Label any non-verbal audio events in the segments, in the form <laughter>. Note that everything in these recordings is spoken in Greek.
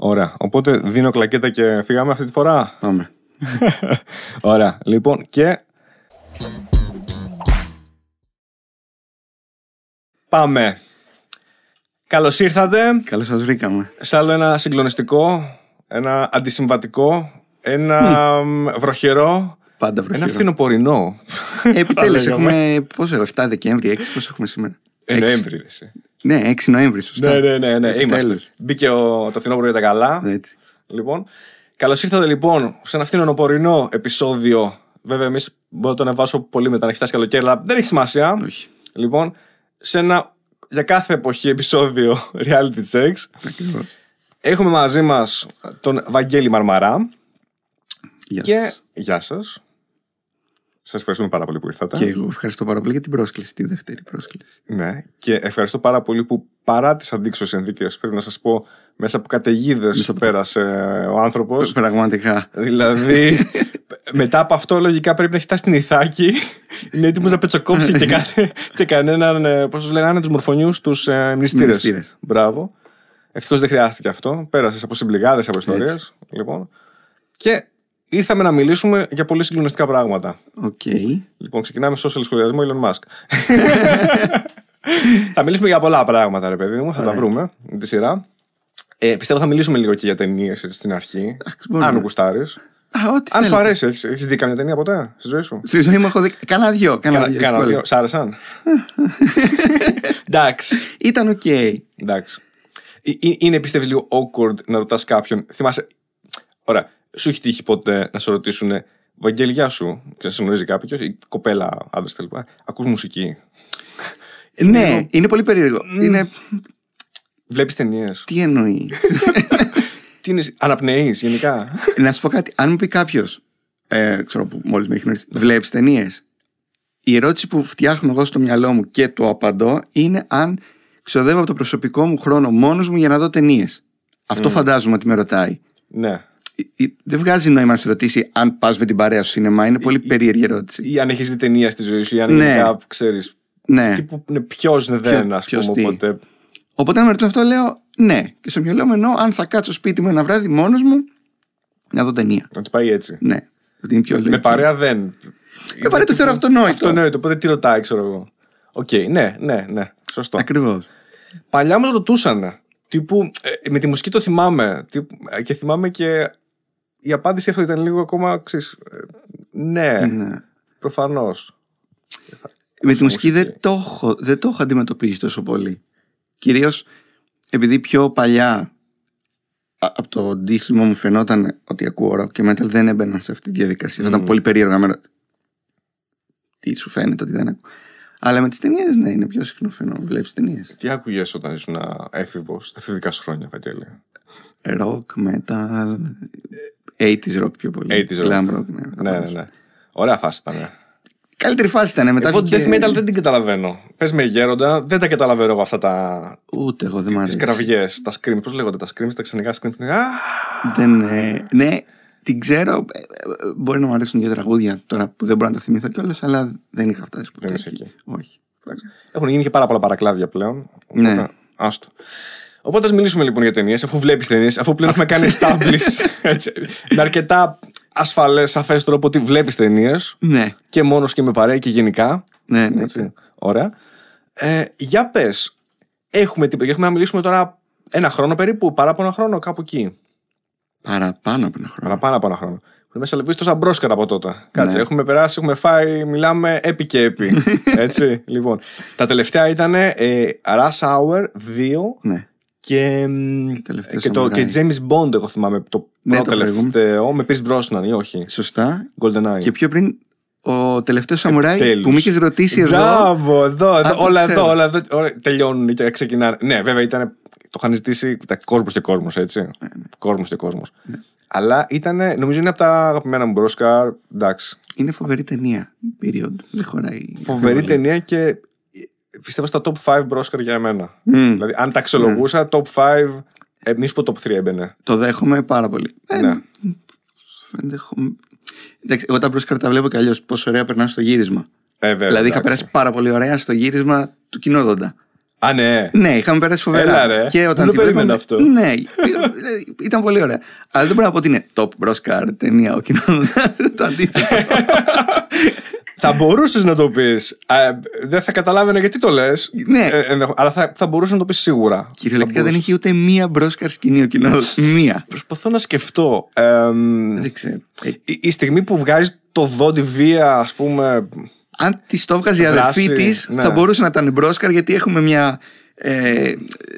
Ωραία. Οπότε δίνω κλακέτα και φύγαμε αυτή τη φορά. Πάμε. <laughs> Ωραία. Λοιπόν, και. Πάμε. Καλώς ήρθατε Καλώς σας βρήκαμε. σε άλλο ένα συγκλονιστικό, ένα αντισυμβατικό, ένα μ, βροχερό, Πάντα ένα βροχερό. φθινοπορεινό. Επιτέλους, <laughs> λέγαμε. έχουμε. Πόσο, 7 Δεκέμβρη, 6, πόσο έχουμε σήμερα; Ε, Έξι. Νοέμβρη, ρε, εσύ. Ναι, 6 Νοέμβρη, σωστά. Ναι, ναι, ναι, ναι. Επιτέλους. Είμαστε. Μπήκε ο, το φθινόπωρο για τα καλά. Έτσι. Λοιπόν, καλώς ήρθατε λοιπόν σε ένα φθινοπορεινό επεισόδιο. Βέβαια, εμείς μπορώ να το ανεβάσω πολύ μετά να έχεις φτάσει καλοκαίρι, αλλά δεν έχει σημασία. Όχι. Λοιπόν, σε ένα για κάθε εποχή επεισόδιο <laughs> reality checks. Ακριβώς. Έχουμε μαζί μας τον Βαγγέλη Μαρμαρά. Γεια Και σας. γεια σας. Σας ευχαριστούμε πάρα πολύ που ήρθατε. Και εγώ ευχαριστώ πάρα πολύ για την πρόσκληση, τη δεύτερη πρόσκληση. Ναι, και ευχαριστώ πάρα πολύ που παρά τις αντίξωες συνθήκε, πρέπει να σας πω, μέσα από καταιγίδες Μέσα από- πέρασε ο άνθρωπος. Πραγματικά. Δηλαδή, <laughs> μετά από αυτό, λογικά πρέπει να έχει φτάσει στην Ιθάκη. Είναι έτοιμος να πετσοκόψει και, κάθε, και κανέναν. Πώς τους λέγανε, τους μορφωνιούς, τους ε, μνηστήρες. Μνηστήρες. Μπράβο. Ευτυχώς δεν χρειάστηκε αυτό. Πέρασες από συμπληγάδες, από ιστορίες. Λοιπόν. Και ήρθαμε να μιλήσουμε για πολύ συγκλονιστικά πράγματα. Οκ. Λοιπόν, ξεκινάμε με social σχολιασμό Elon Musk. θα μιλήσουμε για πολλά πράγματα, ρε παιδί μου. Θα τα βρούμε με τη σειρά. Ε, πιστεύω θα μιλήσουμε λίγο και για ταινίες στην αρχή. μπορούμε. Αν γουστάρεις. Α, ό,τι Αν σου θέλετε. αρέσει, έχεις έχεις δει καμιά ταινία ποτέ στη ζωή σου; Στη ζωή μου έχω δει. Κάνα δυο. Κάνα Κάνα δυο. κάνα εύκολα. δύο. Σ' άρεσαν; <laughs> Εντάξει. Ήταν οκ. Εντάξει. Ε, ε, Είναι πιστεύεις λίγο awkward να ρωτάς κάποιον. Θυμάσαι. Ωραία. Σου έχει τύχει ποτέ να σε ρωτήσουν Βαγγέλη, γεια σου. Και σε γνωρίζει κάποιος, η κοπέλα, άντρας κτλ. Ακούς μουσική. Ναι, είναι πολύ περίεργο. Είναι. Βλέπεις ταινίες. Τι εννοεί; <laughs> Τι είναι, αναπνέεις γενικά; να σου πω κάτι. Αν μου πει κάποιος. Ε, ξέρω που μόλις με έχει γνωρίσει. Βλέπεις ταινίες; Η ερώτηση που φτιάχνω εγώ στο μυαλό μου και το απαντώ είναι αν ξοδεύω από το προσωπικό μου χρόνο μόνος μου για να δω ταινίες. Αυτό φαντάζομαι ότι με ρωτάει. ναι. Ε, ε, Δεν βγάζει νόημα να σε ρωτήσει αν πας με την παρέα στο σινεμά. Είναι πολύ περίεργη ερώτηση. Ή αν έχεις δει ταινία στη ζωή σου, ή αν Ναι. γενικά ξέρεις. Ναι. Τύπου ποιος δεν, ας ποιος πούμε. τι. Οπότε. Οπότε αν με ρωτούν αυτό, λέω ναι. Και στο μυαλό μου εννοώ αν θα κάτσω σπίτι μου ένα βράδυ μόνος μου να δω ταινία. Ότι πάει έτσι. Ναι. Ότι είναι πιο Με λογικό. παρέα δεν. Με παρέα το θεωρώ αυτονόητο. Αυτονόητο, οπότε τι ρωτάει, ξέρω εγώ. Οκ, ναι, ναι, ναι. Σωστό. Ακριβώς. Παλιά όμως ρωτούσαν. Τύπου, ε, με τη μουσική το θυμάμαι. Τύπου, ε, και θυμάμαι και η απάντηση αυτό ήταν λίγο ακόμα. Ξέρεις, ε, ναι, Ναι. προφανώς. Με τη μουσική μουσική. δεν το, έχω, δεν το έχω αντιμετωπίσει τόσο πολύ. Κυρίως επειδή πιο παλιά α- από το ντύσιμο μου φαινόταν ότι ακούω rock και metal δεν έμπαιναν σε αυτή τη διαδικασία. Θα ήταν πολύ περίεργο να με ρωτήσει. Τι σου φαίνεται ότι δεν ακούω. Αλλά με τις ταινίες, ναι, είναι πιο συχνό φαινόμενο. Βλέπεις ταινίες. Τι άκουγες όταν ήσουν έφηβος, στα εφηβικά σου χρόνια, Βαγγέλη; Rock, metal. 80s rock πιο πολύ. 80s rock. Glam rock, ναι. Ναι, ναι, ναι. Ωραία φάση ήταν. Η καλύτερη φάση ήταν μετά. Εγώ βγήκε- death metal δεν την καταλαβαίνω. Πες με γέροντα, δεν τα καταλαβαίνω εγώ αυτά τα. Ούτε εγώ δεν μ' Τις αρέσει. κραυγές, τα scream. Πώς λέγονται τα scream, τα ξενικά scream. Α, Δεν, ε, ναι, την ξέρω. ε, ε, Μπορεί να μου αρέσουν δύο τραγούδια τώρα που δεν μπορώ να τα θυμηθώ κιόλας, αλλά δεν είχα φτάσει ποτέ. Δεν είσαι εκεί. Όχι. εντάξει. Έχουν γίνει και πάρα πολλά παρακλάδια πλέον. Ναι. Οπότε, άστο. Οπότε ας μιλήσουμε λοιπόν για ταινίες, αφού βλέπεις ταινίες, αφού πλέον έχουμε κάνει establish <laughs> έτσι, με αρκετά ασφαλές, σαφές τρόπο ότι βλέπεις ταινίες Ναι, και μόνος και με παρέα και γενικά. ναι, ναι. Έτσι. Ωραία. Ε, για πες, έχουμε, τίποτα- έχουμε να μιλήσουμε τώρα ένα χρόνο περίπου, παράπονο ένα χρόνο, κάπου εκεί. Παραπάνω από ένα χρόνο. Παραπάνω από ένα χρόνο. Έχουμε σαλβίσει τόσα μπρόσκαρα από τότε. Κάτσε, Ναι. έχουμε περάσει, έχουμε φάει, μιλάμε επί και επί. <laughs> Έτσι, λοιπόν. Τα τελευταία ήταν ε, Rush Hour 2 Ναι. Και, μ, τελευταίο και, το, και Samurai. James Bond, εγώ θυμάμαι. Το Ναι, πρώτο το προηγούμενο. τελευταίο, με Pierce Brosnan ή όχι; Σωστά. GoldenEye. Και πιο πριν ο τελευταίο Σαμουράι Επιτέλους. που με είχε ρωτήσει εδώ. Μπράβο, εδώ, εδώ, το όλα ξέρω. εδώ, όλα εδώ. όλα τελειώνουν και ξεκινάνε. Ναι, βέβαια ήταν. Το είχαν ζητήσει. κόσμος και κόσμος, έτσι. Ναι, Κόσμος και κόσμος. Αλλά ήταν, νομίζω είναι από τα αγαπημένα μου Μπρόσκαρ. Εντάξει. Είναι φοβερή ταινία. Period. Δεν χωράει. Φοβερή ταινία και πιστεύω στα top 5 Μπρόσκαρ για εμένα. Μμ. Δηλαδή, αν τα αξιολογούσα, top 5. Εμένα που top 3 έμπαινε. Το δέχομαι πάρα πολύ. Ε, Ναι. ενδεχο- Εντάξει, εγώ τα Μπρόσκαρ τα βλέπω κι αλλιώς. Πόσο ωραία περνάω στο γύρισμα. Ε, βέβαια, δηλαδή είχα εντάξει. περάσει πάρα πολύ ωραία στο γύρισμα του κοινόδοντα. Α, ναι. Ναι, είχαμε περάσει φοβερά. Έλα, ρε. Και όταν Δεν το τη περίμενα βλέπαμε- αυτό. Ναι, ήταν πολύ ωραία. Αλλά δεν μπορώ να πω ότι είναι top Oscar ταινία ο κοινό. <laughs> το αντίθετο. <laughs> Θα μπορούσες να το πεις. δεν θα καταλάβαινα γιατί το λες. Ναι. αλλά θα, θα μπορούσες να το πεις σίγουρα. Κυριολεκτικά Θα δεν μπορούσες. είχε ούτε μία μπρόσκαρ σκηνή ο κοινός. Μία. Προσπαθώ να σκεφτώ. εμ, Δεν ξέρω. Ε, η, η στιγμή που βγάζει το δόντι βία, ας πούμε. αν της το βγάζει η Δράση, αδερφή της, ναι. θα μπορούσε να ήταν μπρόσκαρ γιατί έχουμε μια ε,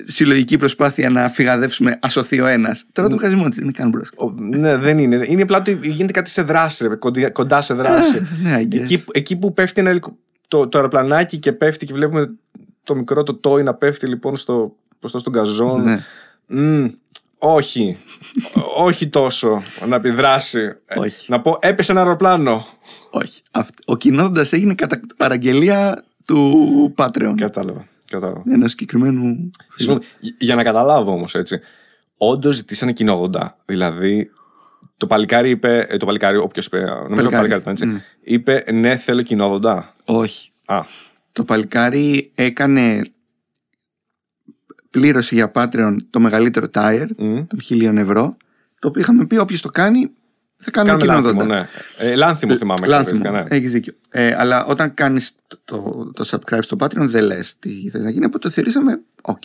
συλλογική προσπάθεια να φυγαδεύσουμε ασωθεί ο ένας. Τώρα το βγάζει μόνο της, δεν είναι καν μπρόσκαρ. ο- ναι, δεν είναι. Είναι απλά ότι γίνεται κάτι σε δράση, ρε, κοντά, κοντά σε δράση. <laughs> ναι, I guess. εκεί, εκεί που πέφτει ένα ελικο- το, το αεροπλανάκι και πέφτει και βλέπουμε το μικρό το τόι να πέφτει λοιπόν στο, μπροστά στον καζόν. Ναι. Μμ, όχι. <laughs> όχι τόσο να επιδράσει. Ε, Όχι. να πω, έπεσε ένα αεροπλάνο. Όχι. Αυτ- Ο κοινόδοντα έγινε κατά παραγγελία του Patreon. Κατάλαβα. Κατάλαβα. Ενός συγκεκριμένου. φίλου. Συγγνώμη, για να καταλάβω όμως έτσι. Όντως ζητήσανε κοινό 80. Δηλαδή, το παλικάρι είπε. ε, Το παλικάρι, όποιος είπε. Νομίζω το Παλικάρι, παλικάρι ήταν έτσι. ναι. Είπε ναι, θέλω κοινό 80. Όχι. Α, Το παλικάρι έκανε πλήρωση για Patreon το μεγαλύτερο tier μ. των χιλίων ευρώ. Το οποίο είχαμε πει όποιος το κάνει θα κάνουμε Κάνουμε κοινό Λάνθιμο, ναι. Ε, Λάνθιμο θυμάμαι. Λάνθιμο. χαρακτηριστικά, ναι. Έχεις δίκιο. Ε, αλλά όταν κάνεις το, το, το subscribe στο Patreon, δεν λες τι θες να γίνει. Οπότε το θεωρήσαμε, οκ.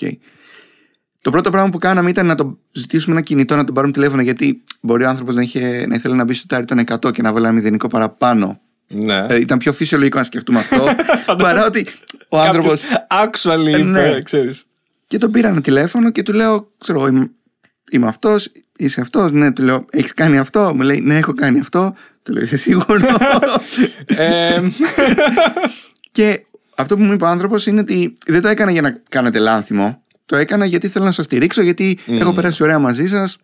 Το πρώτο πράγμα που κάναμε ήταν να το ζητήσουμε ένα κινητό, να τον πάρουμε τηλέφωνο, γιατί μπορεί ο άνθρωπος να, είχε, να ήθελε να μπει στο tier των 100 και να βάλει ένα μηδενικό παραπάνω. Ναι. Ε, ήταν πιο φυσιολογικό να σκεφτούμε αυτό, <laughs> παρά ότι ο άνθρωπο. Κάποιος actually είπε, ναι. ξέρεις. Και τον πήρα ένα τηλέφωνο και του λέω, ξέρω εγώ, είμαι, είμαι αυτός, είσαι αυτός. Ναι, του λέω, έχεις κάνει αυτό. Μου λέει, Ναι, έχω κάνει αυτό. Του λέω, Είσαι σίγουρος. <laughs> Ε, <laughs> Και αυτό που μου είπε ο άνθρωπος είναι ότι δεν το έκανα για να κάνετε λάνθιμο. Το έκανα γιατί θέλω να σας στηρίξω, γιατί έχω περάσει ωραία μαζί σας.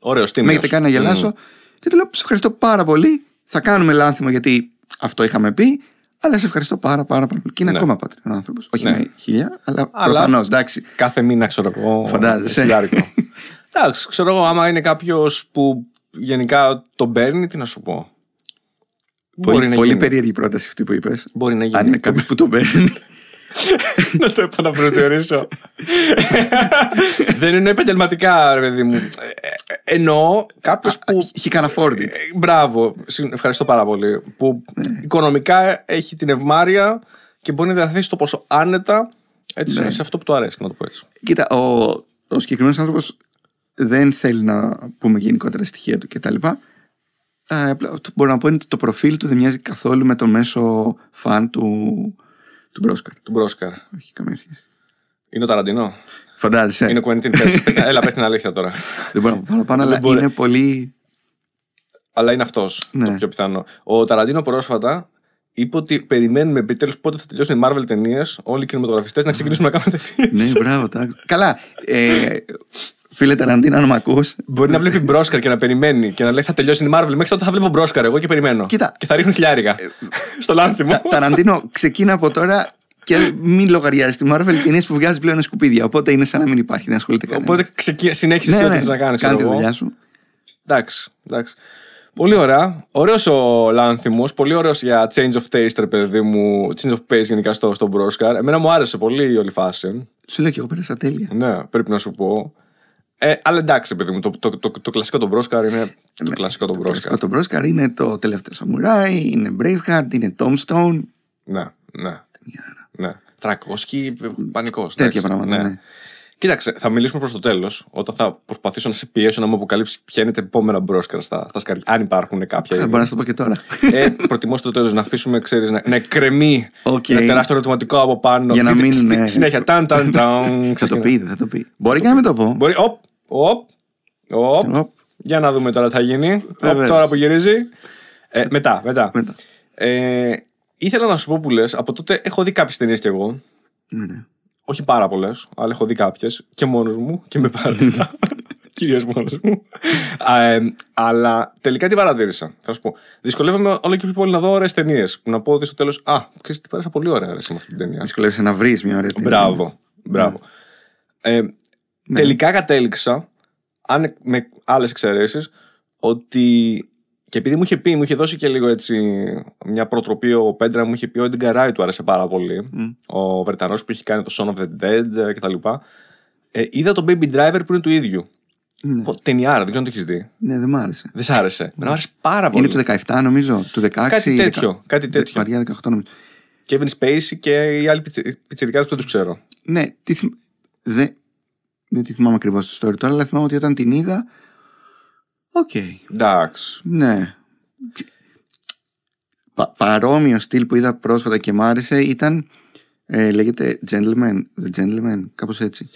Ωραίος Με τίμιος. έχετε κάνει να γελάσω. Και του λέω: Σε ευχαριστώ πάρα πολύ. Θα κάνουμε λάνθιμο γιατί αυτό είχαμε πει. Αλλά σε ευχαριστώ πάρα πάρα πολύ. Και είναι Ναι. ακόμα πατριών άνθρωπος. Όχι Ναι. με χίλια, αλλά, Αλλά- προφανώς. Εντάξει. Κάθε μήνα, ξέρω εγώ. Φαντάζεσαι. <laughs> χιλιάρικο. Εντάξει, ξέρω εγώ, άμα είναι κάποιος που γενικά τον παίρνει, τι να σου πω. Μπορεί Πολύ, να πολύ γίνει. περίεργη πρόταση αυτή που είπες. Μπορεί να γίνει. Αν είναι κάποιος που το παίρνει. <laughs> να το επαναπροσδιορίσω. Δεν είναι επαγγελματικά, ρε παιδί μου. Ε, ε, Εννοώ κάποιος που. He can afford it. Ε, Μπράβο, Συ- ευχαριστώ πάρα πολύ. Που οικονομικά έχει την ευμάρεια και μπορεί να διαθέσει το ποσό άνετα έτσι, Ναι. σε αυτό που του αρέσει, να το πω έτσι. Κοίτα, ο, ο συγκεκριμένος άνθρωπος δεν θέλει να πούμε γενικότερα στοιχεία του κτλ. Ε, απλά αυτό που μπορώ να πω είναι ότι το προφίλ του δεν μοιάζει καθόλου με το μέσο φαν του, του Μπρόσκαρ. Του Μπρόσκαρ. Όχι καμία σχέση. Είναι ο Ταραντινό. Φαντάζεσαι. Είναι ο Κουέντιν. <laughs> Πες- πες την- Έλα, πες την αλήθεια τώρα. Δεν μπορώ να πω παραπάνω, αλλά Δεν μπορεί. είναι πολύ. Αλλά είναι αυτός Ναι. το πιο πιθανό. Ο Ταραντίνο πρόσφατα είπε ότι περιμένουμε επιτέλους πότε θα τελειώσουν οι Marvel ταινίες, όλοι οι κινηματογραφιστές, να ξεκινήσουμε να κάνουμε ταινίες. ναι, μπράβο. τα... Καλά. Ε, φίλε Ταραντίνα, αν με ακούς. Μπορεί να βλέπει Μπρόσκαρ και να περιμένει και να λέει θα τελειώσει η Marvel. Μέχρι τότε θα βλέπω Μπρόσκαρ εγώ και περιμένω. Κοίτα. Και θα ρίχνουν χιλιάρικα. στο λάνθιμο. Ταραντίνο, ξεκίνα από τώρα και μην λογαριάζει τη Marvel ταινίε που βγάζει πλέον σκουπίδια. Οπότε είναι σαν να μην υπάρχει, δεν ασχολείται κανένας. Οπότε ξεκι... συνέχισε ό,τι θες να κάνεις. Κάνε τη δουλειά σου. Εντάξει, εντάξει. Πολύ ωραία. Ωραίος ο Λάνθιμος. Πολύ ωραίος για change of taste, ρε παιδί μου. Change of pace γενικά στο, στο Μπρόσκαρ. Εμένα μου άρεσε πολύ η όλη φάση. Σου λέω και εγώ πέρασα τέλεια. Ναι, πρέπει να σου πω. Ε, αλλά εντάξει, παιδί μου, το, το, το, το, κλασικό τον Μπρόσκαρ είναι το κλασικό τον Μπρόσκαρ. Το Μπρόσκαρ είναι το τελευταίο Σαμουράι, είναι Braveheart, είναι Tombstone. Ναι, ναι. ναι. Τρακόσκι, πανικός. Τέτοια πράγματα, ναι. Κοίταξε, θα μιλήσουμε προς το τέλος, όταν θα προσπαθήσω να σε πιέσω να μου αποκαλύψεις ποια είναι τα επόμενα Μπρόσκαρ στα, στα σκαριά. Αν υπάρχουν κάποια. Θα ήδη. μπορώ να σου το πω και τώρα. ε, προτιμώ στο τέλος να αφήσουμε, ξέρεις, να, να εκκρεμεί Οκ. ένα τεράστιο ερωτηματικό από πάνω. Για να Και μην, στη- ναι. Συνέχεια. Ταν, ταν, <laughs> ταν, θα το πει, θα το πει. Μπορεί και να μην το πω. Μπορεί. Οπ, οπ, οπ. Οπ. Για να δούμε τώρα τι θα γίνει. Οπ, Βεβαίως. τώρα που γυρίζει. Ε, μετά, μετά. Μετά. Ε, ήθελα να σου πω που λες, από τότε έχω δει κάποιες ταινίες κι εγώ. Ναι, ναι. Όχι πάρα πολλές, αλλά έχω δει κάποιες και μόνος μου και με παρέα. <laughs> Κυρίως μόνος μου. Α, ε, αλλά τελικά τι παρατήρησα. Θα σου πω. Δυσκολεύομαι όλο και πιο πολύ να δω ωραίες ταινίες. Που να πω ότι στο τέλος. Α, ξέρεις τι πέρασα πολύ ωραία αρέσει με αυτή την ταινία. Δυσκολεύεσαι να βρεις μια ωραία ταινία. Μπράβο. Μπράβο. Ε, Τελικά κατέληξα, αν με άλλες εξαιρέσεις, ότι Και επειδή μου είχε πει, μου είχε δώσει και λίγο έτσι μια προτροπή ο Πέντρα, μου είχε πει ο Edgar Wright του άρεσε πάρα πολύ. Ο Βρετανός που έχει κάνει το Son of the Dead ε, κτλ. Ε, είδα το Baby Driver που είναι του ίδιου. Ναι. Mm. Ταινιάρα, δεν ξέρω αν το έχεις δει. Ναι, δεν μ' άρεσε. Δεν σ' άρεσε. Εμένα μου άρεσε πάρα πολύ. Είναι του 17 νομίζω, του 16. Κάτι τέτοιο, κάτι τέτοιο. Βαριά 18 νομίζω. Kevin Spacey και οι άλλοι πιτσιρικάδες που δεν τους ξέρω. Ναι, τι θυμ... δεν... δεν τη θυμάμαι ακριβώς τη story τώρα, αλλά θυμάμαι ότι όταν την είδα. Οκ. Εντάξει. Ναι. Πα- παρόμοιο στυλ που είδα πρόσφατα και μ' άρεσε ήταν. Ε, λέγεται Gentleman. The Gentleman, κάπως έτσι.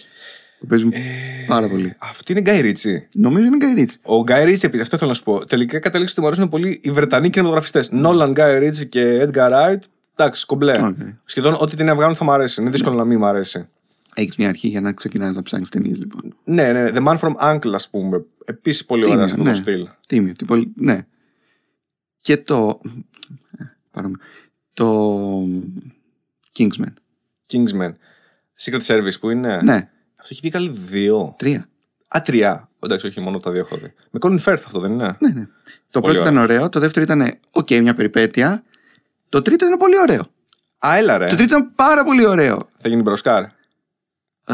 Που παίζει Ε, πάρα πολύ. Αυτή είναι Guy Ritchie. Νομίζω είναι Guy Ritchie. Ο Guy Ritchie, επειδή αυτό θέλω να σου πω, τελικά κατέληξε ότι μου αρέσουν πολύ οι Βρετανοί κινηματογραφιστές. Nolan, Guy Ritchie και Edgar Wright. Εντάξει, κομπλέ. Οκ. Σχεδόν ό,τι την βγάλουν θα μου αρέσει. Είναι δύσκολο να μην μου αρέσει. Έχεις μια αρχή για να ξεκινάει να ψάχνεις ταινίες, λοιπόν. Ναι, ναι. The Man from Uncle, ας πούμε. Επίσης πολύ ωραία σε αυτό ναι. το στυλ. Τίμιο. Τι πολύ... Ναι. Και το. ε, παρόμοιο. Το. Kingsman. Kingsman. Secret Service που είναι; Ναι, Αυτό έχει βγει καλή δύο. τρία. Α, τρία. Εντάξει, όχι, μόνο τα δύο έχω δει. Με Colin Firth αυτό δεν είναι; Ναι, ναι. Το Πολύ πρώτο ήταν ωραίο, το δεύτερο ήταν οκ, μια περιπέτεια. Το τρίτο ήταν πολύ ωραίο. Α, έλα ρε. Το τρίτο ήταν πάρα πολύ ωραίο. Θα γίνει μπροσκάρ. Ε,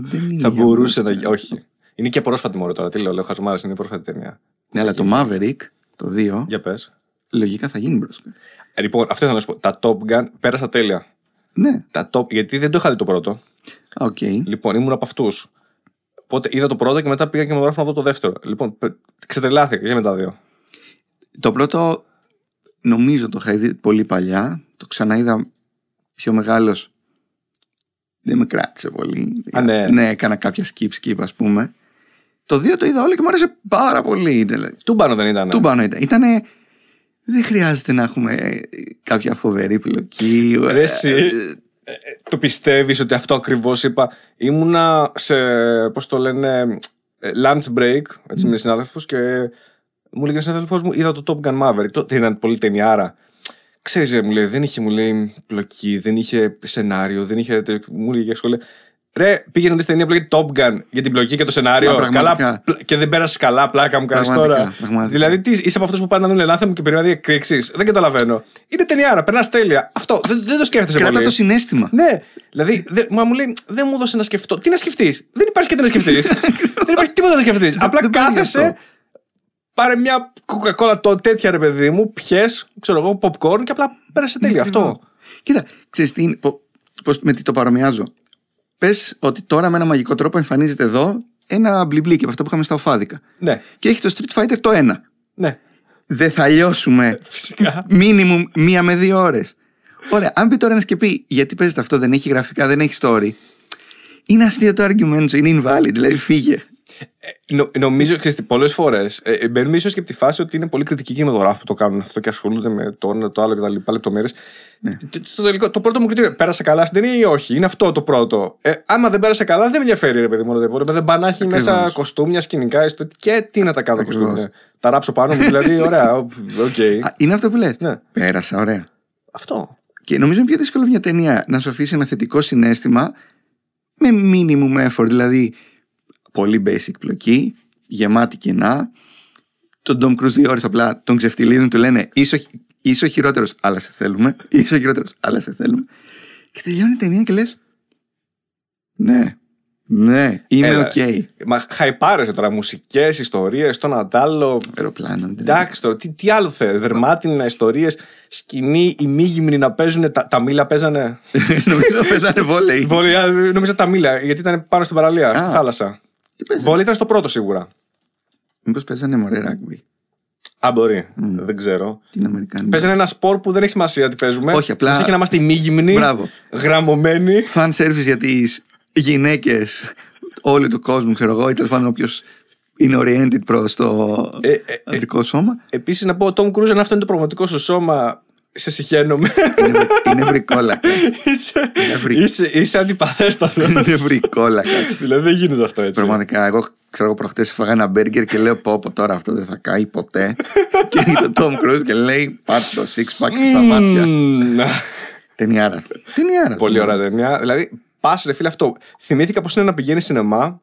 δεν είναι Θα για μπορούσε να μένα. γίνει. Όχι. Είναι και πρόσφατη μωρέ τώρα. Τι λέω, λέω χασμάρα, είναι πρόσφατη ταινία. Ναι, αλλά το Maverick, το 2, Για πες. λογικά θα γίνει μπροστά. Ε, λοιπόν, αυτό ήθελα να σου πω. Τα Top Gun πέρασα τέλεια. Ναι, Τα top, γιατί δεν το είχα δει το πρώτο. οκ. Λοιπόν, ήμουν από αυτούς. Οπότε είδα το πρώτο και μετά πήγα και με γράφω να δω το δεύτερο. Λοιπόν, πε- ξετρελάθηκα και με τα δύο. Το πρώτο νομίζω το είχα δει πολύ παλιά. Το ξαναείδα πιο μεγάλος. Δεν με κράτησε πολύ. Α, ναι. ναι, έκανα κάποια skip skip ας πούμε. Το 2 το είδα όλο και μου άρεσε πάρα πολύ. Δηλαδή, Τούμπανο δεν ήταν. Του πάνω ήταν. Ήτανε... Δεν χρειάζεται να έχουμε ε, κάποια φοβερή πλοκή. Ρε, εσύ, Ε, ε, ε, το πιστεύεις ότι αυτό ακριβώς είπα. Ήμουνα σε, πώς το λένε, ε, lunch break, έτσι με συνάδελφους και μου λέει ένα συνάδελφός μου, είδα το Top Gun Maverick. Το, δεν ήταν πολύ ταινιάρα. Ξέρεις, ρε, μου λέει, δεν είχε, μου λέει, πλοκή, δεν είχε σενάριο, δεν είχε, τε- μου λέει για σχολεία. Ρε, πήγαινε να δεις ταινία που λέγεται Top Gun για την πλοκή και το σενάριο. Μα, πραγματικά. καλά, πλ- και δεν πέρασε καλά, πλάκα μου κάνεις Πραγματικά, τώρα. πραγματικά. Δηλαδή, τι, είσαι από αυτούς που πάνε να δουν Ελλάδα μου και περιμένουν εκρήξεις. Δεν καταλαβαίνω. Είναι ταινιάρα, περνάς τέλεια. Αυτό δεν, δεν το σκέφτεσαι Κράτα πολύ. το συνέστημα. Ναι, δηλαδή δε, μα μου λέει δεν μου έδωσε να σκεφτώ. Τι να σκεφτείς; Δεν υπάρχει και τι να σκεφτείς. <laughs> δεν υπάρχει τίποτα να σκεφτείς. Απλά δεν πάει γι' κάθεσαι, αυτό. Πάρε μια κοκακόλα το τέτοια ρε παιδί μου, πιες, ξέρω εγώ, popcorn και απλά πέρασε τέλεια. Αυτό. Κοίτα, ξέρεις τι είναι, πο- πώς, με τι το παρομοιάζω. Πες ότι τώρα με ένα μαγικό τρόπο εμφανίζεται εδώ ένα μπλιμπλίκι από αυτό που είχαμε στα οφάδικα. Ναι, Και έχει το Street Fighter το ένα. ναι. Δεν θα λιώσουμε <laughs> Φυσικά. μίνιμουμ μία με δύο ώρες. Ωραία, αν πει τώρα ένας και πει γιατί παίζεται αυτό, δεν έχει γραφικά, δεν έχει story. Είναι αστείο το argument σου, είναι invalid, δηλαδή φύγε. Νο, νομίζω, ξέρεις τι, πολλές φορές ε, μπαίνουμε ίσως και από τη φάση ότι είναι πολύ κριτικοί κινηματογράφοι που το κάνουν αυτό και ασχολούνται με το ένα, το άλλο και τα λοιπά λεπτομέρειες. Το, το, τελικό, το πρώτο μου κριτήριο, πέρασε καλά στην ταινία ή όχι, είναι αυτό το πρώτο. Ε, άμα δεν πέρασε καλά, δεν με ενδιαφέρει ρε παιδί μου. ρε παιδί μου. Δεν πάνε να έχει μέσα Ακριβώς. κοστούμια, σκηνικά ιστο- και τι να τα κάνω Ακριβώς. κοστούμια. Τα ράψω πάνω μου, δηλαδή, ωραία, <laughs> οκ. Α, είναι αυτό που λες; Ναι. Πέρασα, ωραία. Αυτό. Και νομίζω είναι πιο δύσκολο μια ταινία να σου αφήσει ένα θετικό συναίσθημα με minimum effort, δηλαδή πολύ basic πλοκή, γεμάτη κενά. Τον Tom Cruise δύο ώρες απλά τον ξεφτυλίζουν, του λένε είσαι, ο- είσαι ο χειρότερος, αλλά σε θέλουμε. <laughs> Είσαι ο χειρότερος, αλλά σε θέλουμε. Και τελειώνει η ταινία και λες ναι, ναι, είμαι Έλα, οκ. Μα χαϊπάρεσαι τώρα μουσικές, ιστορίες, το ένα τ' άλλο. Αεροπλάνο. δεν- Εντάξει τώρα, τι, τι άλλο θες. Δερμάτινα, ιστορίες, σκηνή, ημίγυμνοι να παίζουν. Τα, τα μήλα παίζανε; <laughs> Νομίζω παίζανε βόλεϊ. Βόλεϊ, νόμιζα τα μήλα, γιατί ήταν πάνω στην παραλία, στη Α. θάλασσα. Τι παίζανε; Βόλια ήταν στο πρώτο σίγουρα. Μήπως παίζανε μωρέ ράγμπι. Α, μπορεί. Δεν ξέρω. Την Αμερικάνη. Παίζανε ένα σπορ που δεν έχει σημασία τι παίζουμε. Όχι, απλά- Μας έχει να είμαστε οι μη γυμνοί, Μπράβο. γραμμωμένοι. fan service για τις γυναίκες όλου του κόσμου, ξέρω εγώ, ή τέλος πάντων όποιος είναι oriented προς το Ε, ε, ε. ανδρικό σώμα. Επίσης να πω, ο Τόμ Κρούζ, αν αυτό είναι το πραγματικό σου σώμα, σε συχαίνομαι. είναι, είναι βρικόλακα. είσαι, βρει- είσαι, είσαι αντιπαθέστατος. είναι βρικόλακα. δηλαδή δεν γίνεται αυτό έτσι. Πραγματικά, εγώ ξέρω εγώ προχτές έφαγα ένα μπέργκερ και λέω πω πω τώρα αυτό δεν θα κάει ποτέ. <laughs> και είναι το Tom Cruise και λέει πάρτε το six pack στα μάτια. Μμμ. Ταινιάρα. Ταινιάρα. Πολύ ωραία ταινία. Δηλαδή, πας ρε φίλε αυτό. Θυμήθηκα πώ είναι να πηγαίνεις σινεμά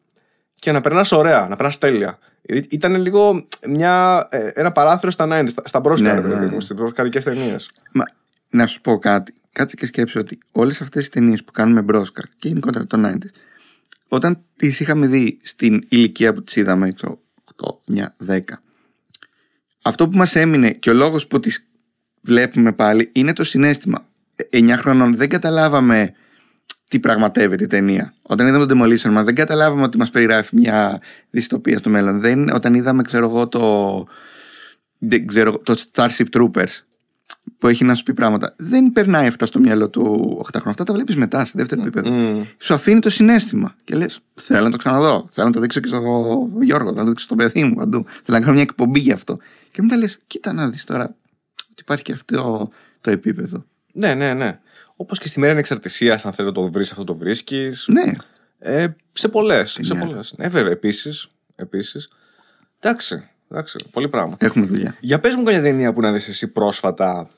και να περνάς ωραία, να περνάς τέλεια. Γιατί Ήταν λίγο μια, ε, ένα παράθυρο στα 90, στα, στα μπρόσκα, Ναι, ρε ναι, παιδί ναι. μου, στις μπροσκαρικές ταινίες. Μα, να σου πω κάτι. Κάτσε και σκέψου ότι όλες αυτές τι ταινίες που κάνουμε μπρόσκαρ και γενικότερα το 90s, όταν τις είχαμε δει στην ηλικία που τις είδαμε, ξέρω, 8, 9, 10, αυτό που μας έμεινε και ο λόγος που τις βλέπουμε πάλι είναι το συνέστημα. 9 χρονών δεν καταλάβαμε τι πραγματεύεται η ταινία. Όταν είδαμε τον Demolition Man, δεν καταλάβαμε ότι μας περιγράφει μια δυστοπία στο μέλλον. Δεν, όταν είδαμε, ξέρω εγώ, το, δεν ξέρω, το Starship Troopers που έχει να σου πει πράγματα. Δεν περνάει αυτά στο μυαλό του 8χρονου. Αυτά τα βλέπεις μετά, σε δεύτερο επίπεδο. Μμμ. Σου αφήνει το συνέστημα. Και λες: Θέλω να το ξαναδώ. Θέλω να το δείξω και στο Γιώργο. Θέλω να το δείξω στο παιδί μου παντού. Θέλω να κάνω μια εκπομπή γι' αυτό. Και μετά λες: Κοίτα να δεις τώρα ότι υπάρχει και αυτό το επίπεδο. Ναι, ναι, ναι. Όπως και στη μέρα ανεξαρτησίας, αν θέλει να το βρεις, αυτό το βρίσκεις. Ναι, Ε, σε πολλές. Σε Ταινία. πολλές. Ναι, βέβαια, επίσης. Επίσης. Εντάξει, εντάξει, πολύ πράγμα. έχουμε δουλειά. Για πες μου καμιά ταινία που να δεις εσύ πρόσφατα.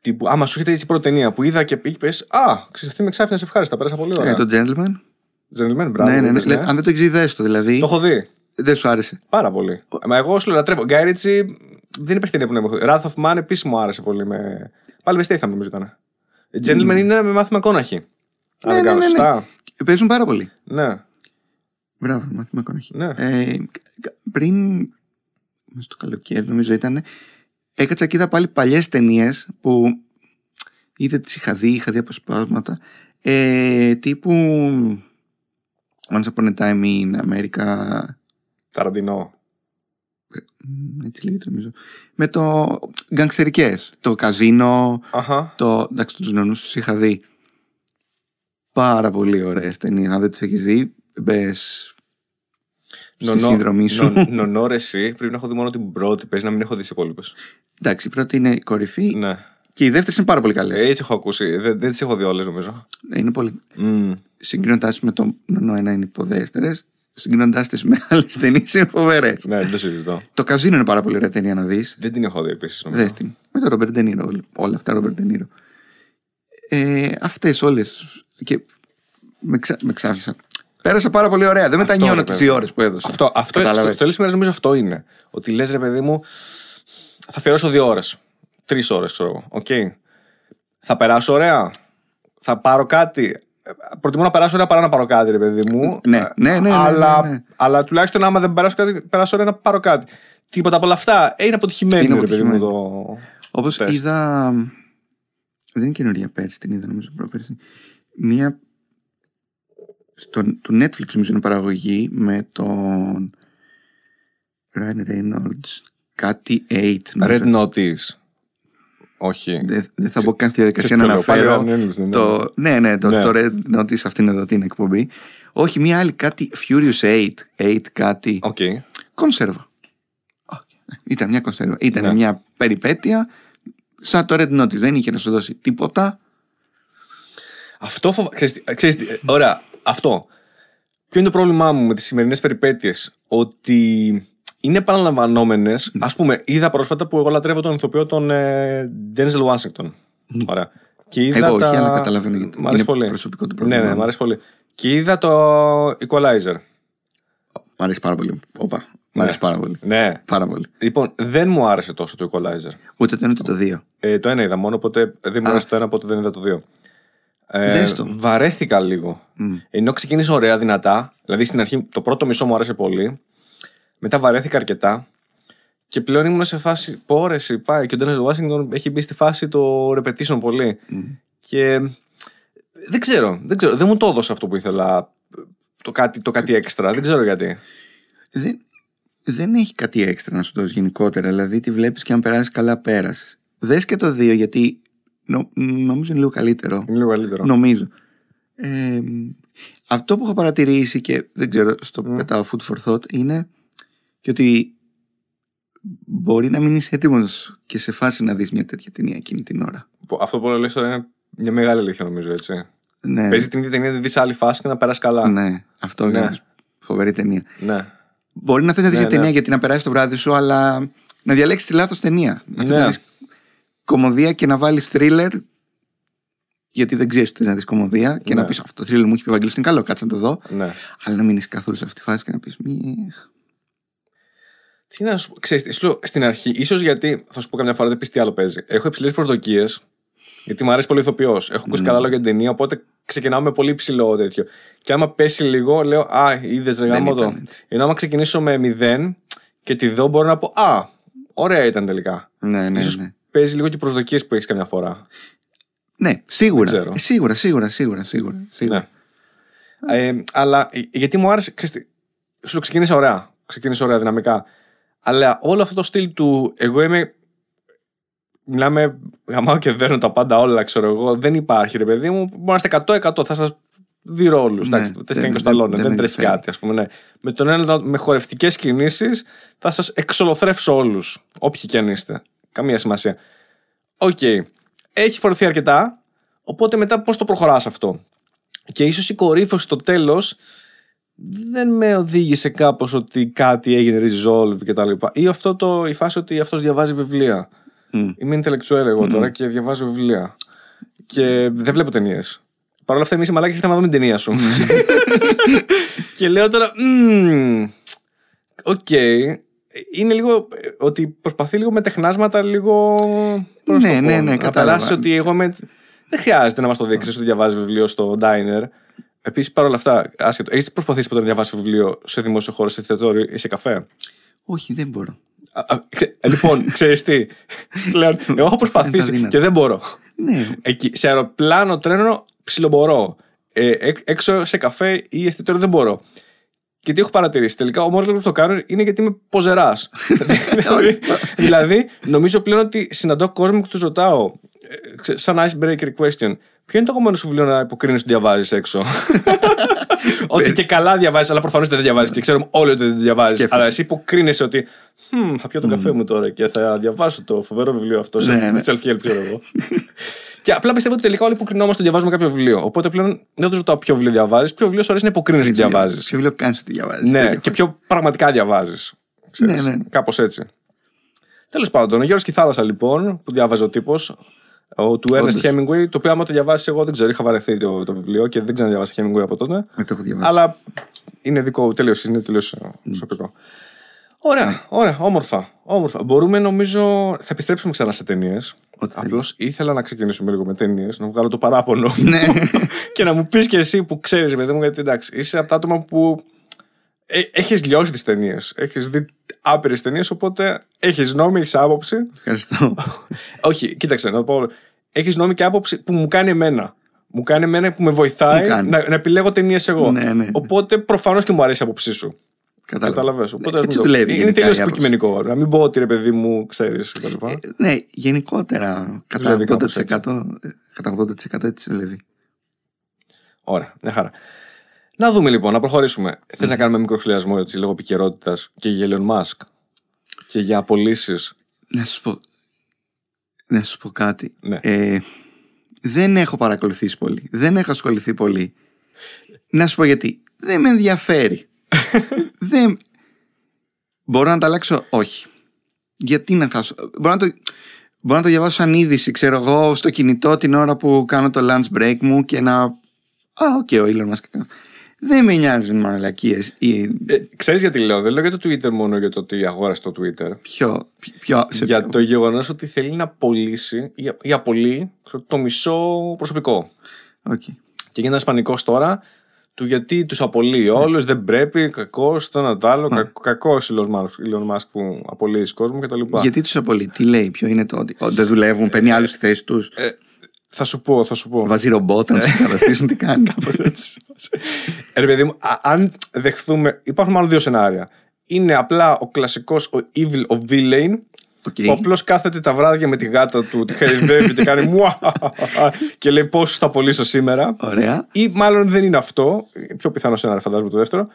Τύπου, άμα σου έχετε έτσι πρώτη ταινία που είδα και είπες, Α, ξέρεις, αυτή με ξάφνη σε ευχάριστα, πέρασα πολύ ωραία. Ε, το Gentleman. Gentleman, μπράβο. ναι, ναι, ναι. είπες, Λε, Αν δεν το έχεις δει, το δηλαδή. Το έχω δει. Δεν σου άρεσε. Πάρα πολύ. Μα εγώ σου λέω λατρεύω. Γκάι Ρίτσι δεν υπάρχει ταινία που να μου έχω δει. Wrath of Man επίσης μου άρεσε πολύ. Με... Πάλι με Statham νομίζω ήταν. Gentleman είναι με μάθημα κόναχη. Αν Ναι, δεν ναι, κάνω ναι, ναι. σωστά. Παίζουν πάρα πολύ. Ναι. Μπράβο, μάθημα εικονοχή. Ναι. Ε, πριν, μες στο καλοκαίρι νομίζω ήταν, έκατσα και είδα πάλι παλιές ταινίες που είτε τις είχα δει, είχα δει αποσπάσματα, ε, τύπου Once Upon a Time in America, Ταραντινό. Μ, έτσι λέγεται νομίζω, με το γκαγκστερικές, το καζίνο, Αχα. το, εντάξει τους νονούς τους είχα δει. Πάρα πολύ ωραίες ταινίες, αν δεν τις έχεις δει, μπες στη συνδρομή σου. νο- Νονό ρε εσύ, πρέπει να έχω δει μόνο την πρώτη. Παίζει να μην έχω δει τις υπόλοιπες. Εντάξει, η πρώτη είναι η κορυφή Ναι. και οι δεύτερες είναι πάρα πολύ καλές. Ε, έτσι έχω ακούσει. Δεν, δεν τις έχω δει όλες νομίζω. Είναι πολύ. Μμ. Συγκρίνοντά με το νονό ένα είναι υποδέστερε, συγκρίνοντά τις με άλλες ταινίες είναι φοβερές. Ναι, δεν το συζητώ. Το καζίνο είναι πάρα πολύ ωραία ταινία να δεις. Δεν την έχω δει επίσης. Δες την. Με τον Ρόμπερτ Ντενίρο. Όλα αυτά Ρόμπερτ Ντενίρο. Ε, Αυτές όλες. Και με, ξα... με ξάφνησαν. Πέρασα πάρα πολύ ωραία. Δεν μετανιώνω ρε τις παιδί. δύο ώρες που έδωσα. Αυτό, αυτό, Κατάλαβες; στο τέλος της νομίζω αυτό είναι. Ότι λες, ρε παιδί μου, θα αφιερώσω δύο ώρες. Τρεις ώρες, ξέρω εγώ. Οκ. Θα περάσω ωραία. Θα πάρω κάτι. Ε, Προτιμώ να περάσω ωραία παρά να πάρω κάτι, ρε παιδί μου. Ναι, Ε, ναι, ναι, ναι, αλλά, ναι, ναι. αλλά τουλάχιστον άμα δεν περάσω κάτι, περάσω ωραία να πάρω κάτι. Τίποτα από όλα αυτά ε, είναι αποτυχημένο, Είναι ρε παιδί μου. αποτυχημένο. Το... Όπως τεστ. είδα. Δεν είναι καινούργια πέρσι, την είδα νομίζω πρόπερσι. Μία. Στο, του Netflix νομίζω είναι παραγωγή με τον Ryan Reynolds. Κάτι 8. νομίζω. Red Notice. Όχι. Δεν δεν θα μπω καν στη διαδικασία Ξέρεις να ποιο λέω, αναφέρω. πάλι Ryan Reynolds, ναι, ναι. το, ναι, ναι, το, Ναι. το Red Notice αυτήν εδώ την εκπομπή. Όχι, μία άλλη κάτι Furious 8. 8 κάτι. Οκ. Κονσέρβα. Όχι, ναι, Ήταν μια κονσέρβα. Ήταν Ναι. μια περιπέτεια. Σαν το Red Notice. Δεν είχε να σου δώσει τίποτα. Αυτό φοβα... ξέρεις, τι- ξέρεις, τι, ε, ωραία, αυτό. Ποιο είναι το πρόβλημά μου με τις σημερινές περιπέτειες; Ότι είναι επαναλαμβανόμενες. Α πούμε, είδα πρόσφατα που εγώ λατρεύω τον ηθοποιό τον ε, Denzel Washington. Ωραία. Και είδα Εγώ τα... όχι, αλλά καταλαβαίνω γιατί. Μ' αρέσει Είναι πολύ. προσωπικό του Ναι, πρόβλημα. ναι, μ' αρέσει πολύ. Και είδα το Equalizer. Μ' αρέσει πάρα πολύ. Όπα. Μ' Ναι. αρέσει πάρα πολύ. Ναι. Πάρα πολύ. Λοιπόν, δεν μου άρεσε τόσο το Equalizer. Ούτε το ένα ούτε το δύο. Ε, το ένα είδα μόνο, οπότε δεν μου Α. άρεσε το ένα, οπότε δεν είδα το δύο. Ε, Δες το. Βαρέθηκα λίγο. Μμ. Ενώ ξεκίνησε ωραία, δυνατά. Δηλαδή στην αρχή το πρώτο μισό μου άρεσε πολύ. Μετά βαρέθηκα αρκετά. Και πλέον ήμουν σε φάση. Πόρεση, πάει. Και ο Ντένελ Washington έχει μπει στη φάση το repetition πολύ. Και δεν ξέρω, δεν ξέρω. Δεν μου το έδωσε αυτό που ήθελα. Το κάτι, το κάτι έξτρα. Δεν ξέρω γιατί. Δεν, δεν έχει κάτι έξτρα να σου δώσει γενικότερα. Δηλαδή τη βλέπεις και αν περάσεις καλά, πέρασες. Δες και το δύο γιατί νο, νομίζω είναι λίγο καλύτερο. Είναι λίγο καλύτερο. Νομίζω. Ε, αυτό που έχω παρατηρήσει και δεν ξέρω, στο πετάω food for thought είναι και ότι μπορεί να μην είσαι έτοιμος και σε φάση να δεις μια τέτοια ταινία εκείνη την ώρα. Αυτό που λες τώρα είναι μια μεγάλη αλήθεια νομίζω έτσι. Ναι, Παίζει την ίδια ταινία να τη δεις σε άλλη φάση και να περάσει καλά. ναι αυτό Ναι. είναι φοβερή ταινία. ναι. Μπορεί να θες να δει Ναι, μια ναι. ταινία γιατί να περάσει το βράδυ σου, αλλά να διαλέξεις τη λάθος ταινία. Να θες Ναι. να δεις κομμωδία και να βάλεις thriller. Γιατί δεν ξέρεις τι να δεις κομμωδία και Ναι. να πεις Αυτό το thriller μου έχει πει ο Βαγγέλης είναι καλό, κάτσε να το δω. ναι. Αλλά να μην είσαι καθόλου σε αυτή τη φάση και να πεις. Τι να σου πω, ξέρεις, τι, σου λέω, στην αρχή, ίσως γιατί, θα σου πω καμιά φορά, δεν πεις τι άλλο παίζει. Έχω υψηλές προσδοκίες, γιατί μου αρέσει πολύ ηθοποιός. Έχω ακούσει καλά λόγια για την ταινία, οπότε ξεκινάω με πολύ ψηλό τέτοιο. Και άμα πέσει λίγο, λέω Α, είδες ρε γάμο το. ήταν έτσι. Ενώ άμα ξεκινήσω με μηδέν και τη δω, μπορώ να πω Α, ωραία ήταν τελικά. Ναι, ναι, Ίσως ναι. παίζει λίγο και προσδοκίες που έχεις καμιά φορά. Ναι, σίγουρα. Δεν ξέρω. Ε, σίγουρα, σίγουρα, σίγουρα, σίγουρα. σίγουρα. Ναι. Ε, αλλά ε, γιατί μου άρεσε. Ξέρεις, τι, σου το ξεκίνησε ωραία. Ξεκίνησε ωραία δυναμικά. Αλλά όλο αυτό το στυλ του εγώ είμαι. Μιλάμε, γαμάω και δέρνω τα πάντα όλα, ξέρω εγώ. Δεν υπάρχει, ρε παιδί μου. Μπορεί να είστε 100-100, θα σας δείρω όλους. Ναι, εντάξει, το δεν- κάνει και ο δεν- Σταλόνε, δεν δεν, με τρέχει ενδιαφέρει. κάτι, ας πούμε. Ναι. Με τον ένα, με χορευτικές κινήσεις, θα σας εξολοθρεύσω όλους. Όποιοι και αν είστε. Καμία σημασία. Οκ. Έχει φορεθεί αρκετά. Οπότε μετά πώς το προχωράς αυτό; Και ίσως η κορύφωση στο τέλος δεν με οδήγησε κάπως ότι κάτι έγινε resolve κτλ. Ή αυτό το, η φάση ότι αυτός διαβάζει βιβλία. Μμ. Είμαι intellectual εγώ τώρα και διαβάζω βιβλία. Και δεν βλέπω ταινίες. Παρ' όλα αυτά, εμείς οι μαλάκες ήρθαμε να δούμε την ταινία σου. <laughs> και λέω τώρα. «Μμμ, Οκ. Είναι λίγο ε, ότι προσπαθεί λίγο με τεχνάσματα λίγο. πώς Ναι, το πω, ναι, ναι, να κατάλαβα. περάσει ότι εγώ με. Δεν χρειάζεται να μας το δείξει ότι διαβάζει βιβλίο στο diner. Επίσης, παρόλα αυτά, άσχετο. Έχεις προσπαθήσει ποτέ να διαβάσεις βιβλίο σε δημόσιο χώρο, σε εστιατόριο ή σε καφέ; Όχι, δεν μπορώ. Α, α, ξε- λοιπόν, <laughs> ξέρεις τι. Πλέον, εγώ έχω προσπαθήσει δύνατο. και δεν μπορώ. Ναι. Εκεί, σε αεροπλάνο, τρένο, ψιλομπορώ. Ε, έκ- έξω σε καφέ ή εστιατόριο δεν μπορώ. Και τι έχω παρατηρήσει. Τελικά ο μόνος λόγος που το κάνω είναι γιατί είμαι ποζεράς. <laughs> δηλαδή, νομίζω πλέον ότι συναντώ κόσμο και τους ρωτάω, ε, ξε- σαν icebreaker question, ποιο είναι το αγαπημένο σου βιβλίο να υποκρίνεις ότι διαβάζεις έξω; <laughs> ότι και καλά διαβάζεις, αλλά προφανώς δεν διαβάζεις και ξέρουμε όλοι ότι δεν διαβάζεις. Σκέφτεσαι. Αλλά εσύ υποκρίνεσαι ότι «Χμ, θα πιω τον καφέ μου τώρα και θα διαβάσω το φοβερό βιβλίο αυτό σε Ναι, ναι. <laughs> self-help, ξέρω εγώ. <laughs> και απλά πιστεύω ότι τελικά όλοι υποκρινόμαστε ότι διαβάζουμε κάποιο βιβλίο. Οπότε πλέον δεν του ρωτάω ποιο βιβλίο διαβάζεις, ποιο βιβλίο σου αρέσει να υποκρίνεις ότι διαβάζεις; Ποιο βιβλίο κάνεις ότι διαβάζεις; Ναι, και πιο πραγματικά διαβάζεις. Ναι, ναι. Κάπως έτσι. Τέλος πάντων, ο Γιώργος Κιθάλασσα λοιπόν, που διάβαζε ο τύπος, ο του Ernest Όντως. Hemingway, το οποίο άμα το διαβάσεις, εγώ δεν ξέρω, είχα βαρεθεί το, το βιβλίο και δεν ξαναδιαβάσει Hemingway από τότε. Δεν το έχω διαβάσει. Αλλά είναι δικό, τελείως είναι τελείως προσωπικό. Ωραία, ωραία, όμορφα, όμορφα. Μπορούμε νομίζω. Θα επιστρέψουμε ξανά σε ταινίες. Ό,τι θέλεις. Απλώς ήθελα να ξεκινήσουμε λίγο με ταινίες, να βγάλω το παράπονο. Ναι. <laughs> και να μου πεις και εσύ που ξέρεις, παιδί μου, γιατί εντάξει, είσαι από τα άτομα που ε, έχεις λιώσει τις ταινίες. Έχεις δει άπειρες ταινίες, οπότε έχεις νόμη, έχεις άποψη. Ευχαριστώ. <laughs> Όχι, κοίταξε, να το πω. Έχεις νόμη και άποψη που μου κάνει εμένα. Μου κάνει εμένα που με βοηθάει Μου κάνει; να, να επιλέγω ταινίες εγώ. Ναι, ναι. Οπότε προφανώς και μου αρέσει η άποψή σου. Κατάλαβα. Κατάλαβε. Οπότε ας έτσι μην το- δουλεύει Είναι γενικά τελείως η άποψη. υποκειμενικό. Να μην πω ότι ρε παιδί μου, ξέρεις. Ναι, γενικότερα κατά Δουλεύει κάπως 80%, κατά 80% έτσι δουλεύει. Ωραία, μια χαρά. Να δούμε λοιπόν, να προχωρήσουμε. Θες να κάνουμε μικρό σχολιασμό έτσι, λόγω επικαιρότητας και για Elon Musk και για απολύσεις; Να σου πω, να σου πω κάτι. Ναι. Ε, δεν έχω παρακολουθήσει πολύ. Δεν έχω ασχοληθεί πολύ. Να σου πω γιατί. Δεν με ενδιαφέρει. <laughs> δεν... Μπορώ να τα αλλάξω, όχι. Γιατί να χάσω; Μπορώ να το, μπορώ να το διαβάσω σαν είδηση, ξέρω εγώ, στο κινητό την ώρα που κάνω το lunch break μου και να. Α, οκ, ο Elon Musk. Δεν με νοιάζουν μαλακίες ή Ε, ξέρεις γιατί λέω, δεν λέω για το Twitter μόνο για το ότι αγόρασε το Twitter. ποιο. ποιο σε για ποιο. το γεγονός ότι θέλει να απολύσει ή, ή απολύει ξέρω, το μισό προσωπικό. Οκ. Και γίνεται ένας πανικός τώρα του γιατί τους απολύει όλους, δεν πρέπει, κακός, το ένα το άλλο. Ναι. Κακός Elon Musk που απολύει κόσμο κτλ. Γιατί τους απολύει, τι λέει, ποιο είναι το ότι ότι δεν δουλεύουν, παίρνει άλλους στη θέση τους, Ε, θα σου πω, θα σου πω. βάζει ρομπότ να τους αντικαταστήσουν, τι κάνει. <laughs> Κάπως έτσι. Ε, ρε παιδί μου, α- αν δεχθούμε. Υπάρχουν μάλλον δύο σενάρια. Είναι απλά ο κλασικός ο evil, ο villain, Οκ. που απλώς κάθεται τα βράδια με τη γάτα του, τη χαϊδεύει και κάνει μουα και λέει πόσους θα απολύσω σήμερα. Ωραία. Ή μάλλον δεν είναι αυτό. Πιο πιθανό σενάριο, φαντάζομαι το δεύτερο.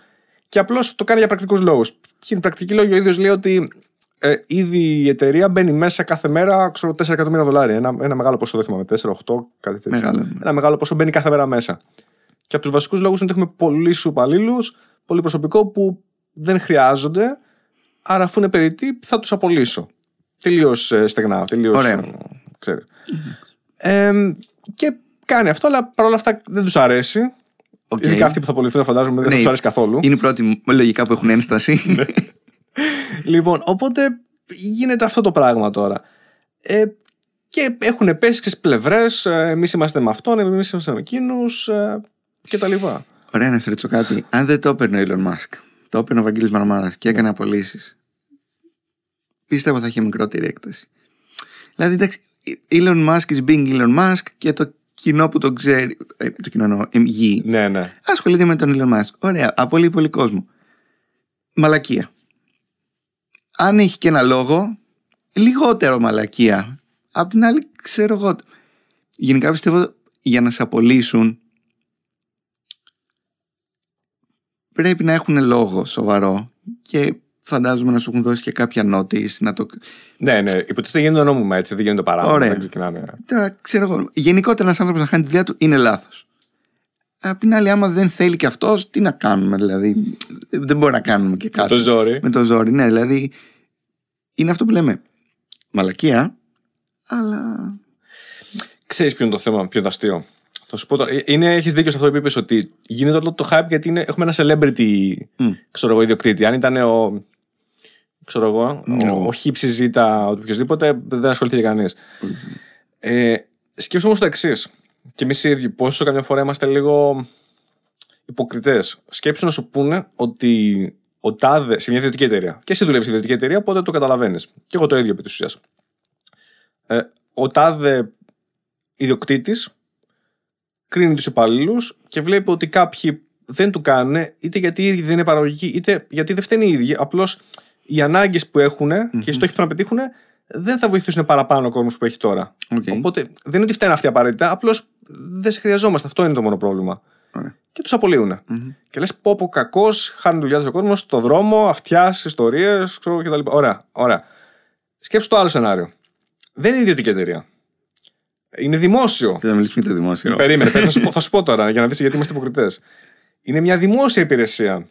Και απλώς το κάνει για πρακτικούς λόγους. Και είναι πρακτικοί λόγοι, ο ίδιος λέει ότι ε, ήδη η εταιρεία μπαίνει μέσα κάθε μέρα ξέρω, 4 εκατομμύρια δολάρια. Ένα, ένα μεγάλο ποσό, δεν θυμάμαι, 4, 8, κάτι τέτοιο. Μεγάλο, ναι. Ένα μεγάλο ποσό μπαίνει κάθε μέρα μέσα. Και από τους βασικούς λόγους είναι ότι έχουμε πολλούς υπαλλήλους, πολύ προσωπικό που δεν χρειάζονται. Άρα, αφού είναι περιττοί, θα τους απολύσω. Τελείως στεγνά, τελείως. Ωραία. Ε, και κάνει αυτό, αλλά παρόλα αυτά δεν τους αρέσει. Οκ. Ειδικά αυτοί που θα απολυθούν, φαντάζομαι δεν Ναι. θα τους αρέσει καθόλου. Είναι οι πρώτοι λογικά που έχουν ένσταση. <laughs> λοιπόν, οπότε γίνεται αυτό το πράγμα τώρα. Ε, και έχουν πέσει στις πλευρές, ε, εμείς είμαστε με αυτόν, εμείς είμαστε με εκείνους ε, και τα λοιπά. Ωραία, να σε ρωτήσω κάτι. Αν δεν το έπαιρνε ο Elon Musk, το έπαιρνε ο Βαγγέλης Μαρμάρας και έκανε απολύσεις. Πίστευα θα είχε μικρότερη έκταση. Δηλαδή, εντάξει, Elon Musk is being Elon Musk και το κοινό που τον ξέρει. Ε, το κοινό εννοώ, ε, γη. Ναι, ναι. Ασχολείται με τον Elon Musk. Ωραία, απολύει πολύ κόσμο. Μαλακία. Αν έχει και ένα λόγο, λιγότερο μαλακία. Απ' την άλλη, ξέρω εγώ. Γενικά πιστεύω για να σε απολύσουν πρέπει να έχουν λόγο σοβαρό και φαντάζομαι να σου έχουν δώσει και κάποια notice να το. Ναι, ναι. Υποτίθεται γίνεται νόμιμα έτσι, δεν γίνεται παράδειγμα. Ωραία. Δεν ξεκινάνε. Τώρα ξέρω εγώ. Γενικότερα ένας άνθρωπος να χάνει τη δουλειά του είναι λάθος. Απ' την άλλη, άμα δεν θέλει και αυτός, τι να κάνουμε, δηλαδή; Δεν μπορεί να κάνουμε και κάτι. Το ζόρι. Με το ζόρι, ναι, δηλαδή. Είναι αυτό που λέμε. Μαλακία, αλλά. Ξέρεις ποιο είναι το θέμα, ποιο είναι το αστείο. Θα σου πω τώρα. Είναι, έχεις δίκιο σε αυτό που είπες ότι γίνεται όλο το hype γιατί είναι, έχουμε ένα celebrity Μμ. ξέρω εγώ, ιδιοκτήτη. Αν ήταν ο. Ξέρω εγώ, Ναι. ο, ο χύψης ζήτα, ο οποιοδήποτε, δεν ασχοληθεί κανείς. Ε, σκέψου όμως το εξής. Και εμείς οι ίδιοι, πόσο καμιά φορά είμαστε λίγο υποκριτές. Σκέψου να σου πούνε ότι ο τάδε σε μια ιδιωτική εταιρεία. Και εσύ δουλεύεις σε ιδιωτική εταιρεία, οπότε το καταλαβαίνεις. Και εγώ το ίδιο επί της ουσίας. Ε, ο τάδε ιδιοκτήτης κρίνει τους υπαλλήλους και βλέπει ότι κάποιοι δεν του κάνουν είτε γιατί οι ίδιοι δεν είναι παραγωγικοί, είτε γιατί δεν φταίνε οι ίδιοι. Απλώς οι ανάγκες που έχουν και οι στόχοι που να πετύχουν δεν θα βοηθήσουν παραπάνω ο κόσμος που έχει τώρα. Οκ. Οπότε δεν είναι ότι φταίνουν αυτοί απαραίτητα, απλώς δεν σε χρειαζόμαστε. Αυτό είναι το μόνο πρόβλημα. Ωραία. Και τους απολύουν. Μμμ. Και λες, πω πω κακός, χάνει δουλειά του ο κόσμος στο δρόμο, αυτιάς, ιστορίες, ξέρω κτλ. Ωραία, ωραία. Σκέψου το άλλο σενάριο. Δεν είναι ιδιωτική εταιρεία. Είναι δημόσιο. Θέλω να μιλήσουμε για το δημόσιο; Περίμενε, θα σου, πω, <laughs> θα σου πω τώρα για να δεις γιατί είμαστε υποκριτές. Είναι μια δημόσια υπηρεσία.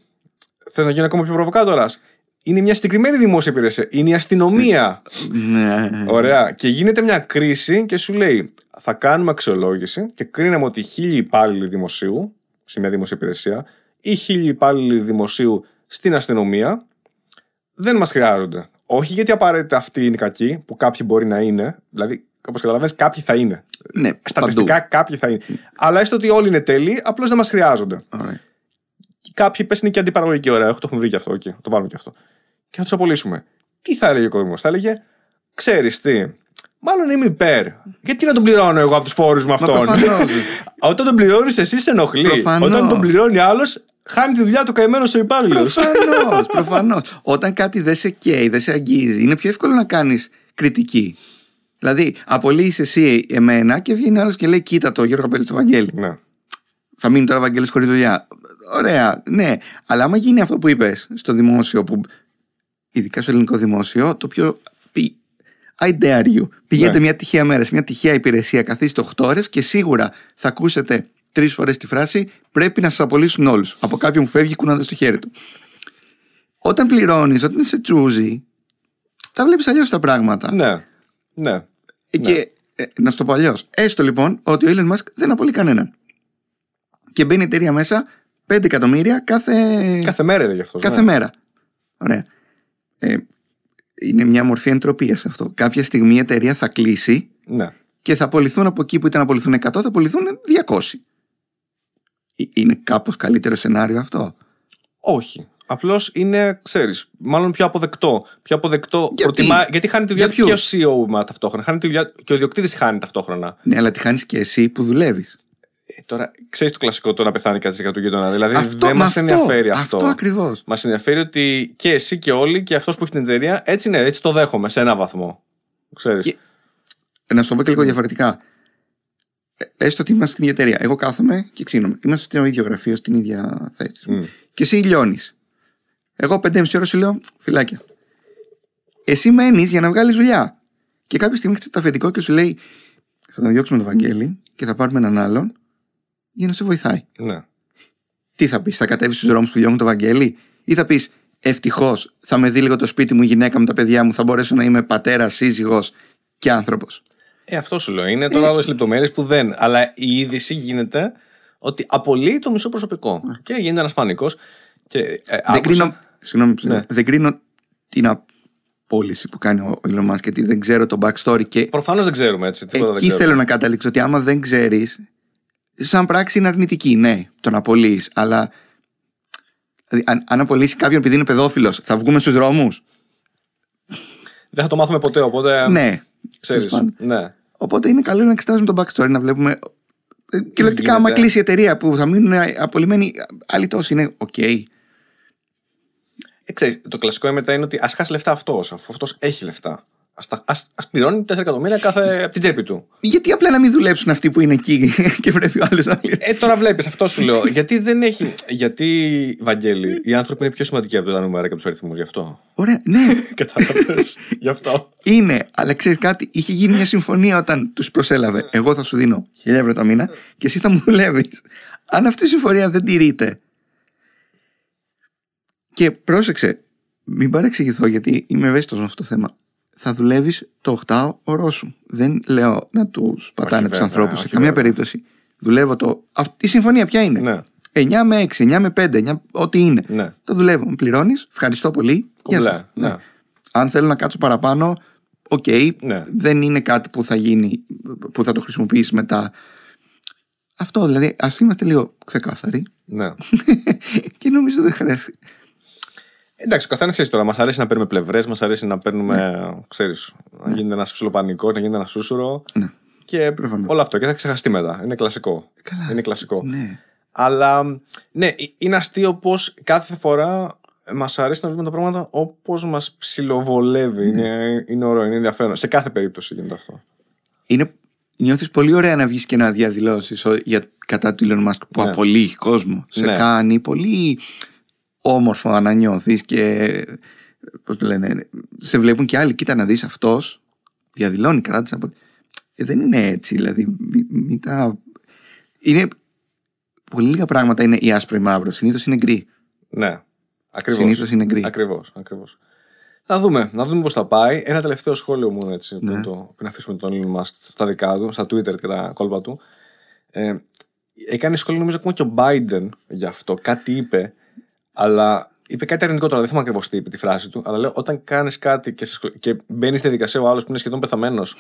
Θες να γίνεις ακόμα πιο προβοκάτορας; Είναι μια συγκεκριμένη δημόσια υπηρεσία. Είναι η αστυνομία. Ναι. Ωραία. Και γίνεται μια κρίση και σου λέει: Θα κάνουμε αξιολόγηση και κρίναμε ότι χίλιοι υπάλληλοι δημοσίου σε μια δημόσια υπηρεσία ή χίλιοι υπάλληλοι δημοσίου στην αστυνομία δεν μας χρειάζονται. Όχι γιατί απαραίτητα αυτοί είναι κακοί, που κάποιοι μπορεί να είναι. Δηλαδή, όπως καταλαβαίνεις, κάποιοι θα είναι. Ναι, Στατιστικά κάποιοι θα είναι. Αλλά έστω ότι όλοι είναι τέλειοι, απλώς δεν μας χρειάζονται. παντού. Ωραία. Κάποιοι πες είναι και αντιπαραγωγικοί. Ωραία, έχω το έχουμε βρει και αυτό. Okay, το βάλουμε και αυτό. Και θα τους απολύσουμε. Τι θα έλεγε ο κόσμο, θα έλεγε, ξέρεις τι, μάλλον είμαι υπέρ. Γιατί να τον πληρώνω εγώ από τους φόρους μου Μα αυτόν; προφανώς. <laughs> Όταν τον πληρώνεις, εσύ σε ενοχλεί. Προφανώς. Όταν τον πληρώνει άλλος, χάνει τη δουλειά του καημένο ο υπάλληλο. Προφανώς, <laughs> προφανώς. Όταν κάτι δεν σε καίει, δεν σε αγγίζει, είναι πιο εύκολο να κάνεις κριτική. Δηλαδή, απολύεις εσύ εμένα και βγαίνει άλλος και λέει: Κοίτα το Γιώργο Καπέλη του Βαγγέλη. ναι. Θα μείνει τώρα ο Βαγγέλης χωρίς δουλειά. Ωραία, ναι. Αλλά άμα γίνει αυτό που είπες στο δημόσιο, που ειδικά στο ελληνικό δημόσιο, το πιο. πι- I dare you. Πηγαίνετε Ναι. μια τυχαία μέρα σε μια τυχαία υπηρεσία, καθίστε 8 ώρες και σίγουρα θα ακούσετε τρεις φορές τη φράση Πρέπει να σας απολύσουν όλους. Από κάποιον που φεύγει κουνώντας το χέρι του. Όταν πληρώνεις, όταν είσαι τσούζι, τα βλέπεις αλλιώς τα πράγματα. ναι. Ναι. Ε, Και ε, να σου το πω αλλιώς. Έστω λοιπόν ότι ο Elon Musk δεν απολύει κανέναν. Και μπαίνει η εταιρεία μέσα 5 εκατομμύρια κάθε, Κάθε μέρα έλεγε αυτό. κάθε μέρα. Ωραία. Ε, είναι μια μορφή εντροπίας αυτό. Κάποια στιγμή η εταιρεία θα κλείσει Ναι. και θα απολυθούν από εκεί που ήταν να απολυθούν 100, θα απολυθούν 200. Ε, Είναι κάπως καλύτερο σενάριο αυτό; Όχι. Απλώς είναι, ξέρεις, μάλλον πιο αποδεκτό. Πιο αποδεκτό Γιατί; προτιμά, γιατί χάνει τη δουλειά Για του και ο CEO μα ταυτόχρονα. Χάνει τη δουλειά και ο ιδιοκτήτης χάνει ταυτόχρονα. Ναι, αλλά τη χάνεις και εσύ που δουλεύεις. Ε, τώρα, ξέρεις το κλασικό το να πεθάνει κάτι για του γείτονα. Δηλαδή δεν μας μα ενδιαφέρει αυτό. Αυτό ακριβώς. Μας ενδιαφέρει ότι και εσύ και όλοι και αυτός που έχει την εταιρεία έτσι είναι, έτσι το δέχομαι σε ένα βαθμό. Ξέρεις. Και- Να σου το πω και λίγο διαφορετικά. Ε, Έστω ότι είμαστε στην ίδια εταιρεία. Εγώ κάθομαι και ξύνομαι. Είμαστε στο ίδιο γραφείο, στην ίδια θέση. Μμ. Και εσύ λιώνεις. Εγώ 5,5 ώρα σου λέω φυλάκια. Εσύ μένεις για να βγάλεις δουλειά. Και κάποια στιγμή έρχεται το αφεντικό και σου λέει θα τον διώξουμε τον Βαγγέλη και θα πάρουμε έναν άλλον για να σε βοηθάει. Ναι. Τι θα πεις, θα κατέβεις στους δρόμους που διώχνουν τον Βαγγέλη, ή θα πεις ευτυχώς θα με δει λίγο το σπίτι μου, η γυναίκα μου, τα παιδιά μου, θα μπορέσω να είμαι πατέρας, σύζυγος και άνθρωπος. Ε, αυτό σου λέω. Είναι τώρα άλλε λεπτομέρειες που δεν. Αλλά η είδηση γίνεται ότι απολύει το μισό προσωπικό. Και γίνεται ένας πανικός. Και, ε, Δεν άκουσα- κρίνω, συγγνώμη, Ναι. δεν κρίνω την απόλυση που κάνει ο Elon Musk γιατί δεν ξέρω το backstory και Προφανώς δεν ξέρουμε έτσι. Τίποτα δεν εκεί ξέρουμε. θέλω να καταλήξω ότι άμα δεν ξέρεις σαν πράξη είναι αρνητική, ναι, τον απολύεις αλλά δηλαδή, αν, αν απολύσει κάποιον επειδή είναι παιδόφιλος θα βγούμε στους δρόμους; Δεν θα το μάθουμε ποτέ, οπότε. ναι Ξέρεις. τέλος πάντων. Ναι. Οπότε είναι καλό να εξετάζουμε τον backstory, να βλέπουμε. ε, Κυριολεκτικά, γίνεται. άμα κλείσει η εταιρεία που θα μείνουν απολυμμένοι, άλλοι τόσοι είναι οκ. Ε, ξέρεις, το κλασικό μετά είναι ότι ας χάσει λεφτά αυτός, αφού αυτός έχει λεφτά. Ας, τα- ας, ας πληρώνει 4 εκατομμύρια κάθε από την τσέπη του. Γιατί απλά να μην δουλέψουν αυτοί που είναι εκεί <laughs> και πρέπει ο άλλος να Ε, τώρα βλέπεις, αυτό σου λέω. γιατί δεν έχει. Γιατί, Βαγγέλη, οι άνθρωποι είναι πιο σημαντικοί από τα νούμερα και από τους αριθμούς, γι' αυτό. Ωραία, ναι, <laughs> Κατάλαβες. γι' αυτό. είναι. Αλλά ξέρεις κάτι, είχε γίνει μια συμφωνία όταν τους προσέλαβε. Εγώ θα σου δίνω 1000 ευρώ το μήνα και εσύ θα μου δουλεύεις. Αν αυτή η συμφωνία δεν τηρείται. Και πρόσεξε, μην παρεξηγηθώ γιατί είμαι ευαίσθητος με αυτό το θέμα. Θα δουλεύεις το 8ωρο σου. Δεν λέω να τους πατάνε τους βέβαια, ανθρώπους σε όχι καμία βέβαια. περίπτωση. Δουλεύω το. Αυτή η συμφωνία ποια είναι; Ναι. 9 με 6, 9 με 5, 9, ό,τι είναι. Ναι. Το δουλεύω. Με πληρώνεις. Ευχαριστώ πολύ. Γεια Κομπλέ, σας. ναι. Αν θέλω να κάτσω παραπάνω, οκ. Ναι. Δεν είναι κάτι που θα γίνει, που θα το χρησιμοποιήσει μετά. Αυτό δηλαδή, ας είμαστε λίγο ξεκάθαροι. ναι. <laughs> και νομίζω δεν χρειάζεται. Εντάξει, ο καθένας ξέρει τώρα. Μας αρέσει να παίρνουμε πλευρές, μας αρέσει να παίρνουμε. ξέρεις, να γίνεται ένας ψιλοπανικός, να γίνεται ένας σούσουρο. Ναι. Και Προφανώς. όλο αυτό. Και θα ξεχαστεί μετά. Είναι κλασικό. Καλά. Είναι κλασικό. Ναι. Αλλά ναι, ε- είναι αστείο πω κάθε φορά μας αρέσει να βλέπουμε τα πράγματα όπως μας ψιλοβολεύει. Ναι. Είναι, είναι ωραίο, είναι ενδιαφέρον. Σε κάθε περίπτωση γίνεται αυτό. Είναι, νιώθεις πολύ ωραία να βγεις και να διαδηλώσεις ο- για, κατά του Elon Musk που Ναι. απολύει κόσμο. Σε Ναι. κάνει πολύ όμορφο να νιώθεις και πώς το λένε, σε βλέπουν και άλλοι. Κοίτα να δεις αυτός διαδηλώνει κατά της απο... Ε, δεν είναι έτσι δηλαδή. Μην, μην τα... Είναι πολύ λίγα πράγματα είναι ή άσπρο ή μαύρο. Συνήθως είναι γκρι. Ναι, ακριβώς. Συνήθως είναι γκρι. Ακριβώς, ακριβώς. Να δούμε, να δούμε πώς θα πάει. Ένα τελευταίο σχόλιο μου έτσι, Ναι. πριν, το, πριν αφήσουμε τον Elon Musk στα δικά του, στα Twitter και τα κόλπα του. Ε, έκανε σχόλιο νομίζω ακόμα και ο Biden γι' αυτό. Κάτι είπε, αλλά είπε κάτι αρνητικό τώρα. Δεν θυμάμαι ακριβώς τι είπε τη φράση του. Αλλά λέω, όταν κάνεις κάτι και, σε σχολ- και μπαίνεις στη διαδικασία ο άλλος που είναι σχεδόν πεθαμένος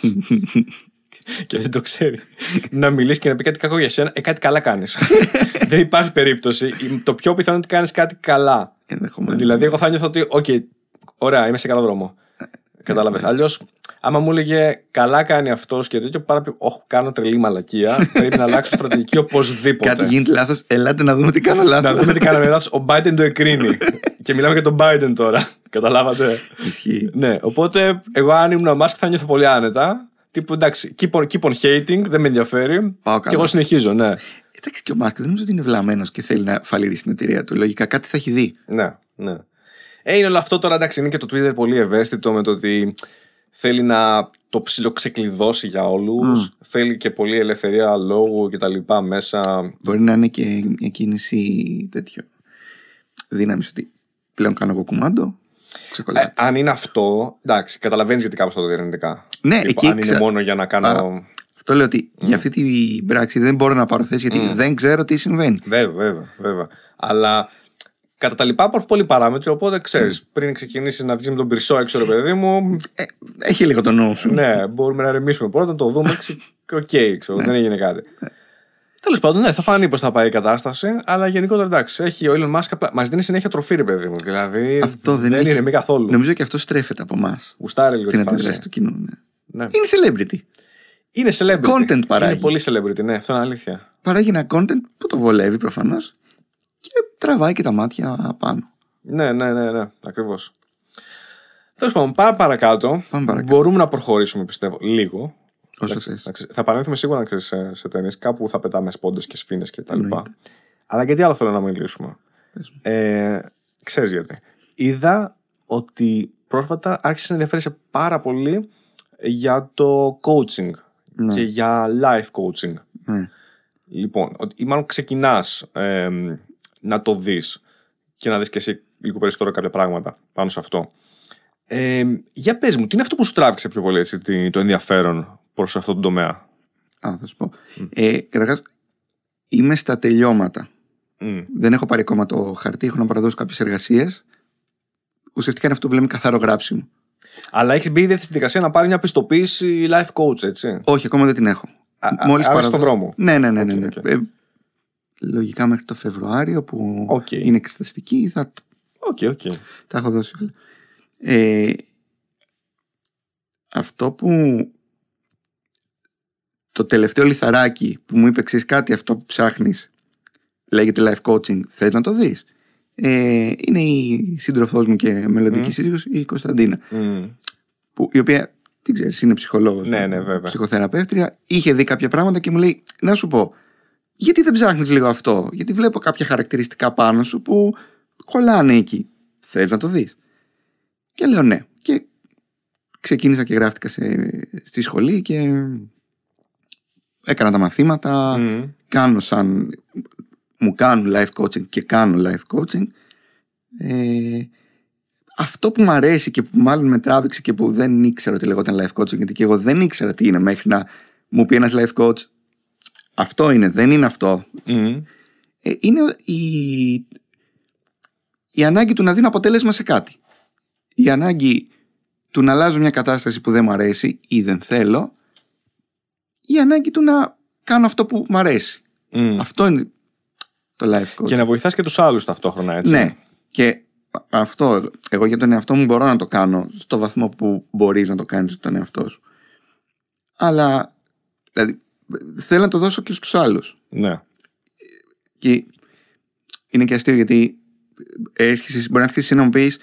<laughs> και δεν το ξέρει, να μιλήσεις και να πει κάτι κακό για σένα, ε, κάτι καλά κάνεις. <laughs> δεν υπάρχει περίπτωση. Το πιο πιθανό είναι ότι κάνεις κάτι καλά. Ενδεχομένως. Δηλαδή, εγώ θα νιώθω ότι, οκ, ωραία, είμαι σε καλό δρόμο. Κατάλαβες. Αλλιώς, άμα μου έλεγε καλά κάνει αυτός και τέτοιο, πάρα πει, Όχι, κάνω τρελή μαλακία. πρέπει να αλλάξω στρατηγική οπωσδήποτε. Κάτι γίνεται λάθος, ελάτε να δούμε τι κάνω λάθος. να δούμε τι κάναμε λάθος. Ο Biden το εκρίνει. και μιλάμε για τον Biden τώρα. Καταλάβατε. Ισχύει. ναι, οπότε εγώ αν ήμουν ο Μάσκ θα νιώθω πολύ άνετα. Τύπου εντάξει, keep on, keep on hating, δεν με ενδιαφέρει. Πάω Και καλά. εγώ συνεχίζω, ναι. Εντάξει και ο Μάσκ δεν νομίζω ότι είναι βλαμμένος και θέλει να φαλυρίσει την εταιρεία του. Λογικά κάτι θα έχει δει. Ναι, ναι. Ε, είναι όλο αυτό τώρα, εντάξει, είναι και το Twitter πολύ ευαίσθητο με το ότι θέλει να το ψιλοξεκλειδώσει για όλους. Θέλει και πολύ ελευθερία λόγου και τα λοιπά μέσα. Μπορεί να είναι και μια κίνηση τέτοιο δύναμης ότι πλέον κάνω εγώ κουμάντο. Ε, Ξεκολλάω. αν είναι αυτό, εντάξει, καταλαβαίνεις γιατί κάπως θα το δει αρνητικά. Ναι, Τύπου, εκεί αν είναι ξα- μόνο για να κάνω. Α. Αυτό λέω ότι για αυτή την πράξη δεν μπορώ να πάρω θέση γιατί δεν ξέρω τι συμβαίνει. Βέβαια, βέβαια, βέβαια. Αλλά κατά τα λοιπά υπάρχουν πολλοί παράμετροι. Οπότε ξέρεις, πριν ξεκινήσεις να βγεις με τον πυρσό έξω, ρε παιδί μου, Ε, έχει λίγο το νου σου. ναι, μπορούμε να ηρεμήσουμε πρώτα, να το δούμε. ξε- <laughs> Οκ, ξέρω, δεν έγινε κάτι. Τέλος πάντων, ναι, θα φανεί πώ θα πάει η κατάσταση, αλλά γενικότερα εντάξει. Έχει ο Elon Musk απλά. Μας δίνει συνέχεια τροφή, ρε παιδί μου. Δηλαδή Αυτό δεν, έχει- είναι μη καθόλου. Νομίζω και αυτό στρέφεται από εμάς. Γουστάρει λίγο Την τη φάση. αντίδραση του κοινού. Ναι. Ναι. Είναι celebrity. Είναι celebrity. Content παράγει. Είναι πολύ celebrity, ναι, αυτό είναι αλήθεια. Παράγει ένα content που το βολεύει προφανώς και τραβάει και τα μάτια πάνω. Ναι, ναι, ναι, ναι, ακριβώς. Τέλος πάντων, πάμε παρακάτω. Πάμε παρακάτω. Μπορούμε να προχωρήσουμε, πιστεύω, λίγο. Όσο Εντάξει, θες. εντάξει, Θα επανέλθουμε σίγουρα να ξέρεις, σε, σε ταινίε. Κάπου θα πετάμε σπόντες και σφίνε και τα λοιπά. Εννοείται. Αλλά γιατί άλλο θέλω να μιλήσουμε; Πες μου. Ε, ξέρεις γιατί. Είδα ότι πρόσφατα άρχισε να ενδιαφέρει πάρα πολύ για το coaching Ναι. και για life coaching. Ναι. Λοιπόν, ότι, ή μάλλον ξεκινάς να το δεις και να δεις και εσύ λίγο περισσότερο κάποια πράγματα πάνω σε αυτό. Ε, για πες μου, τι είναι αυτό που σου τράβηξε πιο πολύ έτσι, τι- το ενδιαφέρον προς αυτό το τομέα; Α, θα σου πω. Ε, Καταρχάς, είμαι στα τελειώματα. Μμ. Δεν έχω πάρει ακόμα το χαρτί, έχω να παραδώσω κάποιες εργασίες. ουσιαστικά είναι αυτό που λέμε καθαρό γράψιμο. Αλλά έχεις μπει ήδη αυτή τη διαδικασία να πάρεις μια πιστοποίηση life coach, έτσι; Όχι, ακόμα δεν την έχω. Α, α, Μόλις άρα παραδο- στον δρόμο. Ναι, ναι, ναι. ναι, Οκ, ναι. οκ. Ε, λογικά μέχρι το Φεβρουάριο που Οκ. είναι εξεταστική θα Οκ, οκ. τα έχω δώσει όλα. Ε, αυτό που το τελευταίο λιθαράκι που μου είπε ξέρεις κάτι αυτό που ψάχνεις λέγεται life coaching θες να το δεις; Ε, είναι η σύντροφός μου και μελλοντική Μμ. σύζυγος η Κωνσταντίνα Μμ. που, η οποία την ξέρεις είναι ψυχολόγος Ναι, ναι, βέβαια. ψυχοθεραπεύτρια είχε δει κάποια πράγματα και μου λέει να σου πω γιατί δεν ψάχνεις λίγο αυτό; Γιατί βλέπω κάποια χαρακτηριστικά πάνω σου που κολλάνε εκεί. Θες να το δεις. Και λέω ναι. Και ξεκίνησα και γράφτηκα σε, στη σχολή και έκανα τα μαθήματα. Μμ. κάνω σαν μου κάνουν life coaching και κάνω life coaching. Ε, αυτό που μου αρέσει και που μάλλον με τράβηξε και που δεν ήξερα ότι λεγόταν life coaching γιατί και εγώ δεν ήξερα τι είναι μέχρι να μου πει ένας life coach αυτό είναι, δεν είναι αυτό Μμ. ε, είναι η, η ανάγκη του να δίνω αποτέλεσμα σε κάτι η ανάγκη του να αλλάζω μια κατάσταση που δεν μου αρέσει ή δεν θέλω η ανάγκη του να κάνω αυτό που μου αρέσει Μμ. αυτό είναι το life coach Και να βοηθάς και τους άλλους ταυτόχρονα, έτσι. ναι. Και αυτό, εγώ για τον εαυτό μου μπορώ να το κάνω στο βαθμό που μπορείς να το κάνεις τον εαυτό σου. Αλλά, δηλαδή, θέλω να το δώσω και στους άλλους. Ναι. Και είναι και αστείο γιατί έρχεσαι, μπορεί να έρθεις εσύ να μου πεις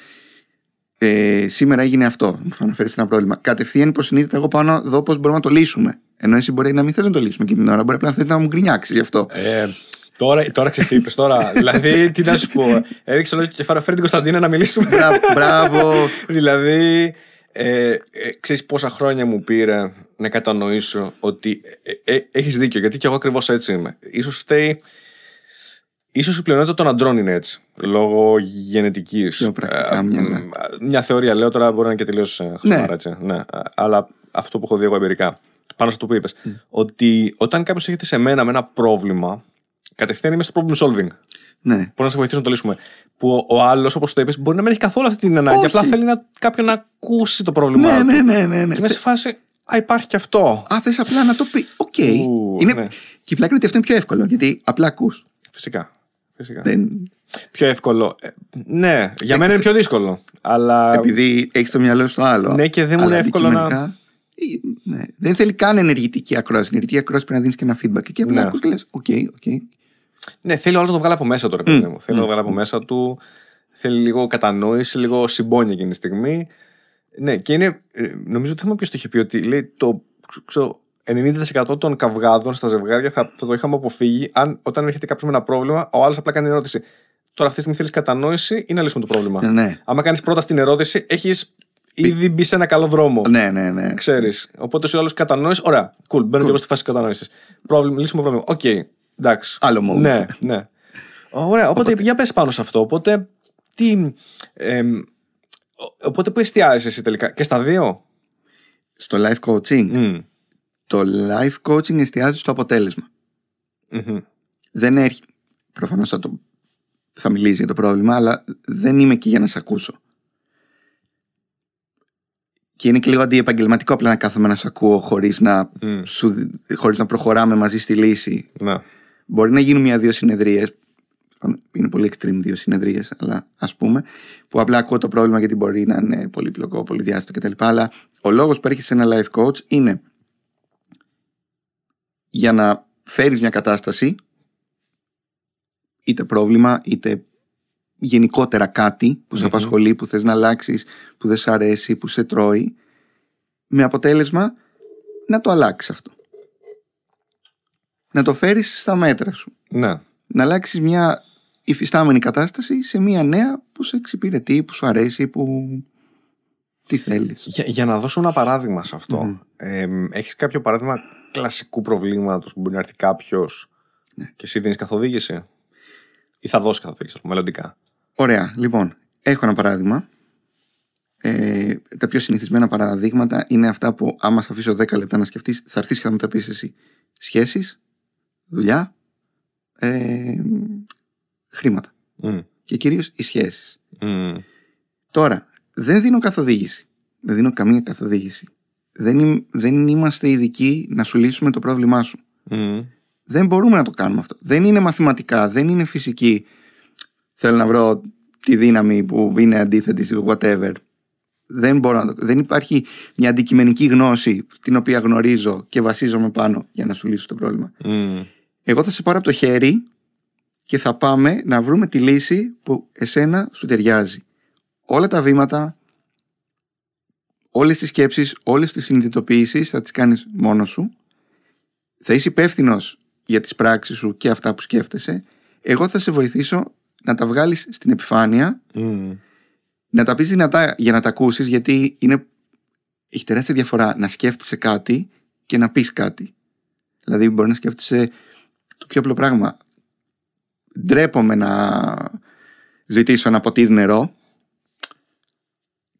ε, σήμερα έγινε αυτό, μου θα αναφέρεις ένα πρόβλημα. Κατευθείαν υποσυνείδητα εγώ πάω να δω πώς μπορούμε να το λύσουμε. Ενώ εσύ μπορεί να μην θες να το λύσουμε εκείνη την ώρα, μπορεί απλά να θες να μου γκρινιάξεις γι' αυτό. Ε, τώρα, τώρα ξέρεις τι είπες τώρα. <laughs> δηλαδή, τι να σου πω. Έριξε όλο το κεφάλι, φέρε την Κωνσταντίνα να μιλήσουμε. Μπρα- Μπράβο. <laughs> δηλαδή, ε, ε, ξέρεις πόσα χρόνια μου πήρε να κατανοήσω ότι ε, ε, έχεις δίκιο, γιατί και εγώ ακριβώς έτσι είμαι. Ίσως φταίει, ίσως η πλειονότητα των αντρών είναι έτσι, λόγω γενετικής. Πιο πρακτικά Ε, μυαλά. μ, μια θεωρία λέω τώρα μπορεί να είναι και τελείως ε, χαζομάρα, έτσι. Ναι. Ε, Αλλά αυτό που έχω δει εγώ εμπειρικά, πάνω σε αυτό που είπες, ότι όταν κάποιος έρχεται σε μένα με ένα πρόβλημα, κατευθείαν είμαι στο problem solving. ναι. Μπορεί να σε βοηθήσει να το λύσουμε. Που ο, ο άλλος, όπως το είπες, μπορεί να μην έχει καθόλου αυτή την ανάγκη. Όχι. Απλά θέλει να, κάποιον να ακούσει το πρόβλημά Ναι, του. ναι, ναι, ναι, ναι. Και μέσα σε φάση, Α, υπάρχει και αυτό. Α, θες απλά να το πει. Οκ. Ου, είναι... ναι. Και η πλάκα είναι ότι αυτό είναι πιο εύκολο γιατί απλά ακούς. Φυσικά. Φυσικά. Δεν... Πιο εύκολο. Ε, ναι, για μένα είναι πιο δύσκολο. Αλλά. Επειδή έχεις το μυαλό στο άλλο. Ναι, και δεν μου είναι Αλλά εύκολο να- αντικειμενικά, ε, Ναι. Δεν θέλει καν ενεργητική ακρόαση. Ενεργητική ακρόαση πρέπει να δίνεις και ένα feedback. Και απλά Ναι. ακούς και λες: Οκ, οκ. Ναι, θέλει ο άλλος να το βγάλει από μέσα του, ρε παιδί μου. Θέλει να το βγάλει από μέσα του. Θέλει λίγο κατανόηση, λίγο συμπόνια εκείνη τη στιγμή. Ναι, και είναι. ε, Νομίζω ότι θυμάμαι ποιο το είχε πει ότι λέει το. Ξέρω, 90% των καυγάδων στα ζευγάρια θα, θα το είχαμε αποφύγει αν όταν έρχεται κάποιος με ένα πρόβλημα, ο άλλος απλά κάνει την ερώτηση. Τώρα αυτή τη στιγμή θέλεις κατανόηση ή να λύσουμε το πρόβλημα; Ναι, ναι. Άμα κάνεις πρώτα στην ερώτηση, έχεις ήδη μπει σε ένα καλό δρόμο. Ναι, ναι, ναι. Ξέρεις. Οπότε σου άλλο κατανόηση. Ωραία, cool. Μπαίνω και εγώ στη φάση κατανόησης. Πρόβλημα, λύσουμε πρόβλημα. Οκ, εντάξει. Άλλο mode. Ναι, ναι. Ωραία, οπότε, για πες πάνω σε αυτό. Οπότε, τι, εμ, ο- οπότε που εστιάζεις εσύ τελικά, και στα δύο; Στο life coaching. Μμ, Το life coaching εστιάζει στο αποτέλεσμα. μμμ. Δεν έχει. Προφανώς θα, το... θα μιλήσει για το πρόβλημα, αλλά δεν είμαι εκεί για να σε ακούσω. Και είναι και λίγο αντιεπαγγελματικό απλά να κάθομαι να σε ακούω χωρίς να, Μμ. σου... δι- χωρίς να προχωράμε μαζί στη λύση. Ναι. Μπορεί να γίνουν μια-δύο συνεδρίες είναι πολύ extreme δύο συνεδρίες αλλά ας πούμε που απλά ακούω το πρόβλημα γιατί μπορεί να είναι πολύπλοκο, πολυδιάστατο κτλ. Αλλά ο λόγος που έρχεσαι σε ένα life coach είναι για να φέρεις μια κατάσταση είτε πρόβλημα είτε γενικότερα κάτι που σε Μμμ. απασχολεί, που θες να αλλάξεις, που δεν σ' αρέσει, που σε τρώει με αποτέλεσμα να το αλλάξεις αυτό. Να το φέρεις στα μέτρα σου. ναι. Να αλλάξεις μια υφιστάμενη κατάσταση σε μια νέα που σε εξυπηρετεί, που σου αρέσει, που τι θέλεις. Για, για να δώσω ένα παράδειγμα σε αυτό. Μμμ. εμ, έχεις κάποιο παράδειγμα κλασικού προβλήματος που μπορεί να έρθει κάποιος Ναι. και εσύ δίνεις καθοδήγηση; Ή θα δώσεις καθοδήγηση μελλοντικά; Ωραία, λοιπόν, έχω ένα παράδειγμα. Ε, τα πιο συνηθισμένα παραδείγματα είναι αυτά που άμα σε αφήσω 10 λεπτά να σκεφτείς θα έρθεις και θα μου τα πεις εσύ. Σχέσεις, δουλειά, ε, χρήματα. Μμ, Και κυρίως οι σχέσεις. μμ, Τώρα, δεν δίνω καθοδήγηση. Δεν δίνω καμία καθοδήγηση. Δεν, ειμ- δεν είμαστε ειδικοί να σου λύσουμε το πρόβλημά σου. Μμ. Δεν μπορούμε να το κάνουμε αυτό. Δεν είναι μαθηματικά, δεν είναι φυσική. Θέλω να βρω τη δύναμη που είναι αντίθετη σε whatever. Δεν μπορώ να το... Δεν υπάρχει μια αντικειμενική γνώση την οποία γνωρίζω και βασίζομαι πάνω για να σου λύσω το πρόβλημα. Μμ. Εγώ θα σε πάρω από το χέρι και θα πάμε να βρούμε τη λύση που εσένα σου ταιριάζει. Όλα τα βήματα, όλες τις σκέψεις, όλες τις συνειδητοποιήσεις θα τις κάνεις μόνος σου. Θα είσαι υπεύθυνος για τις πράξεις σου και αυτά που σκέφτεσαι. Εγώ θα σε βοηθήσω να τα βγάλεις στην επιφάνεια, Μμ. να τα πεις δυνατά για να τα ακούσεις γιατί είναι, έχει τεράστια διαφορά να σκέφτεσαι κάτι και να πεις κάτι. Δηλαδή μπορεί να σκέφτεσαι το πιο απλό πράγμα. Ντρέπομαι να ζητήσω ένα ποτήρι νερό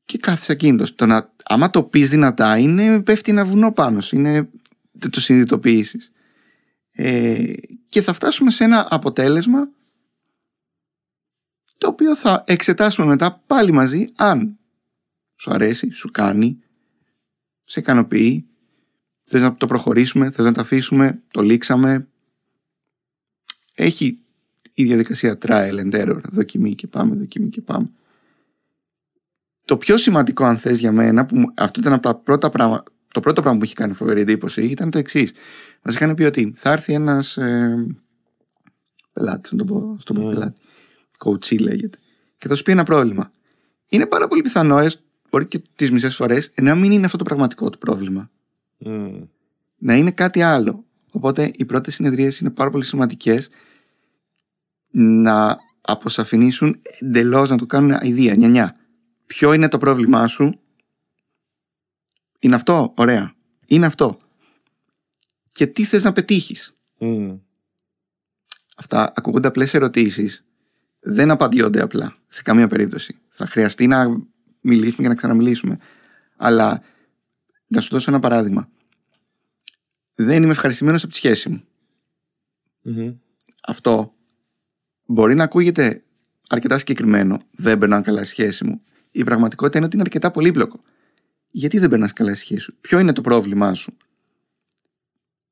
και κάθεσαι ακίνητος. Το να, άμα το πεις δυνατά είναι πέφτει ένα βουνό πάνω σου. Είναι, δεν το συνειδητοποιήσεις. Ε, και θα φτάσουμε σε ένα αποτέλεσμα το οποίο θα εξετάσουμε μετά πάλι μαζί αν σου αρέσει, σου κάνει, σε ικανοποιεί, θες να το προχωρήσουμε, θες να το αφήσουμε, το λήξαμε. Έχει η διαδικασία trial and error, δοκιμή και πάμε, δοκιμή και πάμε. Το πιο σημαντικό αν θες για μένα, που μου- αυτό ήταν από τα πρώτα πράγματα, το πρώτο πράγμα που είχε κάνει φοβερή εντύπωση ήταν το εξής. Μα είχαν πει ότι θα έρθει ένας ε, πελάτης, να το πω, στον πω Mm. πελάτη. Coachee λέγεται. Και θα σου πει ένα πρόβλημα. Είναι πάρα πολύ πιθανό, έστω- μπορεί και τις μισές φορές, να μην είναι αυτό το πραγματικό του πρόβλημα. Μμ. Να είναι κάτι άλλο. Οπότε οι πρώτες συνεδρίες είναι πάρα πολύ σημαντικές να αποσαφηνίσουν εντελώς να το κάνουν ιδέα, νιανιά. Ποιο είναι το πρόβλημά σου, είναι αυτό, ωραία. Είναι αυτό. Και τι θες να πετύχεις; Μμ. Αυτά ακούγονται απλές ερωτήσεις. Δεν απαντιόνται απλά σε καμία περίπτωση. Θα χρειαστεί να μιλήσουμε και να ξαναμιλήσουμε. Αλλά να σου δώσω ένα παράδειγμα. Δεν είμαι ευχαριστημένος από τη σχέση μου. Μμμ. Αυτό μπορεί να ακούγεται αρκετά συγκεκριμένο. Δεν περνάω καλά στη σχέση μου. Η πραγματικότητα είναι ότι είναι αρκετά πολύπλοκο. Γιατί δεν περνάς καλά στη σχέση σου, Ποιο είναι το πρόβλημά σου;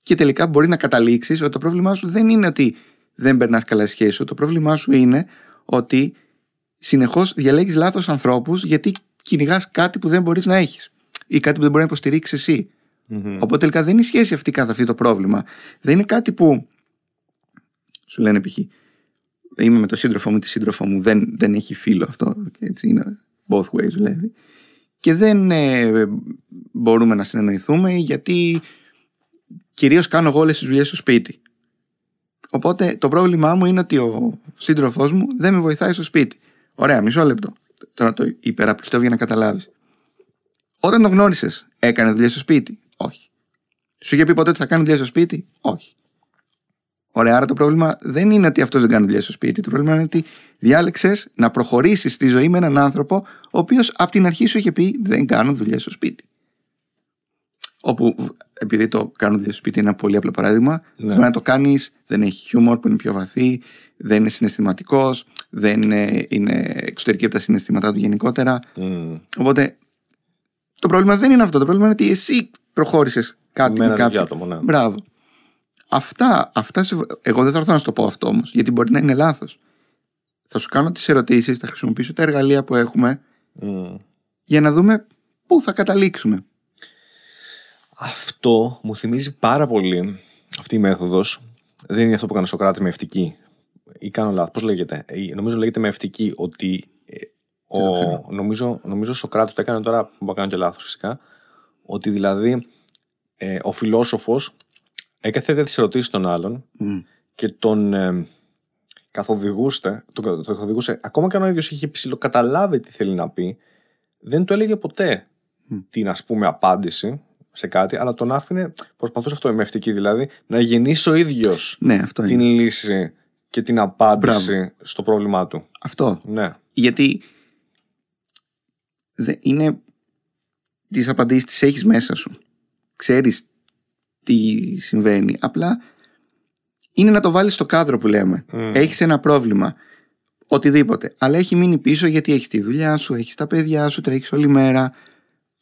Και τελικά μπορεί να καταλήξεις ότι το πρόβλημά σου δεν είναι ότι δεν περνάς καλά στη σχέση σου. Το πρόβλημά σου είναι ότι συνεχώς διαλέγεις λάθος ανθρώπους γιατί κυνηγάς κάτι που δεν μπορείς να έχεις ή κάτι που δεν μπορείς να υποστηρίξεις εσύ. Μμμ. Οπότε τελικά δεν είναι η σχέση αυτή καθ' αυτή το πρόβλημα. Δεν είναι κάτι που σου λένε π.χ. Είμαι με τον σύντροφό μου ή τη σύντροφό μου, δεν, δεν έχει φίλο αυτό. και Έτσι είναι both ways δουλεύει. Και δεν ε, μπορούμε να συνεννοηθούμε γιατί κυρίως κάνω εγώ όλες τις δουλειές στο σπίτι. Οπότε το πρόβλημά μου είναι ότι ο σύντροφός μου δεν με βοηθάει στο σπίτι. Ωραία, μισό λεπτό. Τώρα το υπεραπλουστεύω για να καταλάβεις. Όταν τον γνώρισες, έκανε δουλειά στο σπίτι; Όχι. Σου είχε πει ποτέ ότι θα κάνει δουλειά στο σπίτι; Όχι. Ωραία, άρα το πρόβλημα δεν είναι ότι αυτός δεν κάνει δουλειά στο σπίτι. Το πρόβλημα είναι ότι διάλεξες να προχωρήσεις στη ζωή με έναν άνθρωπο, ο οποίος από την αρχή σου είχε πει δεν κάνω δουλειά στο σπίτι. Όπου, επειδή το κάνω δουλειά στο σπίτι είναι ένα πολύ απλό παράδειγμα, Ναι. μπορεί να το κάνεις, δεν έχει χιούμορ που είναι πιο βαθύ, δεν είναι συναισθηματικός, δεν είναι, είναι εξωτερική από τα συναισθήματά του γενικότερα. Μμ. Οπότε το πρόβλημα δεν είναι αυτό. Το πρόβλημα είναι ότι εσύ προχώρησες κάτι Με με ένα τέτοιο κάποιον. άτομο, ναι. Μπράβο. Αυτά, αυτά σε... εγώ δεν θα έρθω να σου το πω αυτό όμως, γιατί μπορεί να είναι λάθος. Θα σου κάνω τις ερωτήσεις, θα χρησιμοποιήσω τα εργαλεία που έχουμε Μμ. για να δούμε πού θα καταλήξουμε. Αυτό μου θυμίζει πάρα πολύ αυτή η μέθοδος. Δεν είναι αυτό που έκανε ο Σοκράτης με ευτική. Ή κάνω λάθος. Πώς λέγεται; Ε, Νομίζω λέγεται με ευτική ότι. ε, Δεν το Ο, ξέρω. νομίζω, νομίζω ο Σοκράτης το έκανε τώρα, που κάνω και λάθος φυσικά, ότι δηλαδή ε, ο φιλόσοφος έκαθεται τις ερωτήσεις των άλλων Μμ. και τον ε, καθοδηγούσε, τον, κα- τον καθοδηγούσε, ακόμα και αν ο ίδιος είχε ψηλοκαταλάβει τι θέλει να πει, δεν του έλεγε ποτέ Μμ. την ας πούμε απάντηση σε κάτι, αλλά τον άφηνε, προσπαθούσε αυτό με ευτική δηλαδή, να γεννήσει ο ίδιος Ναι, αυτό την είναι. λύση και την απάντηση στο πρόβλημά του. Αυτό. Ναι. Γιατί δε, είναι τις απαντήσεις τις έχεις μέσα σου. Ξέρεις τι συμβαίνει. Απλά είναι να το βάλεις στο κάδρο που λέμε. Μμ. Έχεις ένα πρόβλημα. οτιδήποτε. Αλλά έχει μείνει πίσω γιατί έχει τη δουλειά σου, έχεις τα παιδιά σου, τρέχεις όλη μέρα.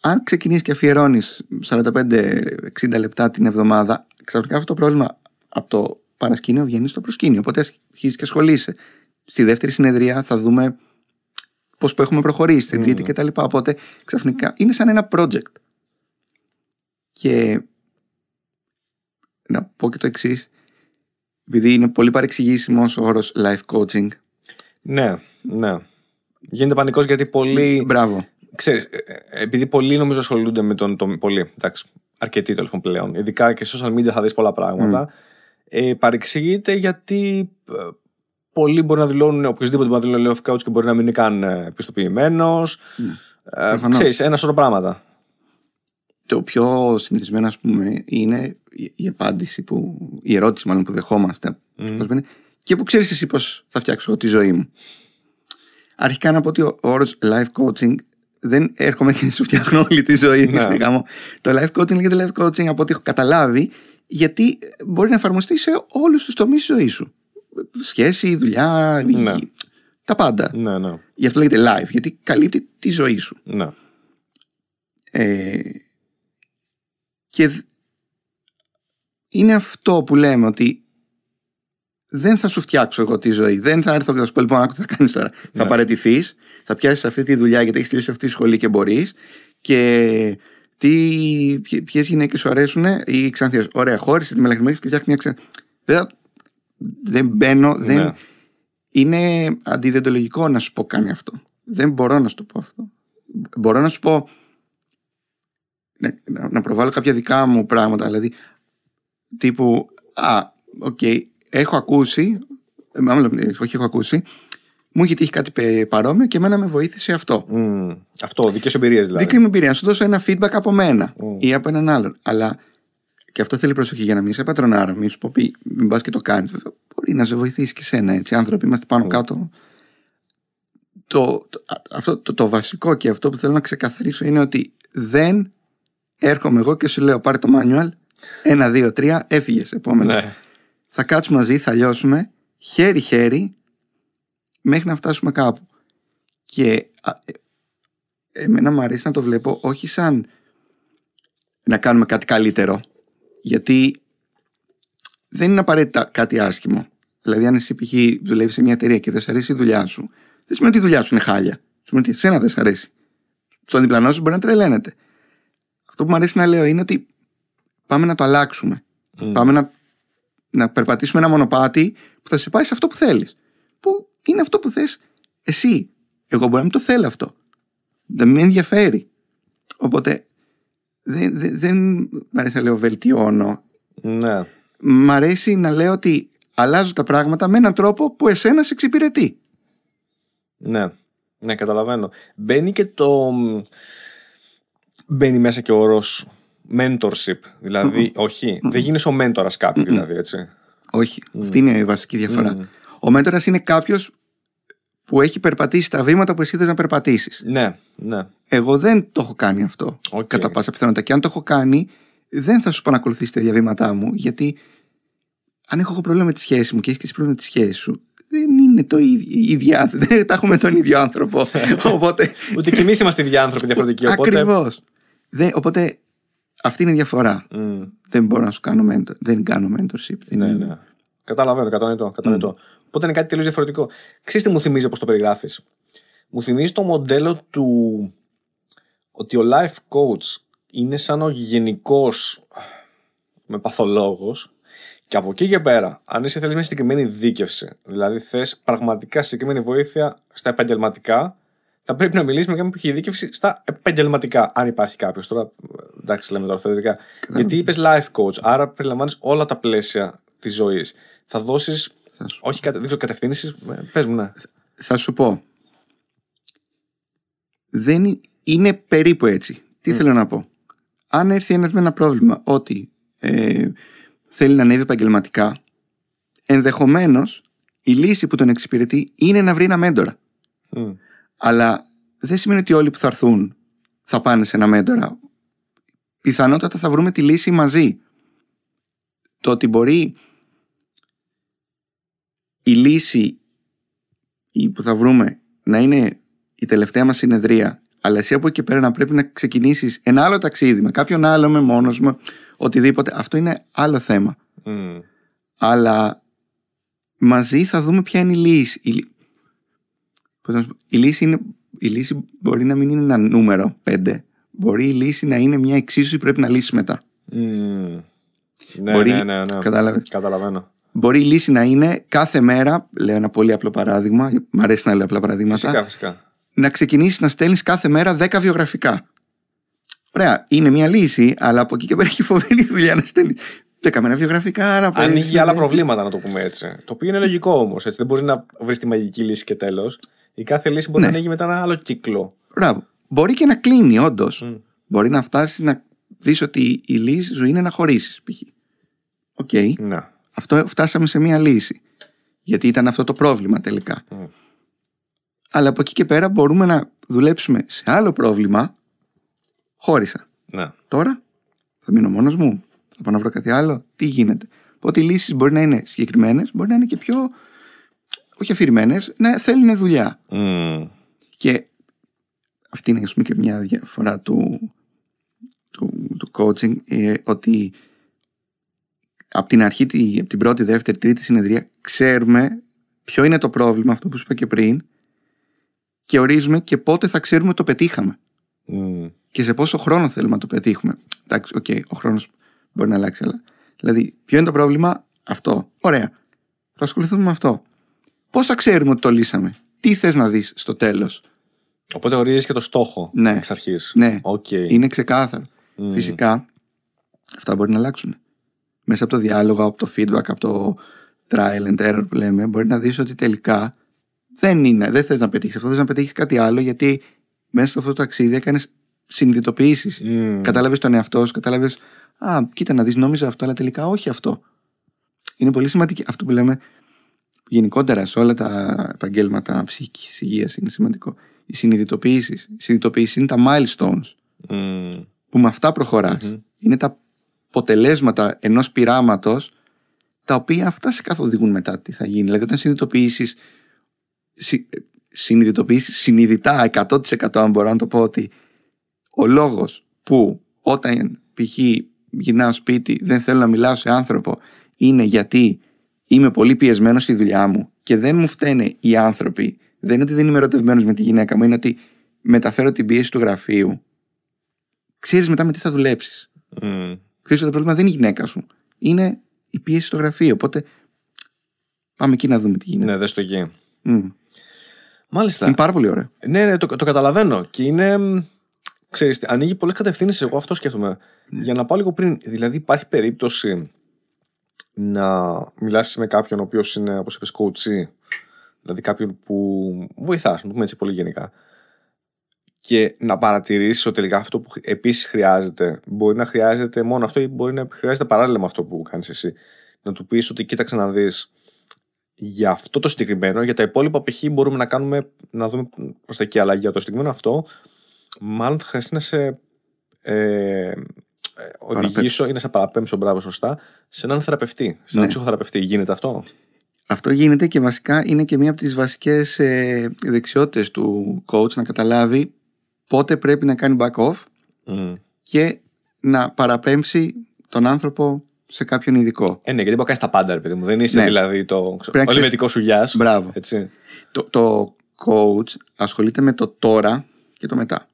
Αν ξεκινήσεις και αφιερώνεις 45-60 λεπτά την εβδομάδα, ξαφνικά αυτό το πρόβλημα από το παρασκήνιο βγαίνει στο προσκήνιο. Οπότε αρχίζεις και ασχολείσαι. Στη δεύτερη συνεδρία θα δούμε πώς που έχουμε προχωρήσει, την τρίτη κτλ. Οπότε ξαφνικά είναι σαν ένα project. Και να πω και το εξής, επειδή είναι πολύ παρεξηγήσιμος ο όρος life coaching. Ναι, ναι. Γίνεται πανικός γιατί πολλοί. Μπράβο. Ξέρεις, ε, ε, επειδή πολλοί νομίζω ασχολούνται με τον. τον πολύ, εντάξει, αρκετοί τέλος πάντων πλέον. Ειδικά και σε social media θα δεις πολλά πράγματα. Ε, παρεξηγείται γιατί ε, πολλοί μπορεί να δηλώνουν, οποιοδήποτε μπορεί να δηλώνει life coach και μπορεί να μην είναι καν επιστοποιημένος. Ε, ξέρεις, ένα σωρό πράγματα. Το πιο συνηθισμένο, ας πούμε, είναι η απάντηση που, η ερώτηση μάλλον που δεχόμαστε mm. και που ξέρεις εσύ πως θα φτιάξω εγώ τη ζωή μου αρχικά να πω ότι ο όρος life coaching δεν έρχομαι και σου φτιάχνω όλη τη ζωή ναι. το life coaching λέγεται life coaching από ό,τι έχω καταλάβει γιατί μπορεί να εφαρμοστεί σε όλους τους τομείς της ζωής σου σχέση, δουλειά ναι. τα πάντα ναι, ναι. γι' αυτό λέγεται life γιατί καλύπτει τη ζωή σου ναι. ε, και είναι αυτό που λέμε ότι δεν θα σου φτιάξω εγώ τη ζωή. Δεν θα έρθω και θα σου πω λοιπόν, άκου τι θα κάνεις τώρα. Θα ναι. παρετηθείς, θα πιάσεις αυτή τη δουλειά γιατί έχεις τελειώσει αυτή τη σχολή και μπορείς. Και ποιες γυναίκες σου αρέσουν; Οι ξανθιές. Ωραία, χώρισε τη μελαχρινή και φτιάξε μια ξανθιά. Δεν, δεν μπαίνω. Ναι. Δεν... Είναι αντιδεοντολογικό να σου πω κάνε αυτό. Δεν μπορώ να σου το πω αυτό. Μπορώ να σου πω. Να προβάλλω κάποια δικά μου πράγματα. Δηλαδή, τύπου, α, οκ, okay, έχω ακούσει, ε, όχι έχω ακούσει, μου έχει τύχει κάτι παρόμοιο και εμένα με βοήθησε αυτό. Mm, αυτό, δικές εμπειρίες δηλαδή. Δική μου εμπειρία. Να σου δώσω ένα feedback από μένα mm. ή από έναν άλλον. Αλλά και αυτό θέλει προσοχή για να μην σε πατρονάρω, μην σου πω πει, μην πας και το κάνεις. Μπορεί να σε βοηθήσει και σένα έτσι. Άνθρωποι είμαστε πάνω mm. κάτω. Το, το, αυτό, το, το βασικό και αυτό που θέλω να ξεκαθαρίσω είναι ότι δεν έρχομαι εγώ και σου λέω πάρε το manual ένα, δύο, τρία, έφυγες. Επόμενος. Ναι. Θα κάτσουμε μαζί, θα λιώσουμε χέρι-χέρι μέχρι να φτάσουμε κάπου. Και ε, εμένα μου αρέσει να το βλέπω όχι σαν να κάνουμε κάτι καλύτερο. Γιατί δεν είναι απαραίτητα κάτι άσχημο. Δηλαδή, αν εσύ π.χ. δουλεύεις σε μια εταιρεία και δεν σε αρέσει η δουλειά σου, δεν σημαίνει ότι η δουλειά σου είναι χάλια. Σημαίνει ότι εσένα δεν σε αρέσει. Στον διπλανό σου μπορεί να τρελαίνεται. Αυτό που μου αρέσει να λέω είναι ότι πάμε να το αλλάξουμε. Mm. Πάμε να, να περπατήσουμε ένα μονοπάτι που θα σε πάει σε αυτό που θέλεις. Που είναι αυτό που θες εσύ. Εγώ μπορεί να μην το θέλω αυτό. Δεν με ενδιαφέρει. Οπότε δεν, δεν, δεν μ' αρέσει να λέω βελτιώνω. Ναι. Μ' αρέσει να λέω ότι αλλάζω τα πράγματα με έναν τρόπο που εσένα σε εξυπηρετεί. Ναι. Ναι, καταλαβαίνω. Μπαίνει και το... Μπαίνει μέσα και ο όρος mentorship. δηλαδη όχι, δεν γίνει ο μέντορας κάποιου, δηλαδή, έτσι. Όχι. Αυτή είναι η βασική διαφορά. Ο μέντορας είναι κάποιος που έχει περπατήσει τα βήματα που εσύ θες να περπατήσεις. Ναι, ναι. Εγώ δεν το έχω κάνει αυτό. Κατά πάσα πιθανότητα. Και αν το έχω κάνει, δεν θα σου πω να ακολουθήσει τα διαβήματά μου, γιατί αν έχω πρόβλημα με τη σχέση μου και έχεις και εσύ πρόβλημα με τη σχέση σου, δεν είναι το ίδιο. <laughs> Δεν τα έχουμε τον ίδιο άνθρωπο. <laughs> οπότε... Ούτε κι εμείς είμαστε ίδιοι άνθρωποι διαφορετικοί. Οπότε... Ακριβώ. Οπότε αυτή είναι η διαφορά. Mm. Δεν μπορώ να σου κάνω mentor, δεν κάνω mentorship. Δεν ναι, ναι. Καταλαβαίνω, κατανοητό. κατανοητό. Mm. Οπότε είναι κάτι τελείως διαφορετικό. Ξέρετε τι μου θυμίζει όπως το περιγράφεις; Μου θυμίζει το μοντέλο του ότι ο life coach είναι σαν ο γενικός με παθολόγος και από εκεί και πέρα, αν είσαι θέλεις μια συγκεκριμένη δίκευση, δηλαδή θες πραγματικά συγκεκριμένη βοήθεια στα επαγγελματικά, θα πρέπει να μιλήσει με κάποιον που έχει δίκευση στα επαγγελματικά, αν υπάρχει κάποιος. Τώρα, εντάξει, λέμε τώρα θεωρητικά. Γιατί είπες life coach, άρα περιλαμβάνεις όλα τα πλαίσια της ζωής. Θα δώσεις. Όχι, δεν ξέρω, κατευθύνσεις. Ε, Πες μου, ναι. Θα σου πω. Δεν είναι περίπου έτσι. Τι θέλω να πω; Αν έρθει ένας με ένα πρόβλημα ότι ε, θέλει να ανέβει επαγγελματικά, ενδεχομένως η λύση που τον εξυπηρετεί είναι να βρει ένα μέντορα. Αλλά δεν σημαίνει ότι όλοι που θα έρθουν θα πάνε σε ένα μέντορα. Πιθανότατα θα βρούμε τη λύση μαζί. Το ότι μπορεί η λύση ή που θα βρούμε να είναι η τελευταία μας συνεδρία, αλλά εσύ από εκεί και πέρα να πρέπει να ξεκινήσεις ένα άλλο ταξίδι με κάποιον άλλο, με μόνος μου, οτιδήποτε. Αυτό είναι άλλο θέμα. Μμ. Αλλά μαζί θα δούμε ποια είναι η λύση. Η, λύ- πώς να σου πω, η, λύση, είναι, η λύση μπορεί να μην είναι ένα νούμερο 5. Μπορεί η λύση να είναι μια εξίσωση που πρέπει να λύσεις μετά. Μμ. Ναι, Μπορεί- ναι, ναι, ναι. Κατάλαβες; Καταλαβαίνω. Μπορεί η λύση να είναι κάθε μέρα, λέω ένα πολύ απλό παράδειγμα, μ' αρέσει να λέω απλά παραδείγματα, Φυσικά, φυσικά. να ξεκινήσεις να στέλνεις κάθε μέρα 10 βιογραφικά. Ωραία, είναι μια λύση, αλλά από εκεί και πέρα έχει φοβερή δουλειά να στέλνεις 10 μέρα βιογραφικά. Να Ανοίγει παίρνεις- άλλα προβλήματα, να το πούμε έτσι. Το οποίο είναι λογικό όμως. Δεν μπορείς να βρεις τη μαγική λύση και τέλος. Η κάθε λύση μπορεί Ναι. να ανοίγει μετά ένα άλλο κύκλο. Μπράβο. Μπορεί και να κλείνει, όντως. Μμ. Μπορεί να φτάσεις να δεις ότι η λύση σου είναι να χωρίσεις, π.χ. Οκ. Ναι. Αυτό φτάσαμε σε μια λύση. Γιατί ήταν αυτό το πρόβλημα τελικά. Μμ. Αλλά από εκεί και πέρα μπορούμε να δουλέψουμε σε άλλο πρόβλημα. Χώρισα. Ναι. Τώρα θα μείνω μόνος μου. Θα πάω να βρω κάτι άλλο. Τι γίνεται. Οπότε οι λύσεις μπορεί να είναι συγκεκριμένες, μπορεί να είναι και πιο. Όχι αφηρημένες, να θέλουν δουλειά. Μμ. Και αυτή είναι ας πούμε, και μια διαφορά του, του, του coaching ε, ότι από την αρχή, τη- από την πρώτη, δεύτερη, τρίτη συνεδρία ξέρουμε ποιο είναι το πρόβλημα, αυτό που σου είπα και πριν και ορίζουμε και πότε θα ξέρουμε ότι το πετύχαμε Μμ. και σε πόσο χρόνο θέλουμε να το πετύχουμε. Εντάξει, οκ, ο χρόνος μπορεί να αλλάξει, αλλά δηλαδή ποιο είναι το πρόβλημα, αυτό. Ωραία. Θα ασχοληθούμε με αυτό. Πώς θα ξέρουμε ότι το λύσαμε; Τι θες να δεις στο τέλος; Οπότε ορίζει και το στόχο Ναι. εξ αρχής. Ναι. Οκ. Είναι ξεκάθαρο. Μμ. Φυσικά αυτά μπορεί να αλλάξουν. Μέσα από το διάλογο, από το feedback, από το trial and error που λέμε, μπορεί να δεις ότι τελικά δεν είναι, δεν θες να πετύχεις αυτό, θες να πετύχεις κάτι άλλο γιατί μέσα σε αυτό το ταξίδι έκανες συνειδητοποιήσεις. Μμ. Κατάλαβες τον εαυτό σου, κατάλαβες «Α, κοίτα να δεις, νόμιζα αυτό, αλλά τελικά όχι αυτό». Είναι πολύ σημαντικό αυτό που λέμε γενικότερα σε όλα τα επαγγέλματα ψυχικής υγείας είναι σημαντικό. Οι συνειδητοποιήσεις. Οι συνειδητοποιήσεις είναι τα milestones Μμ. που με αυτά προχωράς. Μμμ. Είναι τα αποτελέσματα ενός πειράματος τα οποία αυτά σε καθοδηγούν μετά τι θα γίνει. Δηλαδή όταν συνειδητοποιήσεις συ, συνειδητοποιήσεις συνειδητά 100% αν μπορώ να το πω ότι ο λόγος που όταν π.χ. γυρνάω σπίτι δεν θέλω να μιλάω σε άνθρωπο είναι γιατί είμαι πολύ πιεσμένος στη δουλειά μου και δεν μου φταίνε οι άνθρωποι δεν είναι ότι δεν είμαι ερωτευμένος με τη γυναίκα μου είναι ότι μεταφέρω την πίεση του γραφείου ξέρεις μετά με τι θα δουλέψεις Μμ. Ξέρεις ότι το πρόβλημα δεν είναι η γυναίκα σου. Είναι η πίεση στο γραφείο. Οπότε πάμε εκεί να δούμε τι γίνεται. Ναι, δες το εκεί. Μμ. Μάλιστα. Είναι πάρα πολύ ωραίο. Ναι, ναι, το, το καταλαβαίνω. Και είναι. μ, Ξέρεις, τι, ανοίγει πολλές κατευθύνσεις. Εγώ αυτό σκέφτομαι. Για να πάω λίγο πριν, δηλαδή υπάρχει περίπτωση να μιλάσει με κάποιον ο οποίος είναι, όπως είπες, coach, δηλαδή κάποιον που βοηθάς, να το πούμε έτσι πολύ γενικά. Και να παρατηρήσεις ότι τελικά αυτό που επίσης χρειάζεται μπορεί να χρειάζεται μόνο αυτό ή μπορεί να χρειάζεται παράλληλα με αυτό που κάνεις εσύ. Να του πεις ότι κοίταξε να δεις για αυτό το συγκεκριμένο, για τα υπόλοιπα π.χ. μπορούμε να κάνουμε, να δούμε προς τα εκεί, αλλά για το συγκεκριμένο αυτό, μάλλον θα χρειαστεί να σε ε, ε, οδηγήσω ή να σε παραπέμψω, μπράβο, σωστά, σε έναν θεραπευτή, σε έναν Ναι. ψυχοθεραπευτή. Γίνεται αυτό; Αυτό γίνεται και βασικά είναι και μία από τις βασικές ε, δεξιότητες του coach να καταλάβει πότε πρέπει να κάνει back off Mm. και να παραπέμψει τον άνθρωπο σε κάποιον ειδικό. Ε, ναι, γιατί μπορεί να κάνεις τα πάντα, ρε παιδί μου. Δεν είσαι Ναι. δηλαδή το Πρέπει να ο ξέρεις- ελβετικό σου γεια. Μπράβο. Έτσι. Το, το coach ασχολείται με το τώρα και το μετά.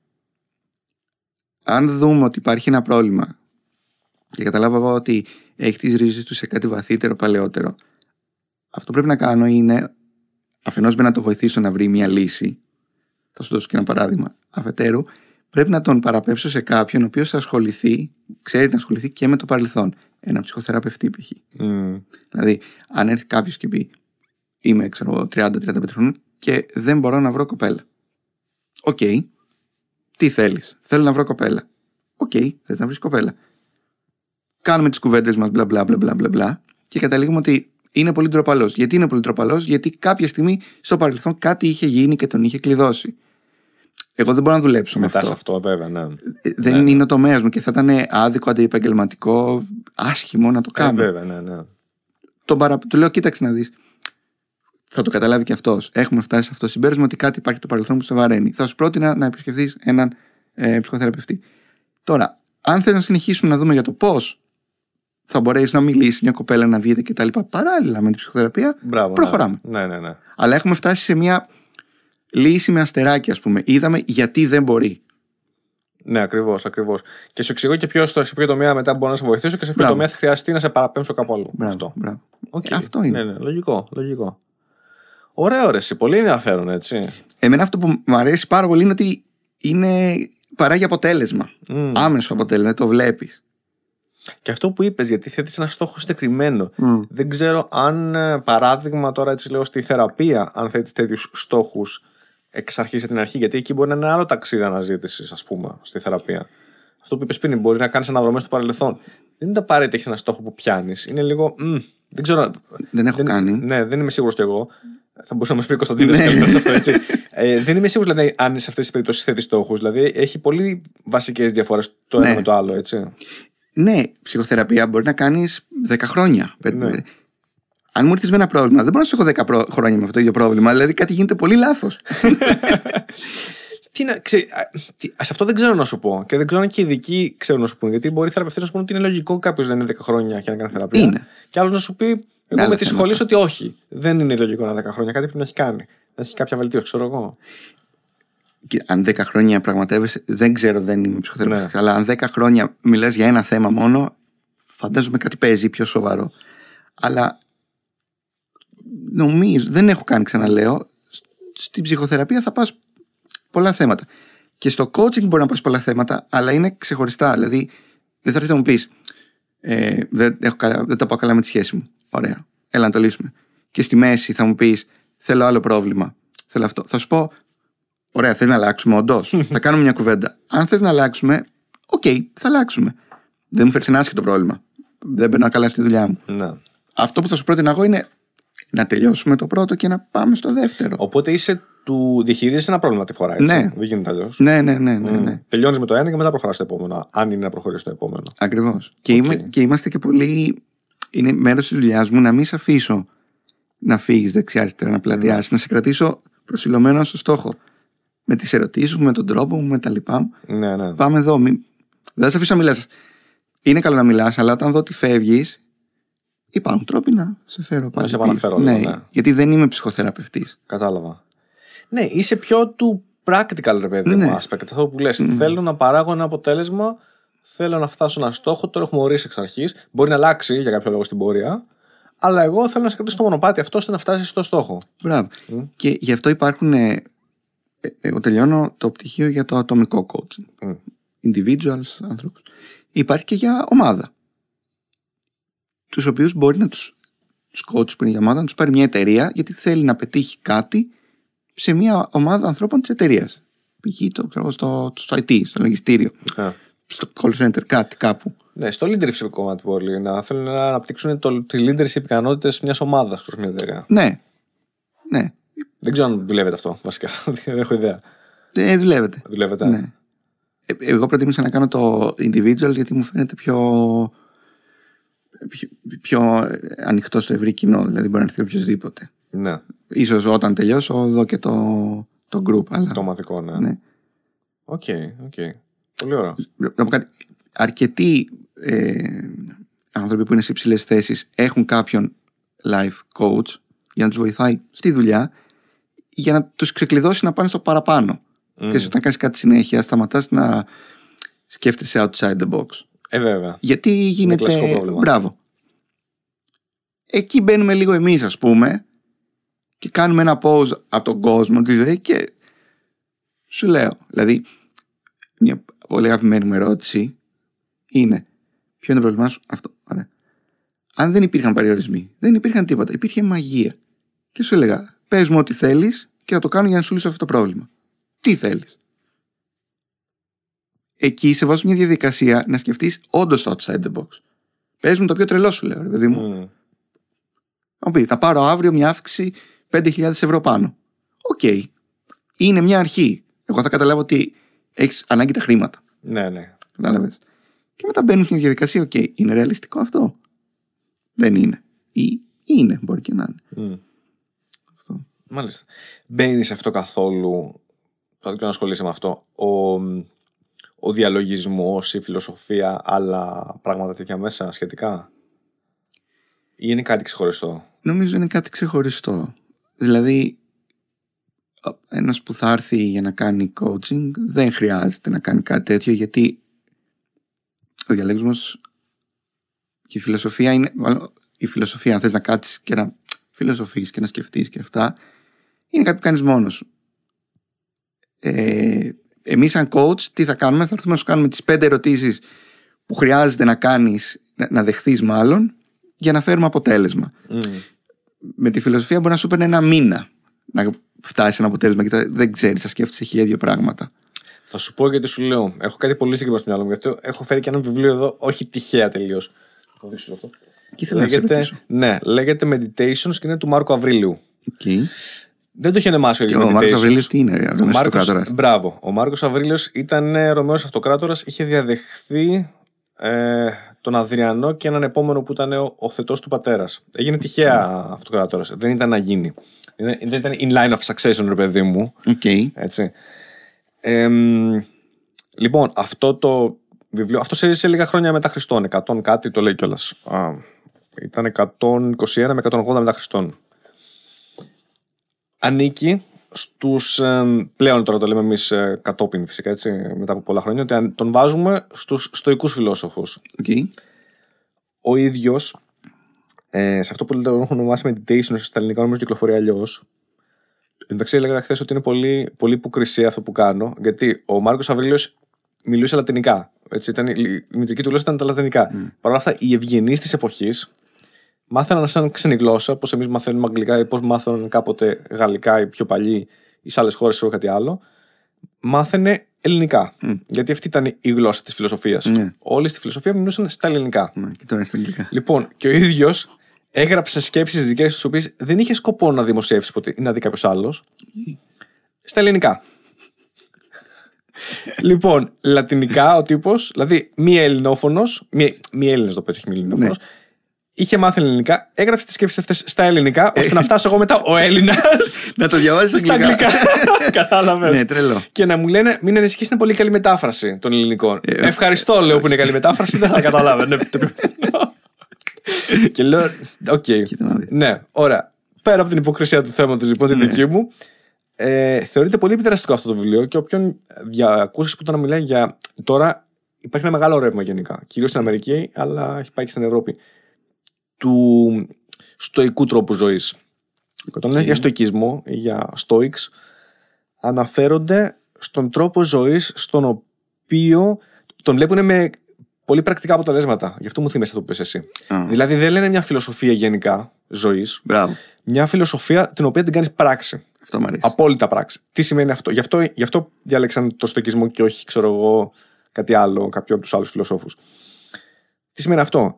Αν δούμε ότι υπάρχει ένα πρόβλημα και καταλάβω εγώ ότι έχει τις ρίζες τους σε κάτι βαθύτερο, παλαιότερο, αυτό που πρέπει να κάνω είναι αφενός με να το βοηθήσω να βρει μια λύση, θα σου δώσω και ένα παράδειγμα, αφετέρου, πρέπει να τον παραπέψω σε κάποιον ο οποίος θα ασχοληθεί, ξέρει να ασχοληθεί και με το παρελθόν. Έναν ψυχοθεραπευτή π.χ. Μμ. Δηλαδή, αν έρθει κάποιος και πει Είμαι, ξέρω εγώ, 30-35 χρόνων και δεν μπορώ να βρω κοπέλα. Οκ. Τι θέλεις. Θέλω να βρω κοπέλα. Οκ. Θες να βρεις κοπέλα. Κάνουμε τις κουβέντες μας, μπλα μπλα μπλα μπλα μπλα μπλα και καταλήγουμε ότι είναι πολύ ντροπαλός. Γιατί είναι πολύ ντροπαλός, Γιατί κάποια στιγμή στο παρελθόν κάτι είχε γίνει και τον είχε κλειδώσει. Εγώ δεν μπορώ να δουλέψω με Μετά αυτό. σε αυτό, βέβαια, ναι. Ε, Δεν είναι ο τομέας μου και θα ήταν άδικο, αντιεπαγγελματικό, άσχημο να το Ε, κάνω βέβαια, ναι, ναι. τον παρα... του λέω κοίταξε να δεις θα το καταλάβει και αυτός. Έχουμε φτάσει σε αυτό το συμπέρασμα ότι κάτι υπάρχει το παρελθόν που σε βαραίνει. Θα σου πρότεινα να επισκεφθείς έναν ε, ψυχοθεραπευτή. Τώρα, αν θες να συνεχίσουμε να δούμε για το πώς θα μπορέσει να μιλήσει μια κοπέλα, να βγείτε κτλ. Παράλληλα με την ψυχοθεραπεία, Μπράβο, προχωράμε. Ναι, ναι, ναι. Αλλά έχουμε φτάσει σε μια λύση με αστεράκια, ας πούμε. Είδαμε γιατί δεν μπορεί. Ναι, ακριβώς, ακριβώς. Και σου εξηγώ και ποιος στο σε ποιο τομέα μετά μπορεί να σε βοηθήσω και σε ποιο Μπράβο. τομέα θα χρειαστεί να σε παραπέμψω κάπου αλλού. Μπράβο, Αυτό. μπράβο. Οκ. Ε, αυτό είναι. Ναι, ναι, λογικό, λογικό. Ωραίο, ρε, εσύ, πολύ ενδιαφέρον, έτσι. Εμένα αυτό που μου αρέσει πάρα πολύ είναι ότι είναι παράγει αποτέλεσμα. Μμ. Άμεσο αποτέλεσμα, το βλέπεις. Και αυτό που είπες, γιατί θέτεις ένα στόχο συγκεκριμένο. Δεν ξέρω αν, ε, παράδειγμα, τώρα έτσι λέω στη θεραπεία, αν θέτεις τέτοιους στόχους εξ αρχής από την αρχή. Γιατί εκεί μπορεί να είναι ένα άλλο ταξίδι αναζήτησης, ας πούμε, στη θεραπεία. Αυτό που είπες πριν, μπορείς να κάνεις αναδρομές στο παρελθόν. Δεν είναι απαραίτητα έχεις ένα στόχο που πιάνεις. Είναι λίγο. μ, δεν ξέρω. Δεν έχω κάνει. Ναι, δεν είμαι σίγουρος κι εγώ. Θα μπορούσα να μας πει ο Κωνσταντίνος Ναι. καλύτερα σε αυτό, έτσι. ε, δεν είμαι σίγουρος δηλαδή, αν σε αυτές τις περιπτώσεις θέτει στόχους. Δηλαδή, έχει πολύ βασικές διαφορές το ένα Ναι. με το άλλο, έτσι. Ναι, ψυχοθεραπεία μπορεί να κάνεις 10 χρόνια. Ναι. Αν μου έρθεις με ένα πρόβλημα, δεν μπορώ να σου έχω 10 προ- χρόνια με αυτό το ίδιο πρόβλημα. Δηλαδή κάτι γίνεται πολύ λάθος. <laughs> Τι να, ξέ, α, τι, σε αυτό δεν ξέρω να σου πω. Και δεν ξέρω αν και οι ειδικοί ξέρουν να σου πούν. Γιατί μπορεί οι θεραπευτές να σου πούν ότι είναι λογικό κάποιος να είναι 10 χρόνια και να κάνει θεραπεία. Είναι. Και άλλος να σου πει, εγώ άλλα με τη σχολή θέματα. ότι όχι. Δεν είναι λογικό να είναι 10 χρόνια. Κάτι πρέπει να έχει κάνει. Να έχει κάποια βελτίωση, ξέρω εγώ. Και αν 10 χρόνια πραγματεύεσαι, δεν ξέρω, δεν είμαι ψυχοθεραπευτής. Ναι. Αλλά αν 10 χρόνια μιλάς για ένα θέμα μόνο, φαντάζομαι κάτι παίζει πιο σοβαρό. Αλλά νομίζω, δεν έχω κάνει, ξαναλέω, σ- στην ψυχοθεραπεία θα πας πολλά θέματα. Και στο coaching μπορεί να πας πολλά θέματα, αλλά είναι ξεχωριστά. Δηλαδή, δεν θα έρθει να μου πεις, ε, δεν, έχω καλά, δεν τα πάω καλά με τη σχέση μου. Ωραία. Έλα να το λύσουμε. Και στη μέση θα μου πεις, θέλω άλλο πρόβλημα. Θέλω αυτό. Θα σου πω, Ωραία, θες να αλλάξουμε, όντως. <laughs> θα κάνουμε μια κουβέντα. Αν θες να αλλάξουμε, οκ, θα αλλάξουμε. Δεν μου φέρεις ένα άσχετο πρόβλημα. Δεν περνάω καλά στη δουλειά μου. Ναι. Αυτό που θα σου πρότεινα εγώ είναι να τελειώσουμε το πρώτο και να πάμε στο δεύτερο. Οπότε είσαι του διαχειρίζεσαι ένα πρόβλημα τη φορά. Έτσι. Ναι. Δεν γίνεται αλλιώς. Ναι, ναι, ναι, ναι. ναι. Τελειώνεις με το ένα και μετά προχωράς στο επόμενο. Αν είναι να προχωρήσει στο επόμενο. Ακριβώς. Και, είμαι- και είμαστε και πολύ. Είναι μέρος της δουλειάς μου να μην σε αφήσω να φύγεις δεξιά-αριστερά, να πλατιάσεις, να σε κρατήσω προσηλωμένο στο στόχο. Με τις ερωτήσεις μου, με τον τρόπο μου, με τα λοιπά μου. Ναι, ναι. Πάμε εδώ. Μη... Δεν θα σε αφήσω να μιλάς. Είναι καλό να μιλάς, αλλά όταν δω ότι φεύγεις, υπάρχουν τρόποι να σε φέρω πάλι. σε πίσω. επαναφέρω ναι, λίγο, ναι. γιατί δεν είμαι ψυχοθεραπευτής. Κατάλαβα. Ναι, είσαι πιο του practical, ρε παιδί Ναι. μου, aspect. Αυτό που λες. Θέλω να παράγω ένα αποτέλεσμα, θέλω να φτάσω ένα στόχο, το έχουμε ορίσει εξ αρχής. Μπορεί να αλλάξει για κάποιο λόγο στην πορεία, αλλά εγώ θέλω να σε κρατήσω το μονοπάτι αυτό ώστε να φτάσει στο στόχο. Μπράβο. Και γι' αυτό υπάρχουν. ε, ε, εγώ τελειώνω το πτυχίο για το ατομικό coaching. Μμ. Individuals, άνθρωπους. Υπάρχει και για ομάδα. Τους οποίους μπορεί να τους, τους coaches που είναι για ομάδα να τους πάρει μια εταιρεία γιατί θέλει να πετύχει κάτι σε μια ομάδα ανθρώπων της εταιρείας. Π.χ. το, ξέρω, στο, στο IT, στο λογιστήριο, Ε. στο call center, κάτι κάπου. Ναι, στο leadership κομμάτι πολύ. Να θέλουν να αναπτύξουν τις leadership ικανότητες μιας ομάδας προς μια εταιρεία. Ναι, ναι, Δεν ξέρω αν δουλεύετε αυτό βασικά. <laughs> Δεν έχω ιδέα. ε, δουλεύεται. Δουλεύετε. Ναι. Ε, εγώ προτίμησα να κάνω το individual γιατί μου φαίνεται πιο, πιο, πιο ανοιχτό στο ευρύ κοινό. Δηλαδή μπορεί να έρθει οποιοσδήποτε. Ναι, Ίσως όταν τελειώσω να δω και το, το group. Αλλά, το μαζικό, ναι. ναι. Οκ, οκ. Πολύ ωραίο. Να πω κάτι. Αρκετοί ε, άνθρωποι που είναι σε υψηλές θέσεις έχουν κάποιον life coach για να τους βοηθάει στη δουλειά για να τους ξεκλειδώσει να πάνε στο παραπάνω. Μμ. Και όταν κάνεις κάτι συνέχεια, σταματάς να σκέφτεσαι outside the box. Ε, βέβαια. Γιατί γίνεται. κλασικό πρόβλημα. Μπράβο. Εκεί μπαίνουμε λίγο εμείς, ας πούμε, και κάνουμε ένα pause από τον κόσμο τη ζωή και σου λέω. Δηλαδή, μια πολύ αγαπημένη μου ερώτηση είναι: Ποιο είναι το πρόβλημά σου, αυτό. Ωραία. Αν δεν υπήρχαν περιορισμοί, δεν υπήρχαν τίποτα, υπήρχε μαγεία. Και σου έλεγα: Πες μου ό,τι θέλεις και θα το κάνω για να σου λύσω αυτό το πρόβλημα. Τι θέλεις; Εκεί σε βάζω μια διαδικασία να σκεφτείς όντως outside the box. Πες μου το πιο τρελό σου, λέω, ρε παιδί μου. Μμ. Θα μου πει, θα πάρω αύριο μια αύξηση 5.000 ευρώ πάνω. Οκ. Είναι μια αρχή. Εγώ θα καταλάβω ότι έχεις ανάγκη τα χρήματα. Ναι, ναι. Κατάλαβες. Και μετά μπαίνουν στην διαδικασία, οκ, είναι ρεαλιστικό αυτό; Δεν είναι. Ή είναι, μπορεί και να είναι. Μμ. Αυτό. Μάλιστα. Μπαίνεις σε αυτό καθόλου. Τώρα και να ασχολείσαι με αυτό. Ο, ο διαλογισμός, η φιλοσοφία, άλλα πράγματα τέτοια μέσα σχετικά; Ή είναι κάτι ξεχωριστό; Νομίζω είναι κάτι ξεχωριστό. Δηλαδή, ένας που θα έρθει για να κάνει coaching δεν χρειάζεται να κάνει κάτι τέτοιο γιατί ο διαλέγισμος και η φιλοσοφία είναι μάλλον, η φιλοσοφία αν θες να κάτσεις και να φιλοσοφείς και να σκεφτείς και αυτά είναι κάτι που κάνεις μόνος σου ε, εμείς σαν coach τι θα κάνουμε θα έρθουμε να σου κάνουμε τις πέντε ερωτήσεις που χρειάζεται να κάνεις να, να δεχθείς μάλλον για να φέρουμε αποτέλεσμα Μμ. με τη φιλοσοφία μπορεί να σου παίρνει ένα μήνα να φτάσει σε ένα αποτέλεσμα και τα- δεν ξέρεις, θα σκέφτεσαι χίλια δύο πράγματα. Θα σου πω γιατί σου λέω. Έχω κάτι πολύ συγκεκριμένο στο μυαλό μου. Γιατί έχω φέρει και ένα βιβλίο εδώ, όχι τυχαία τελείως. Θα δείξω αυτό. Και ήθελα να σε Λέγεται, ρωτήσω; ναι, λέγεται Meditations και είναι του Μάρκου Αυρήλιου. Οκ. Δεν το είχε ονομάσει ο Και ίδιος ο Μάρκος Meditations. Αυρήλιος τι είναι, ρε, Ο Ρωμαίος Μάρκος, Αυτοκράτορας. μπράβο. Ο Μάρκος Αυρήλιος ήταν ε, Ρωμαίος Αυτοκράτορας, είχε διαδεχθεί ε, τον Αδριανό και έναν επόμενο που ήταν ο, ο θετός του πατέρας. Έγινε τυχαία Αυτοκράτορας. Δεν ήταν να γίνει. Δεν, δεν ήταν in line of succession, ρε παιδί μου. Οκ. Έτσι. Εμ, λοιπόν, αυτό το βιβλίο, αυτό έζησε λίγα χρόνια μετά Χριστόν, 100 κάτι το λέει κιόλας. Ήταν 121 με 180 μετά Χριστόν. Ανήκει στους, εμ, πλέον τώρα το λέμε εμείς ε, κατόπιν φυσικά έτσι, μετά από πολλά χρόνια, ότι αν- τον βάζουμε στους στωικούς φιλόσοφους. Οκ. Ο ίδιος, ε, σε αυτό που το έχουν ονομάσει meditation στα ελληνικά, νομίζω κυκλοφορεί αλλιώς. Εντάξει, έλεγα χθες ότι είναι πολύ, πολύ υποκρισία αυτό που κάνω, γιατί ο Μάρκος Αυρήλιος μιλούσε λατινικά. Έτσι, ήταν, η η μητρική του γλώσσα ήταν τα λατινικά. Παρ' όλα αυτά, οι ευγενείς της εποχής μάθαιναν σαν ξένη γλώσσα, όπως εμείς μαθαίνουμε αγγλικά ή πώς μάθαιναν κάποτε γαλλικά ή πιο παλιά ή σε άλλες χώρες ή κάτι άλλο. Μάθαινε ελληνικά. Γιατί αυτή ήταν η γλώσσα της φιλοσοφίας. Ναι. Όλοι στη φιλοσοφία μιλούσαν στα ελληνικά. Ναι, Και τώρα είναι στα αγγλικά. Λοιπόν, και ο ίδιος έγραψε σκέψεις δικές του, τι οποίε δεν είχε σκοπό να δημοσιεύσεις ποτέ ή να δει κάποιος άλλος. Στα ελληνικά. λοιπόν, λατινικά ο τύπος, δηλαδή μη ελληνόφωνος, μη, μη Έλληνα το πέτυχε, όχι μη ελληνόφωνος, Ναι. είχε μάθει ελληνικά, έγραψε τις σκέψεις αυτές στα ελληνικά, ώστε να <laughs> φτάσω εγώ μετά ο Έλληνας Να το διαβάζεις στα αγγλικά. <laughs> Κατάλαβες. Ναι, τρελό. Και να μου λένε, μην ανησυχείς, είναι πολύ καλή μετάφραση των ελληνικών. Ε, Ευχαριστώ, λέω που είναι καλή μετάφραση, δεν θα καταλάβαινε. <laughs> το επιθυμώ. και λέω, οκ. Κοίτα να δεις. Ναι, ωραία. Πέρα από την υποκρισία του θέματος, λοιπόν, Ναι. τη δική μου, ε, θεωρείται πολύ επιδραστικό αυτό το βιβλίο και όποιον ακούσει που το να μιλάει για. Τώρα υπάρχει ένα μεγάλο ρεύμα γενικά, κυρίως στην Αμερική, αλλά έχει πάει και στην Ευρώπη. Του στοικού τρόπου ζωής. Όταν λένε για στοικισμό, ή για stoics, αναφέρονται στον τρόπο ζωής στον οποίο τον βλέπουν με πολύ πρακτικά αποτελέσματα. Γι' αυτό μου θυμίσαι αυτό που είπες εσύ. Α. Δηλαδή δεν λένε μια φιλοσοφία γενικά ζωής, Μπράβο. μια φιλοσοφία την οποία την κάνεις πράξη. Αυτό μου αρέσει. Απόλυτα πράξη. Τι σημαίνει αυτό; Γι' αυτό, γι αυτό διάλεξαν το στοικισμό και όχι, ξέρω εγώ, κάτι άλλο, κάποιον από τους άλλους φιλοσόφους. Τι σημαίνει αυτό;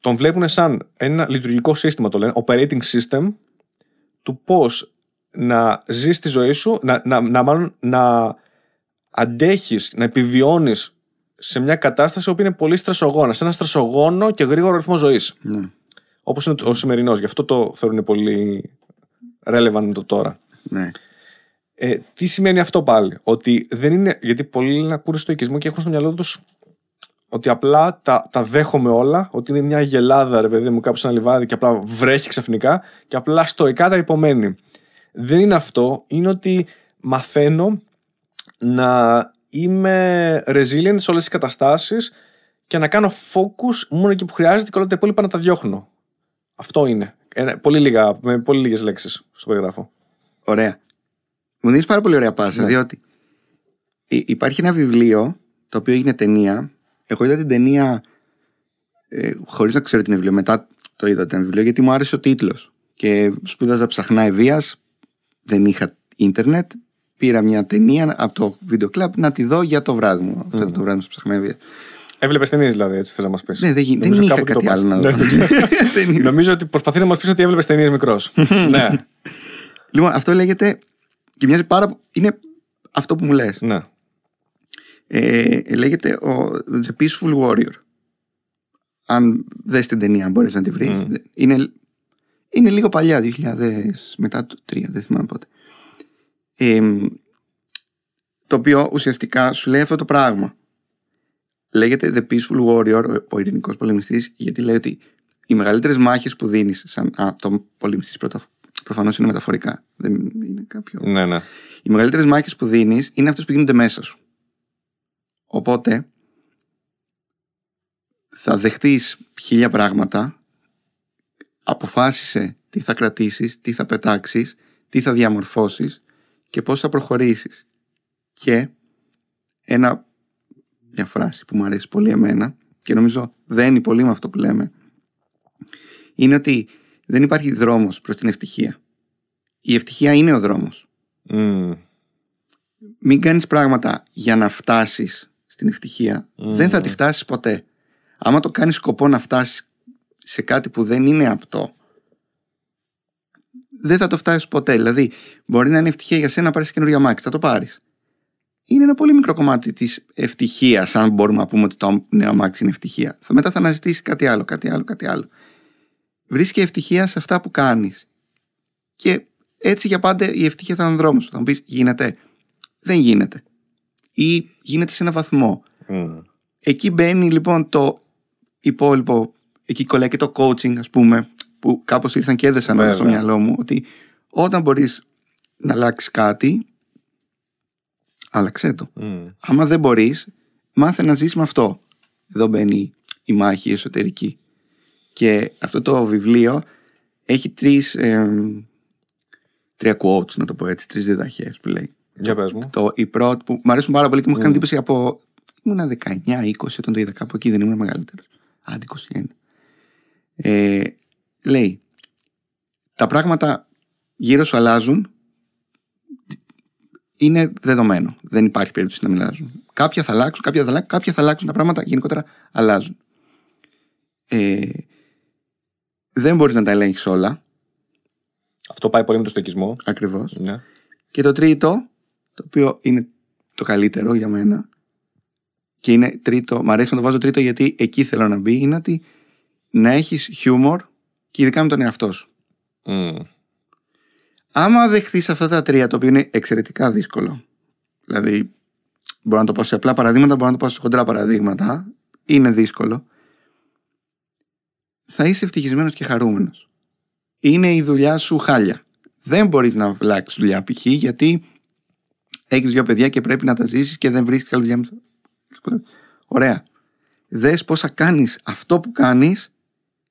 Τον βλέπουν σαν ένα λειτουργικό σύστημα, το λένε, operating system, του πώς να ζεις τη ζωή σου, να, να, να, μάλλον, να αντέχεις, να επιβιώνεις σε μια κατάσταση που είναι πολύ στρεσογόνα, σε ένα στρεσογόνο και γρήγορο ρυθμό ζωής. Ναι. Όπως είναι ο σημερινός. Γι' αυτό το θεωρούν πολύ relevant το τώρα. ναι. Ε, τι σημαίνει αυτό πάλι, Ότι δεν είναι. Γιατί πολλοί λένε ακούνε στο οικισμό και έχουν στο μυαλό τους ότι απλά τα, τα δέχομαι όλα, ότι είναι μια γελάδα, ρε παιδί μου, κάπου σε ένα λιβάδι και απλά βρέχει ξαφνικά και απλά στοικά τα υπομένει. Δεν είναι αυτό. Είναι ότι μαθαίνω να είμαι resilient σε όλες τις καταστάσεις και να κάνω focus μόνο εκεί που χρειάζεται και όλα τα υπόλοιπα να τα διώχνω. Αυτό είναι. Ένα- πολύ λίγα, με πολύ λίγες λέξεις στο περιγράφω. Ωραία. Μου δίνεις πάρα πολύ ωραία πάσα, Ναι. διότι υ- υπάρχει ένα βιβλίο το οποίο έγινε ταινία. Εγώ είδα την ταινία ε, χωρίς να ξέρω την βιβλίο. Μετά το είδα την βιβλίο γιατί μου άρεσε ο τίτλος. Και σπούδαζα ψαχνά ευεία. Δεν είχα ίντερνετ. Πήρα μια ταινία από το βίντεο κλαμπ να τη δω για το βράδυ μου. Αυτό ήταν το βράδυ μου στο ψαχνά ευεία. Έβλεπες ταινίες δηλαδή, έτσι θες να μας πεις. Ναι, δεν, γι- δεν είχα κάτι άλλο να δω. <laughs> Δεν είχα. Νομίζω ότι προσπαθεί να μας πεις ότι έβλεπες ταινίες μικρός. ναι, Λοιπόν, αυτό λέγεται. Και μοιάζει πάρα πο- Είναι αυτό που μου λες ναι. Ε, λέγεται ο The Peaceful Warrior. Αν δες την ταινία, αν μπορείς να τη βρεις. Είναι, Είναι λίγο παλιά, 2000 μετά το 3, δεν θυμάμαι πότε. Ε, το οποίο ουσιαστικά σου λέει αυτό το πράγμα. Λέγεται The Peaceful Warrior, ο ειρηνικός πολεμιστής, γιατί λέει ότι οι μεγαλύτερες μάχες που δίνεις, σαν α, το πολεμιστής πρώτα, προφανώς είναι μεταφορικά. Δεν είναι κάποιο. Ναι, ναι. Οι μεγαλύτερες μάχες που δίνεις είναι αυτές που γίνονται μέσα σου. Οπότε θα δεχτείς χίλια πράγματα, αποφάσισε τι θα κρατήσεις, τι θα πετάξεις, τι θα διαμορφώσεις και πώς θα προχωρήσεις. Και ένα, μια φράση που μου αρέσει πολύ εμένα και νομίζω δένει πολύ με αυτό που λέμε είναι ότι δεν υπάρχει δρόμος προς την ευτυχία. Η ευτυχία είναι ο δρόμος. Mm. Μην κάνεις πράγματα για να φτάσεις στην ευτυχία. Δεν θα τη φτάσεις ποτέ. Άμα το κάνεις σκοπό να φτάσεις σε κάτι που δεν είναι απτό δεν θα το φτάσεις ποτέ. Δηλαδή, μπορεί να είναι ευτυχία για σένα να πάρεις καινούργια μάξι, θα το πάρεις. Είναι ένα πολύ μικρό κομμάτι της ευτυχίας, αν μπορούμε να πούμε ότι το νέο αμάξι είναι ευτυχία. Θα μετά θα αναζητήσεις κάτι άλλο, κάτι άλλο, κάτι άλλο. Βρίσκει ευτυχία σε αυτά που κάνεις. Και έτσι για πάντα η ευτυχία θα είναι δρόμος. Θα μου πεις, γίνεται. Δεν γίνεται. Ή γίνεται σε ένα βαθμό. Mm. Εκεί μπαίνει λοιπόν το υπόλοιπο, εκεί κολλάει και το coaching, ας πούμε, που κάπως ήρθαν και έδεσαν όλα στο Βέβαια. μυαλό μου, ότι όταν μπορείς να αλλάξεις κάτι, άλλαξέ το. Mm. Άμα δεν μπορείς, μάθε να ζεις με αυτό. Εδώ μπαίνει η μάχη εσωτερική. Και αυτό το βιβλίο έχει τρεις, εμ, τρία quotes, να το πω έτσι, τρεις διδαχές που λέει. Για πες μου. Το, η πρώτη που μου αρέσουν πάρα πολύ και μου έχει κάνει εντύπωση από. ήμουνα 19-20 όταν το είδα κάπου εκεί, δεν ήμουν μεγαλύτερος. Άντε 21. Ε, λέει, τα πράγματα γύρω σου αλλάζουν. Είναι δεδομένο. Δεν υπάρχει περίπτωση να μην αλλάζουν. Κάποια θα αλλάξουν, κάποια θα αλλάξουν, κάποια θα αλλάξουν. Τα πράγματα γενικότερα αλλάζουν. Ε, δεν μπορείς να τα ελέγχεις όλα, Αυτό πάει πολύ με το στοικισμό. ακριβώς. Ναι. Και το τρίτο, το οποίο είναι το καλύτερο για μένα, και είναι τρίτο, μ' αρέσει να το βάζω τρίτο γιατί εκεί θέλω να μπει, είναι ότι να έχεις χιούμορ και ειδικά με τον εαυτό σου. Mm. Άμα δεχθείς αυτά τα τρία, το οποίο είναι εξαιρετικά δύσκολο, δηλαδή μπορώ να το πω σε απλά παραδείγματα, μπορώ να το πω σε χοντρά παραδείγματα, είναι δύσκολο, θα είσαι ευτυχισμένος και χαρούμενος. Είναι η δουλειά σου χάλια. Δεν μπορείς να αλλάξεις δουλειά π.χ. γιατί έχεις δύο παιδιά και πρέπει να τα ζήσεις και δεν βρίσκεις άλλη δουλειά. μέσα. Ωραία. Δες πώς θα κάνεις αυτό που κάνεις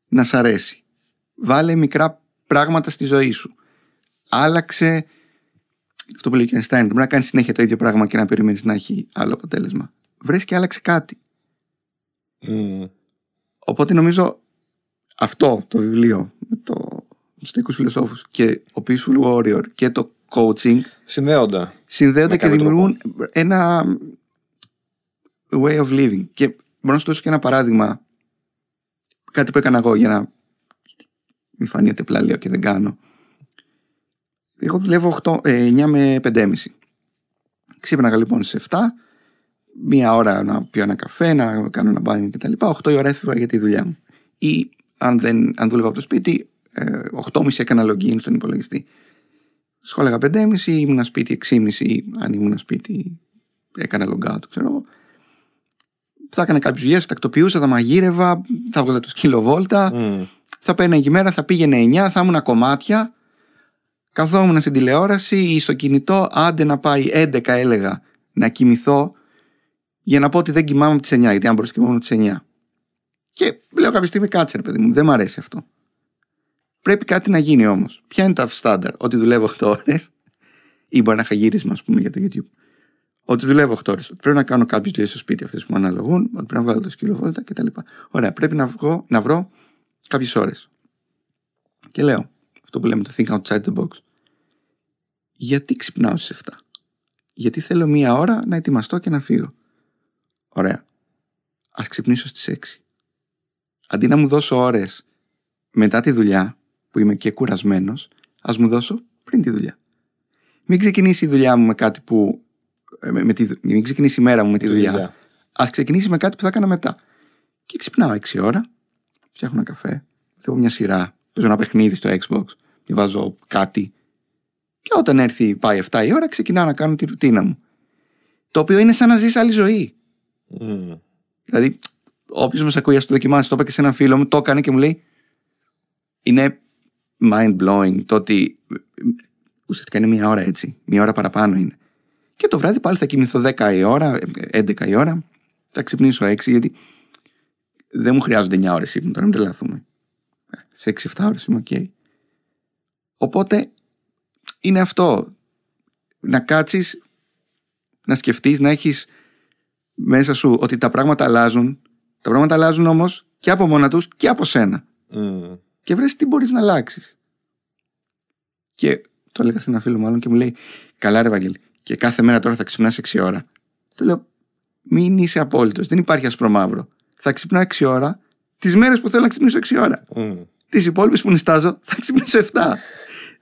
να σ' αρέσει. Βάλε μικρά πράγματα στη ζωή σου. Άλλαξε αυτό που λέει και ο Einstein. Δεν μπορεί να κάνεις συνέχεια το ίδιο πράγμα και να περιμένεις να έχει άλλο αποτέλεσμα. Βρες και άλλαξε κάτι. Mm. Οπότε νομίζω αυτό το βιβλίο με το τους στοικούς φιλοσόφους και ο Peaceful Warrior και το coaching Συνδέονται. συνδέονται Με και κάποιο δημιουργούν ένα way of living. Και μπορώ να σου δώσω και ένα παράδειγμα. Κάτι που έκανα εγώ για να μην φανεί ότι απλά λέω και δεν κάνω. Εγώ δουλεύω 8, ε, 9 με 5,5. Ξύπναγα λοιπόν στις 7, μία ώρα να πιω ένα καφέ, να κάνω ένα μπάνιο κτλ. 8 η ώρα έφευγα για τη δουλειά μου. Ή αν, δεν, αν δούλευα από το σπίτι, ε, 8.30 έκανα login στον υπολογιστή. Σχόλεγα 5.30, ήμουν σπίτι 6.30, αν ήμουν σπίτι έκανα log out, ξέρω εγώ. Θα έκανα κάποιους δουλειέ, θα τακτοποιούσα, θα μαγείρευα, θα βγάζα το σκύλο βόλτα, Mm. Θα παίρνει η μέρα, θα πήγαινε 9, θα ήμουν κομμάτια. Καθόμουν στην τηλεόραση ή στο κινητό, άντε να πάει 11 έλεγα να κοιμηθώ για να πω ότι δεν κοιμάμαι από τις 9, γιατί αν μπορούσα να κοιμάμαι από τις 9. Και λέω κάποια στιγμή κάτσε ρε παιδί μου, δεν μου αρέσει αυτό. Πρέπει κάτι να γίνει όμως. Ποια είναι τα στάνταρ, ότι δουλεύω 8 ώρες, ή μπορεί να είχα γύρισμα, ας πούμε, για το YouTube. Ότι δουλεύω 8 ώρες. Ότι πρέπει να κάνω κάποιες δουλειές στο σπίτι αυτές που μου αναλογούν, ότι πρέπει να βγάλω το σκύλο βόλτα κτλ. Ωραία, πρέπει να, βγω, να βρω κάποιες ώρες. Και λέω, αυτό που λέμε το think outside the box. Γιατί ξυπνάω στις 7. Γιατί θέλω μία ώρα να ετοιμαστώ και να φύγω; Ωραία. Α ξυπνήσω στις 6. Αντί να μου δώσω ώρες μετά τη δουλειά, που είμαι και κουρασμένος, ας μου δώσω πριν τη δουλειά. Μην ξεκινήσει η δουλειά μου με κάτι που. ε, Με, με τη, δου- μην ξεκινήσει η μέρα μου με τη δουλειά. Α ξεκινήσει με κάτι που θα έκανα μετά. Και ξυπνάω 6 ώρα, φτιάχνω ένα καφέ, βλέπω μια σειρά παίζω ένα παιχνίδι στο Xbox ή βάζω κάτι. Και όταν έρθει, πάει 7 η ώρα, ξεκινάω να κάνω τη ρουτίνα μου. Το οποίο είναι σαν να ζεις άλλη ζωή. Μμ. Δηλαδή, όποιος μας ακούει, ας το δοκιμάσει. Το είπα και σε έναν φίλο μου, το έκανε και μου λέει. Είναι mind blowing το ότι ουσιαστικά είναι μία ώρα έτσι. Μία ώρα παραπάνω είναι. Και το βράδυ πάλι θα κοιμηθώ 10 η ώρα, 11 η ώρα. Θα ξυπνήσω 6 γιατί δεν μου χρειάζονται 9 ώρες ύπνο. Τώρα μην τρελαθούμε. Ε, Σε 6-7 ώρες είμαι οκ. Οπότε είναι αυτό. Να κάτσεις, να σκεφτείς, να έχεις μέσα σου ότι τα πράγματα αλλάζουν. Τα πράγματα αλλάζουν όμως και από μόνα τους και από σένα. Μμ. Και βρες τι μπορείς να αλλάξεις. Και το έλεγα σε ένα φίλο μου άλλον και μου λέει Καλά ρε Βαγγέλη και κάθε μέρα τώρα θα ξυπνάς 6 ώρα. Του λέω μην είσαι απόλυτος, δεν υπάρχει άσπρο μαύρο. Θα ξυπνάω 6 ώρα τις μέρες που θέλω να ξυπνήσω 6 ώρα. Μμ. Τις υπόλοιπες που νιστάζω θα ξυπνήσω 7.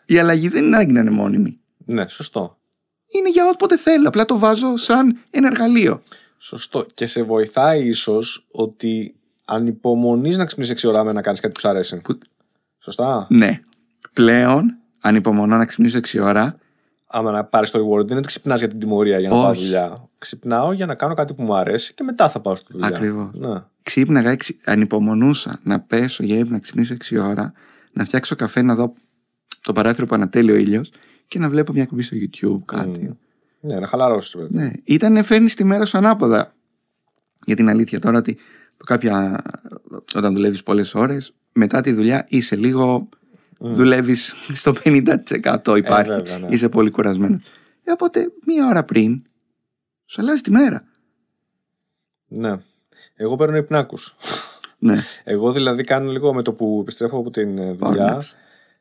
Η αλλαγή δεν είναι ανάγκη να είναι μόνιμη. Ναι, σωστό. Είναι για όποτε θέλω. Απλά το βάζω σαν ένα εργαλείο. Σωστό. Και σε βοηθάει ίσως ότι ανυπομονεί να ξυπνήσεις 6 ώρα με να κάνεις κάτι που σου αρέσει. Που- Σωστά. Ναι. Πλέον ανυπομονώ να ξυπνήσω 6 ώρα. Άμα να πάρεις το reward, δεν είναι ότι ξυπνάς για την τιμωρία για να Όχι. πάω δουλειά. Ξυπνάω για να κάνω κάτι που μου αρέσει και μετά θα πάω στη δουλειά. Ακριβώς. Ναι. Ξύπναγα, έξι- ανυπομονούσα να πέσω για ύπνο, να ξυπνήσω 6 ώρα, να φτιάξω καφέ, να δω το παράθυρο που ανατέλει ο ήλιος και να βλέπω μια κουμπί στο YouTube, κάτι. Μμ. Ναι, να χαλαρώσεις. Ναι, ήταν φέρνει τη μέρα σου ανάποδα. Για την αλήθεια τώρα ότι κάποια, όταν δουλεύεις πολλές ώρες, μετά τη δουλειά είσαι λίγο. Δουλεύεις στο 50% υπάρχει. Ε, βέβαια, ναι. Είσαι πολύ κουρασμένος. Ε, οπότε μία ώρα πριν σου αλλάζει τη μέρα. Ναι. Εγώ παίρνω υπνάκους. Ναι. Εγώ δηλαδή κάνω λίγο με το που επιστρέφω από την ε, Power δουλειά. naps.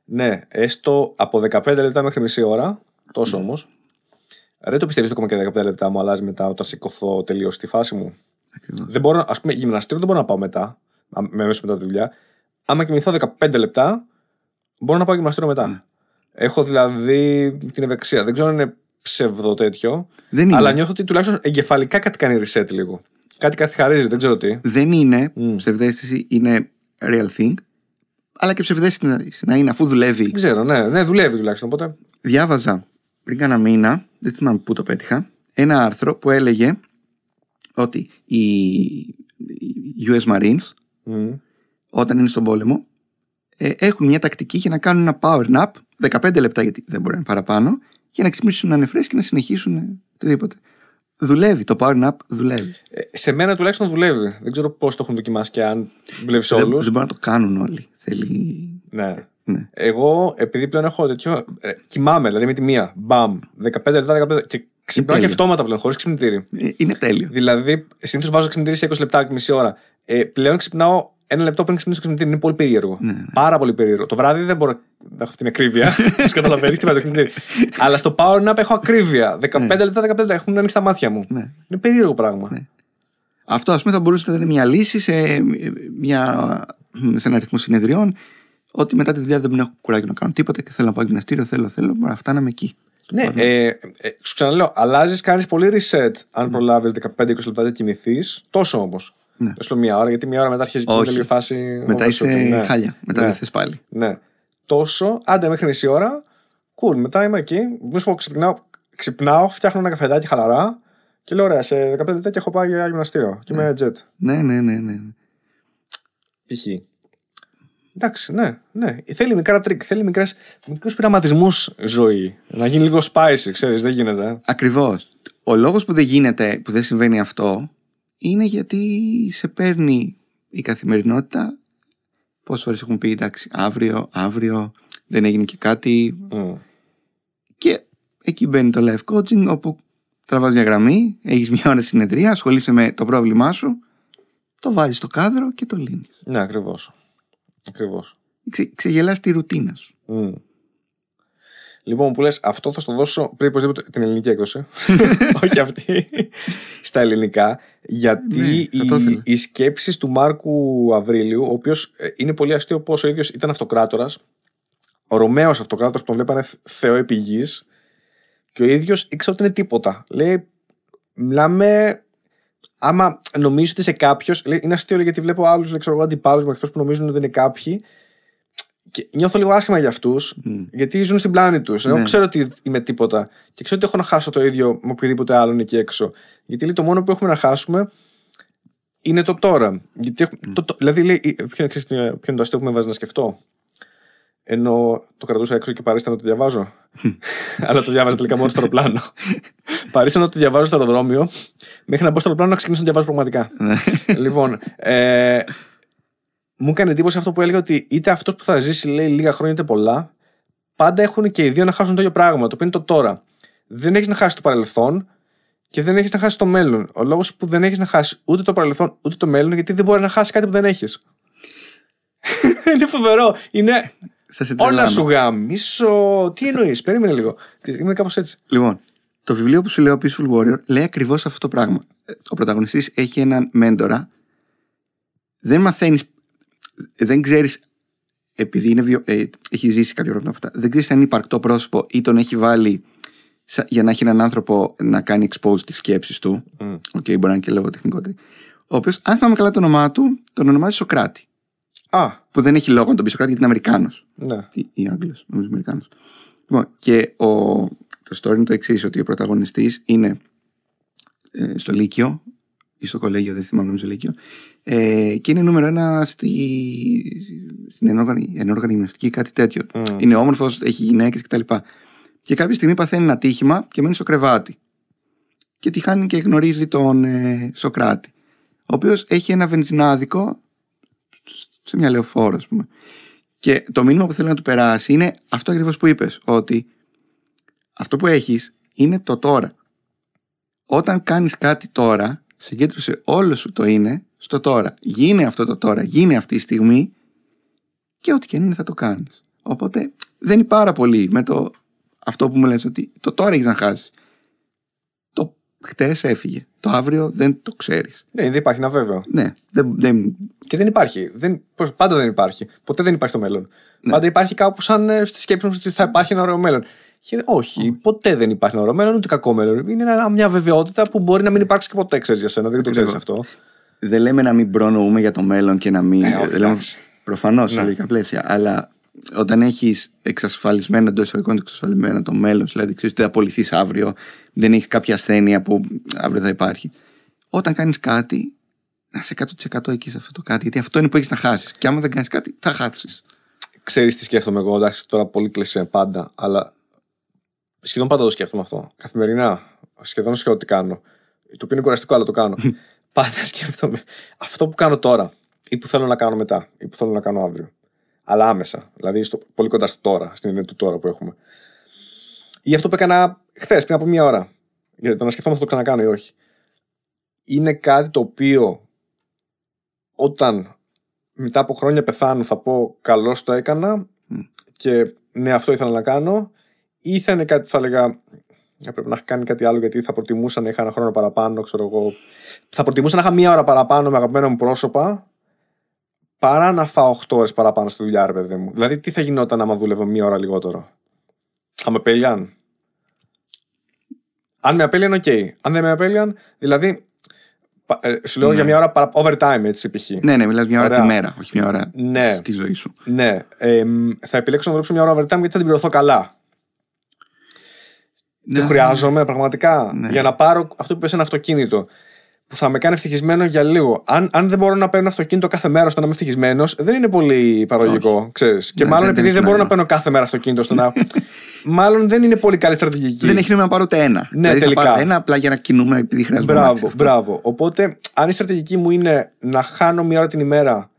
Ναι, έστω από 15 λεπτά μέχρι μισή ώρα. Τόσο όμως. Δεν το πιστεύεις ότι ακόμα και 15 λεπτά μου αλλάζει μετά όταν σηκωθώ τελείως στη φάση μου; Ακριβώς. Δεν μπορώ, ας πούμε, γυμναστήριο δεν μπορώ να πάω μετά, α- με μέσω μετά τη δουλειά. Άμα κοιμηθώ 15 λεπτά, μπορώ να πάω γυμναστήριο μετά. Ναι. Έχω δηλαδή την ευεξία. Δεν ξέρω αν είναι ψευδό τέτοιο, Δεν είναι. αλλά νιώθω ότι τουλάχιστον εγκεφαλικά κάτι κάνει reset λίγο. Κάτι καθιχαρίζει, δεν ξέρω τι. Δεν είναι Μμ. ψευδέστηση, είναι real thing. Αλλά και ψευδέστηση να είναι αφού δουλεύει. Δεν ξέρω, ναι, ναι, δουλεύει τουλάχιστον. Οπότε. Διάβαζα πριν κάνα μήνα, δεν θυμάμαι πού το πέτυχα, ένα άρθρο που έλεγε ότι οι οι US Marines μ, όταν είναι στον πόλεμο ε, έχουν μια τακτική για να κάνουν ένα power nap 15 λεπτά γιατί δεν μπορεί να είναι παραπάνω για να ξυπνήσουν να είναι fresh και να συνεχίσουν ε, οτιδήποτε. Δουλεύει, το power nap δουλεύει. ε, σε μένα τουλάχιστον δουλεύει. Δεν ξέρω πώς το έχουν δοκιμάσει και αν δουλεύεις σε Δεν, όλους. δεν μπορούν να το κάνουν όλοι. Θέλει. Ναι. Ναι. Εγώ, επειδή πλέον έχω τέτοιο. Ε, κοιμάμαι, δηλαδή με τη μία. Μπαμ. 15 λεπτά, 15 Και ξυπνάω και τέλειο. αυτόματα πλέον, χωρίς ξυπνητήρι. Ε, Είναι τέλειο. Δηλαδή, συνήθως βάζω ξυπνητήρι σε 20 λεπτά και μισή ώρα. Ε, πλέον ξυπνάω ένα λεπτό πριν ξυπνήσω το ξυπνητήρι. Είναι πολύ περίεργο. Ναι, ναι. Πάρα πολύ περίεργο. Το βράδυ δεν μπορώ να έχω την ακρίβεια. <laughs> Όπω καταλαβαίνεις, χτυπάει το ξυπνητήρι. Αλλά στο power nap έχω ακρίβεια. 15 λεπτά, 15 λεπτά έχουν ανοίξει τα μάτια μου. Ναι. Είναι περίεργο πράγμα. Αυτό, ας πούμε, θα μπορούσε να είναι μια λύση σε, μια, σε ένα αριθμό συνεδριών. Ότι μετά τη δουλειά δεν έχω κουράγιο να κάνω τίποτα και θέλω να πάω γυμναστήριο, θέλω, θέλω. Μπορεί να φτάναμε εκεί. Ναι, ε, ε, σου ξαναλέω, αλλάζεις, κάνεις πολύ reset αν προλάβεις 15-20 λεπτά να κοιμηθείς. Τόσο όμως. Ναι. Έστω μία ώρα, γιατί μία ώρα μετά αρχίζει και Όχι. είναι λίγο φάση. Μετά είσαι overshooting, ναι. χάλια. Μετά ναι. δεν θες πάλι. Ναι. Τόσο, άντε μέχρι μισή ώρα. Cool, μετά είμαι εκεί. Να σου πω, ξυπνάω, ξυπνάω, φτιάχνω ένα καφεδάκι χαλαρά και λέω: Ωραία, σε 15 λεπτά και έχω πάει για γυμναστήριο. Και είμαι jet. Ναι, ναι, ναι, ναι. Π.χ. Εντάξει, ναι, ναι. Θέλει μικρά τρικ, θέλει μικρές, μικρούς πειραματισμούς ζωή. Να γίνει λίγο spicy, ξέρεις, δεν γίνεται. Ακριβώς. Ο λόγος που δεν γίνεται, που δεν συμβαίνει αυτό, είναι γιατί σε παίρνει η καθημερινότητα. Πόσες φορές έχουν πει, εντάξει, αύριο, αύριο, δεν έγινε και κάτι. Μμ. Και εκεί μπαίνει το live coaching, όπου τραβάς μια γραμμή, έχεις μια ώρα συνεδρία, ασχολείσαι με το πρόβλημά σου, το βάζεις στο κάδρο και το λύνεις. Ναι, ακριβώς. Ακριβώς. Ξε, ξεγελάς τη ρουτίνα σου. Μμ. Λοιπόν, που λες, αυτό θα στο δώσω πριν οπωσδήποτε την ελληνική έκδοση. <laughs> Όχι αυτή. Στα ελληνικά. Γιατί Ναι, θα το οι, ήθελα. οι σκέψεις του Μάρκου Αβρίλιου, ο οποίος ε, είναι πολύ αστείο πως ο ίδιος ήταν αυτοκράτορας, ο Ρωμαίος αυτοκράτορας που τον βλέπανε θεό επί γης, και ο ίδιος ήξερε ότι είναι τίποτα. Λέει, μιλάμε άμα νομίζεις ότι είσαι κάποιος. Είναι αστείο λέει, γιατί βλέπω άλλους αντιπάλους με εχθρού που νομίζουν ότι είναι κάποιοι Και νιώθω λίγο άσχημα για αυτούς, γιατί ζουν στην πλάνη τους. Εγώ Ναι. ξέρω ότι είμαι τίποτα και ξέρω ότι έχω να χάσω το ίδιο με οποιοδήποτε άλλον εκεί έξω. Γιατί λέει το μόνο που έχουμε να χάσουμε είναι το τώρα. Γιατί έχουμε, το, το- δηλαδή, λέει, ποιο είναι, ξέρεις, ποιο είναι το αστείο που με βάζει να σκεφτώ; Ενώ το κρατούσα έξω και παρήστα να το διαβάζω. <laughs> Αλλά το διάβαζα τελικά μόνο στο αεροπλάνο. <laughs> παρήστα να το διαβάζω στο αεροδρόμιο, μέχρι να μπω στο αεροπλάνο να ξεκινήσω να διαβάζω πραγματικά. λοιπόν, ε, μου έκανε εντύπωση αυτό που έλεγε ότι είτε αυτός που θα ζήσει λέει, λίγα χρόνια είτε πολλά, πάντα έχουν και οι δύο να χάσουν το ίδιο πράγμα, το οποίο είναι το τώρα. Δεν έχεις να χάσεις το παρελθόν και δεν έχεις να χάσεις το μέλλον. Ο λόγος που δεν έχεις να χάσεις ούτε το παρελθόν ούτε το μέλλον, γιατί δεν μπορείς να χάσεις κάτι που δεν έχεις. <laughs> είναι φοβερό. Είναι Θα σε όλα τρελάνω. σου γαμίσω. Τι εννοείς, περίμενε λίγο. Είναι κάπως έτσι. Λοιπόν, το βιβλίο που σου λέω, Peaceful Warrior, λέει ακριβώς αυτό το πράγμα. Ε, Ο πρωταγωνιστής έχει έναν μέντορα. Δεν μαθαίνεις, δεν ξέρεις, επειδή είναι βιο, ε, έχει ζήσει κάποιο πράγμα από αυτά, δεν ξέρεις αν είναι υπαρκτό πρόσωπο ή τον έχει βάλει σα- για να έχει έναν άνθρωπο να κάνει expose τις σκέψεις του. Μμ. OK, μπορεί να είναι και λόγω τεχνικότερη. Ο οποίος, αν θυμάμαι καλά το όνομά του, τον ονομάζει Σοκράτη. Α, Που δεν έχει λόγο να τον πει Σοκράτη γιατί είναι Αμερικάνος ναι. ή, ή Άγγλος, νομίζω Αμερικάνος. Λοιπόν, και ο, το story είναι το εξής ότι ο πρωταγωνιστής είναι ε, στο Λύκειο ή στο κολέγιο, δεν θυμάμαι νομίζω Λύκειο ε, και είναι νούμερο ένα στη, στην ενόργανη, ενόργανη γυμναστική, κάτι τέτοιο. Mm. Είναι όμορφος, έχει γυναίκες κτλ. Και κάποια στιγμή παθαίνει ένα τύχημα και μένει στο κρεβάτι. Και τη χάνει και γνωρίζει τον ε, Σοκράτη. Ο οποίος έχει ένα βενζινάδικο σε μια λεωφόρο, ας πούμε. Και το μήνυμα που θέλω να του περάσει είναι αυτό ακριβώς που είπες, ότι αυτό που έχεις είναι το τώρα. Όταν κάνεις κάτι τώρα, συγκέντρωσε όλο σου το είναι στο τώρα. Γίνε αυτό το τώρα, γίνε αυτή η στιγμή και ό,τι και αν είναι θα το κάνεις. Οπότε δεν είναι πάρα πολύ με το αυτό που μου λες ότι το τώρα έχεις να χάσεις. Το χτες έφυγε. Το αύριο δεν το ξέρεις. Ναι, δεν υπάρχει ένα βέβαιο. Ναι, δεν, δεν, Και δεν υπάρχει. Δεν, πώς, πάντα δεν υπάρχει. Ποτέ δεν υπάρχει το μέλλον. Ναι. Πάντα υπάρχει κάπου σαν ε, στη σκέψη μου ότι θα υπάρχει ένα ωραίο μέλλον. Και όχι, ποτέ δεν υπάρχει ένα ωραίο μέλλον, ούτε κακό μέλλον. Είναι ένα- μια βεβαιότητα που μπορεί να μην υπάρξει και ποτέ, ξέρεις για σένα. Δεν το ξέρεις Ακριβώς. αυτό. δεν λέμε να μην προνοούμε για το μέλλον και να μην. Ε, όχι, δεν λέμε εντάξει. προφανώς σε Ναι. λογικά πλαίσια. Αλλά όταν έχεις εξασφαλισμένο εντός εισαγωγικών εξασφαλισμένο το μέλλον, δηλαδή ξέρεις ότι θα απολυθείς αύριο, δεν έχεις κάποια ασθένεια που αύριο θα υπάρχει. Όταν κάνεις κάτι, να είσαι 100% εκεί σε αυτό το κάτι. Γιατί αυτό είναι που έχεις να χάσεις. Και άμα δεν κάνεις κάτι, θα χάσεις. Ξέρεις τι σκέφτομαι εγώ. Εντάξει, τώρα πολύ κλεισέ πάντα, αλλά σχεδόν πάντα το σκέφτομαι αυτό. Καθημερινά. Σχεδόν σε ό,τι κάνω. Το οποίο είναι κουραστικό, αλλά το κάνω. πάντα σκέφτομαι αυτό που κάνω τώρα ή που θέλω να κάνω μετά ή που θέλω να κάνω αύριο. Αλλά άμεσα. Δηλαδή στο, πολύ κοντά στο τώρα, στην έννοια του τώρα που έχουμε. Ή αυτό που έκανα χθες, πριν από μία ώρα. Για το να σκεφτόμαι αν θα το ξανακάνω ή όχι. Είναι κάτι το οποίο όταν μετά από χρόνια πεθάνω θα πω καλώς το έκανα και ναι αυτό ήθελα να κάνω ή θα είναι κάτι που θα έλεγα έπρεπε να είχα κάνει κάτι άλλο γιατί θα προτιμούσα να είχα ένα χρόνο παραπάνω ξέρω εγώ θα προτιμούσα να είχα μία ώρα παραπάνω με αγαπημένα μου πρόσωπα παρά να φάω 8 ώρες παραπάνω στη δουλειά ρε παιδί μου δηλαδή τι θα γινόταν άμα δούλευα μία ώρα λιγότερο; Θα με απέλυαν αν με απέλιαν οκ αν δεν με απέλυαν δηλαδή πα- ε, σου λέω Ναι. για μία ώρα παρα... overtime έτσι π.χ. Ναι, ναι, μιλάς μια ώρα Ωραία. τη μέρα, όχι μια ώρα Ναι. στη ζωή σου. Ναι, εμ, θα επιλέξω να δουλέψω μια ώρα overtime γιατί θα την πληρωθώ καλά. Ναι, Το χρειάζομαι πραγματικά Ναι. για να πάρω αυτό που είπε ένα αυτοκίνητο που θα με κάνει ευτυχισμένο για λίγο. Αν, αν δεν μπορώ να παίρνω αυτοκίνητο κάθε μέρα ώστε να είμαι ευτυχισμένος, δεν είναι πολύ παραγωγικό, ξέρεις. Και Ναι, μάλλον δεν- επειδή δεν δεν έχει μπορώ να νόημα. παίρνω κάθε μέρα αυτοκίνητο ώστε να. <laughs> μάλλον δεν είναι πολύ καλή στρατηγική. Δεν έχει νόημα να πάρω ούτε ένα. Ναι, δηλαδή τελικά. Θα πάρω ένα απλά για να κινούμε επειδή χρειάζομαι να Μπράβο, αυτό. μπράβο. Οπότε, αν η στρατηγική μου είναι να χάνω μία ώρα την ημέρα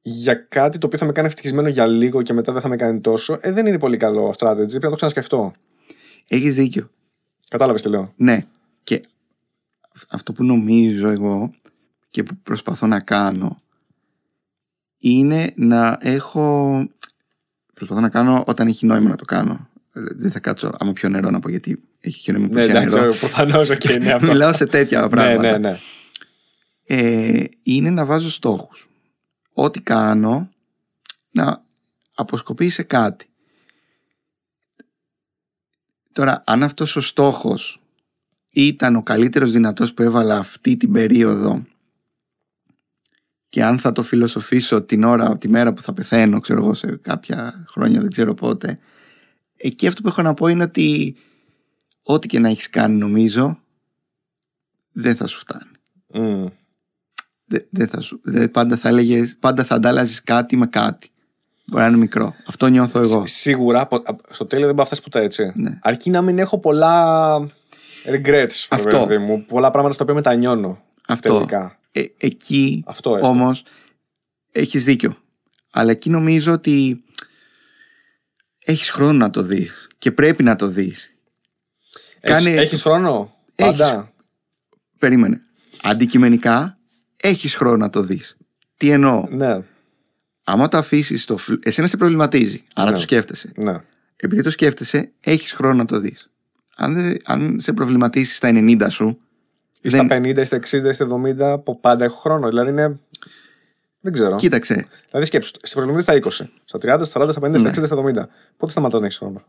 για κάτι το οποίο θα με κάνει ευτυχισμένο για λίγο και μετά δεν θα με κάνει τόσο, ε, δεν είναι πολύ καλό strategy. Πρέπει να το ξανασκεφτώ. Έχεις δίκιο. Κατάλαβες τι λέω. Ναι. Και αυ- αυτό που νομίζω εγώ και που προσπαθώ να κάνω είναι να έχω. Προσπαθώ να κάνω όταν έχει νόημα να το κάνω. Ε, Δεν θα κάτσω άμα πιω νερό να πω γιατί έχει χιόνι που Ναι, πιάνει εντάξει, νερό. προφανώς, οκ, ναι, <laughs> αυτό. Μιλάω σε τέτοια ναι, πράγματα. ναι, ναι. ε, είναι να βάζω στόχους. Ό,τι κάνω να αποσκοπεί σε κάτι. Τώρα, αν αυτός ο στόχος ήταν ο καλύτερος δυνατός που έβαλα αυτή την περίοδο και αν θα το φιλοσοφήσω την ώρα, τη μέρα που θα πεθαίνω, ξέρω εγώ, σε κάποια χρόνια, δεν ξέρω πότε. Εκεί αυτό που έχω να πω είναι ότι ό,τι και να έχεις κάνει νομίζω δεν θα σου φτάνει. Μμ. Δεν, δεν θα σου, δεν- πάντα θα έλεγες, πάντα θα αντάλλαζες κάτι με κάτι. Μπορεί να είναι μικρό. Αυτό νιώθω εγώ. Σ- Σίγουρα πο- α- στο τέλο δεν πάω να φτάσει ποτέ έτσι. Ναι. Αρκεί να μην έχω πολλά regrets. Αυτό. Αυτό. Μου, πολλά πράγματα στα οποία μετανιώνω. Αυτό. Τελικά. Ε, εκεί Αυτό έστω. όμως έχεις δίκιο. Αλλά εκεί νομίζω ότι έχεις χρόνο να το δεις και πρέπει να το δεις. Έχεις, κάνε- έχεις χρόνο; Έχεις. Πάντα. Περίμενε. Αντικειμενικά έχεις χρόνο να το δεις. Τι εννοώ; Ναι. Άμα το αφήσεις το. φλ- Εσένα σε προβληματίζει. Άρα Ναι. το σκέφτεσαι. ναι. Επειδή το σκέφτεσαι, έχεις χρόνο να το δεις. Αν, δεν- αν σε προβληματίσεις στα 90 σου, Ή Δεν- στα 50, ή στα 60, ή στα 70, που πάντα έχω χρόνο. Δηλαδή είναι. Δεν ξέρω. κοίταξε. Δηλαδή σκέψου, σε προβληματίζει στα 20, στα 30, στα 40, στα 50, στα Ναι. 60, στα 70. Πότε σταματάς να έχεις χρόνο;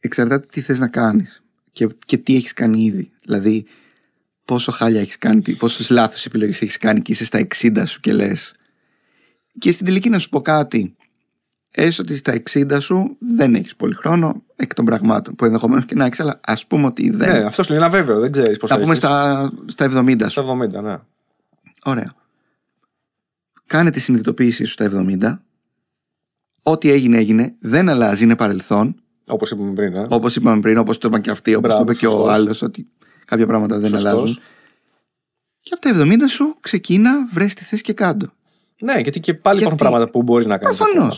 Εξαρτάται τι θες να κάνεις και, και τι έχεις κάνει ήδη. Δηλαδή, πόσο χάλια έχεις κάνει, πόσες λάθος επιλογές έχεις κάνει και είσαι στα 60 σου και λες. Και στην τελική να σου πω κάτι. Έστω ότι στα 60 σου δεν έχεις πολύ χρόνο εκ των πραγμάτων που ενδεχομένως και να έχεις, αλλά ας πούμε ότι δεν. Ναι, αυτό σου λέει ένα βέβαιο, δεν ξέρεις πώ θα πούμε στα, στα 70 σου. Στα 70, ναι. Ωραία. Κάνε τη συνειδητοποίησή σου στα 70. Ό,τι έγινε, έγινε. Δεν αλλάζει, είναι παρελθόν. Όπως είπαμε πριν. Ε. Όπως είπαμε πριν, όπως το είπαν και αυτοί, όπως το Μπράβο, είπε και ο σωστός. άλλος, ότι κάποια πράγματα δεν Σωστός. αλλάζουν. Και από τα 70 σου ξεκίνα, βρες τι θε και κάτω. Ναι, γιατί και πάλι Γιατί; υπάρχουν πράγματα που μπορείς να κάνεις. Προφανώ.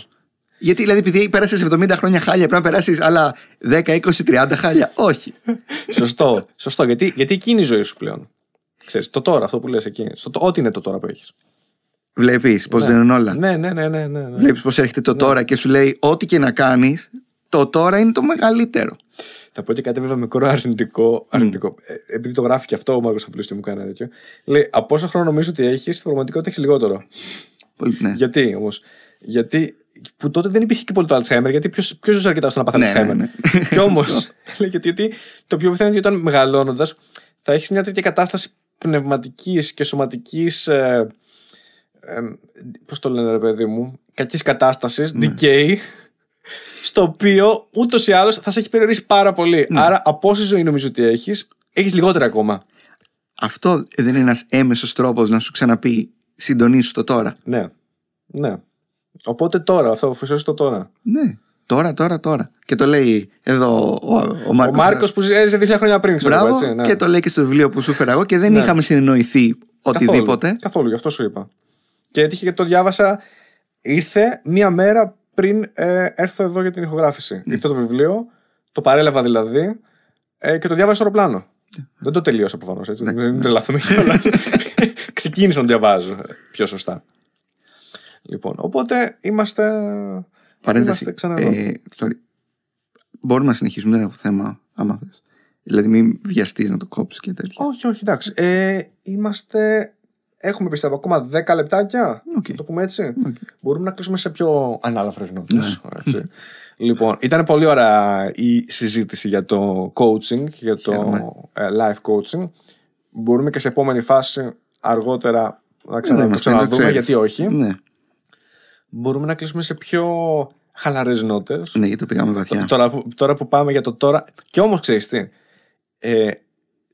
Γιατί δηλαδή, επειδή πέρασες 70 χρόνια χάλια, πρέπει να περάσεις άλλα 10, 20, 30 χάλια. Όχι. Σωστό, σωστό. Γιατί, γιατί εκείνη η ζωή σου πλέον. Ξέρεις, το τώρα, αυτό που λες εκεί. Στο, το- ό,τι είναι το τώρα που έχεις. Βλέπεις πώς δεν είναι όλα. Ναι, ναι, ναι, ναι. ναι, ναι. Βλέπεις πώς έρχεται το τώρα και σου λέει, Ό,τι και να κάνεις, το τώρα είναι το μεγαλύτερο. Θα πω και κάτι βέβαια μικρό αρνητικό. αρνητικό. Ε, επειδή το γράφει και αυτό ο Μάρκος Απλούστη μου κάνει ένα τέτοιο. Λέει από όσο χρόνο νομίζω ότι έχεις, στην πραγματικότητα έχεις λιγότερο. Πολύ- Ναι. Γιατί όμως; Γιατί που τότε δεν υπήρχε και πολύ το Alzheimer, γιατί ποιος ζούσε αρκετά ώστε να πάθει Ναι, ναι, Alzheimer; ναι. <laughs> Και όμως. <laughs> γιατί, γιατί το πιο πιθανό είναι ότι όταν μεγαλώνοντας θα έχεις μια τέτοια κατάσταση πνευματικής και σωματικής. Ε, ε, Πώς το λένε, ρε παιδί μου, κακής κατάστασης, Ναι. decay, στο οποίο ούτως ή άλλως θα σε έχει περιορίσει πάρα πολύ. Ναι. Άρα, από όση ζωή νομίζω ότι έχεις, έχεις λιγότερα ακόμα. Αυτό δεν είναι ένας έμεσος τρόπος να σου ξαναπεί συντονίσου το τώρα. Ναι. Ναι. Οπότε τώρα, αυτό αφοσιώσεις το τώρα. Ναι. Τώρα, τώρα, τώρα. Και το λέει εδώ ο, ο Ο Μάρκος. Μάρκος που έζησε 2.000 χρόνια πριν, ξέρω εγώ, Μπράβο. έτσι. Ναι. Και το λέει και στο βιβλίο που σου έφερα εγώ και δεν Ναι. είχαμε συνεννοηθεί οτιδήποτε. Καθόλου, καθόλου, γι' αυτό σου είπα. Και έτυχε και το διάβασα. Ήρθε μία μέρα πριν ε, έρθω εδώ για την ηχογράφηση. Ήρθε το βιβλίο, το παρέλαβα δηλαδή ε, και το διάβασα στο αεροπλάνο. Δεν το τελείωσα προφανώς έτσι. Δεν δεν τρελαθούμε κιόλας. <laughs> Ξεκίνησα να διαβάζω ε, πιο σωστά. Λοιπόν, οπότε είμαστε. Παρένθεση. Είμαστε ξανά εδώ. Ε, sorry. Μπορούμε να συνεχίσουμε, δεν έχω θέμα, άμα θες. Δηλαδή, μην βιαστείς να το κόψεις και τέτοια. Όχι, όχι, εντάξει. Ε, είμαστε. Έχουμε πιστεύω ακόμα 10 λεπτάκια. Οκ. Να το πούμε έτσι. Οκ. Μπορούμε να κλείσουμε σε πιο ανάλαφρες νότες. Ναι. λοιπόν, ήταν πολύ ωραία η συζήτηση για το coaching, για το Χαίρομαι. ε, life coaching. Μπορούμε και σε επόμενη φάση αργότερα να ξανα, Εδώ το είμαστε, να ξαναδούμε, ξέρεις. γιατί όχι. Ναι, Μπορούμε να κλείσουμε σε πιο χαλαρές νότες. ναι, γιατί το πήγαμε βαθιά. Τώρα, που- τώρα που πάμε για το τώρα. Και όμως ξέρεις τι. Ε,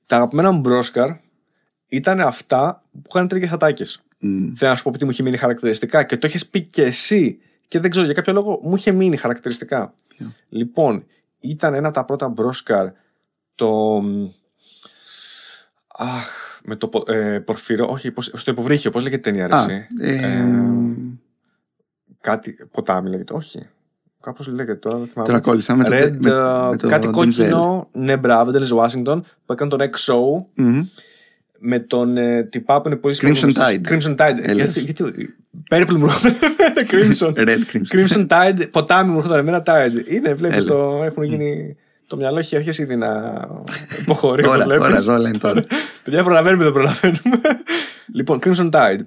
τα αγαπημένα μου μπρόσκαρ ήταν αυτά που είχαν τέτοιε ατάκε. Μμ. Θέλω να σου πω τι μου είχε μείνει χαρακτηριστικά και το έχει πει και εσύ. Και δεν ξέρω για κάποιο λόγο μου είχε μείνει χαρακτηριστικά. Ποιο; Λοιπόν, ήταν ένα από τα πρώτα μπρόσκαρ το. Αχ, με το πο- ε, πορφύρο, όχι, πώς- στο υποβρύχιο, πώς λέγεται η ταινία, ρε, Α, εσύ; ε, Ε, κάτι, ποτάμι λέγεται, όχι. Κάπως λέγεται τώρα, δεν θυμάμαι. Τώρα κόλλησα με το, Red, με, ε, με το κάτι Denzel. κόκκινο, ναι, μπράβο, Denzel Washington, που έκανε τον X Show Μμμ. Με τον ε, τυπά που είναι πολύ Crimson σημαντικός. Tide. Crimson Tide. Έλεος. Γιατί, γιατί, Purple μου έρχονταν Crimson. <laughs> Red Crimson. Crimson Tide, ποτάμι μου έρχονταν εμένα Tide. Είναι, βλέπεις Έλεος. το. Έχουν γίνει. Το μυαλό έχει αρχίσει ήδη να υποχωρεί. Τώρα, όπως τώρα, βλέπεις. εδώ λένε τώρα. Παιδιά, προλαβαίνουμε, δεν προλαβαίνουμε. <laughs> λοιπόν, Crimson Tide.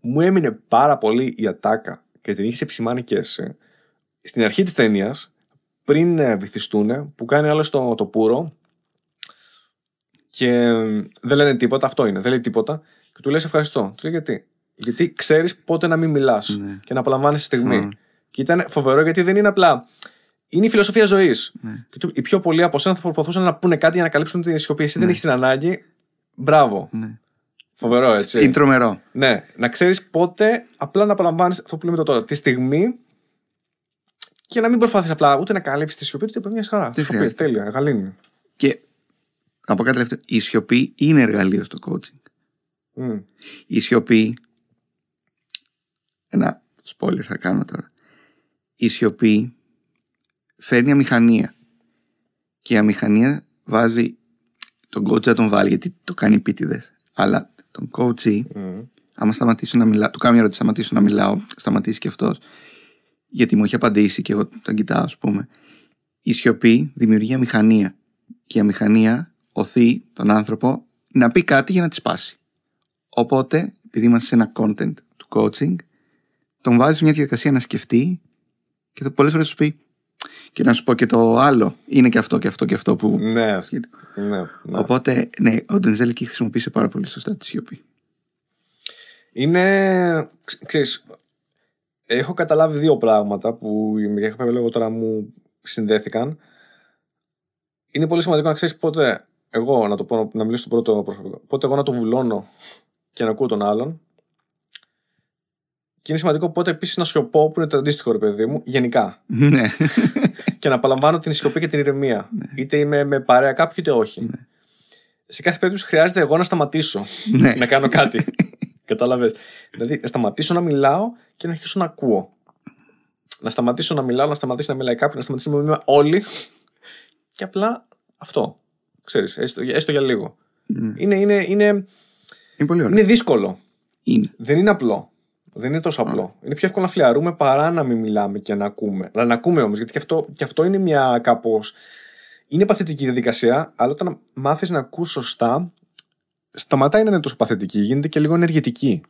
Μου έμεινε πάρα πολύ η ατάκα και την είχες επισημάνει και εσύ. Στην αρχή της ταινίας, πριν ε, βυθιστούν, που κάνει άλλο το, το πουρο. Και ε, δεν λένε τίποτα, αυτό είναι, δεν λέει τίποτα. Και του λες ευχαριστώ. Του λέει γιατί. Γιατί ξέρεις πότε να μην μιλάς Ναι. και να απολαμβάνεις τη στιγμή. Μμ. Και ήταν φοβερό γιατί δεν είναι απλά. Είναι η φιλοσοφία ζωής. Ναι. Και του- οι πιο πολλοί από εσένα θα προσπαθούσαν να πούνε κάτι για να καλύψουν τη σιωπή. Εσύ δεν έχεις την ανάγκη. Μπράβο. Ναι. Φοβερό, έτσι. Είναι τρομερό. Ναι, να ξέρεις πότε απλά να απολαμβάνεις αυτό που λέμε το τώρα. Τη στιγμή και να μην προσπαθεί απλά ούτε να καλύψεις τη σιωπή, ούτε μια χαρά. Δεν Σιωπή, χρειάζεται. τέλεια, γαλήνη. Και να πω κάτι τελευταίο. Η σιωπή είναι εργαλείο στο coaching. Μμ. Η σιωπή. Ένα spoiler θα κάνω τώρα. Η σιωπή φέρνει αμηχανία. Και η αμηχανία βάζει τον coach να τον βάλει γιατί το κάνει επίτηδες. Αλλά τον coach, Μμ. άμα σταματήσω να μιλάω, του κάνω μια ερώτηση, σταματήσω να μιλάω, σταματήσει και αυτός. Γιατί μου έχει απαντήσει και εγώ τον κοιτάω, ας πούμε. Η σιωπή δημιουργεί αμηχανία. Και η αμηχανία οθεί τον άνθρωπο να πει κάτι για να τη σπάσει. Οπότε, επειδή είμαστε σε ένα content του coaching, τον βάζει σε μια διαδικασία να σκεφτεί και θα πολλές φορές σου πει. Και να σου πω και το άλλο. Είναι και αυτό και αυτό και αυτό που. Ναι, ναι, ναι. Οπότε, ναι, ο Ντενζέλ εκεί χρησιμοποίησε πάρα πολύ σωστά τη σιωπή. Είναι. ξ- Ξέρεις, έχω καταλάβει δύο πράγματα που για κάποιο λόγο τώρα μου συνδέθηκαν. Είναι πολύ σημαντικό να ξέρεις πότε εγώ, να, το πω, να μιλήσω στο πρώτο προσωπικό, πότε εγώ να το βουλώνω και να ακούω τον άλλον. Και είναι σημαντικό πότε επίσης να σιωπώ, που είναι το αντίστοιχο ρε παιδί μου, γενικά. ναι. και να απαλαμβάνω την σιωπή και την ηρεμία. Είτε είμαι με παρέα κάποιου, είτε όχι. Σε κάθε περίπτωση χρειάζεται εγώ να σταματήσω ναι. να κάνω κάτι. Κατάλαβες. Δηλαδή, να σταματήσω να μιλάω και να αρχίσω να ακούω. Να σταματήσω να μιλάω, να σταματήσει να μιλάει κάποιος, να σταματήσει να μιλάμε όλοι. Και απλά αυτό. Ξέρεις, έστω, έστω για λίγο. Ναι. Είναι, είναι, είναι, Είναι πολύ ωραίο. είναι δύσκολο. Είναι. Δεν είναι απλό. Δεν είναι τόσο απλό. Είναι πιο εύκολο να φλιαρούμε παρά να μην μιλάμε και να ακούμε. Να, να ακούμε όμως, γιατί και αυτό, και αυτό είναι μια κάπως. Είναι παθητική διαδικασία, αλλά όταν μάθεις να ακούς σωστά, σταματάει να είναι τόσο παθητική, γίνεται και λίγο ενεργητική.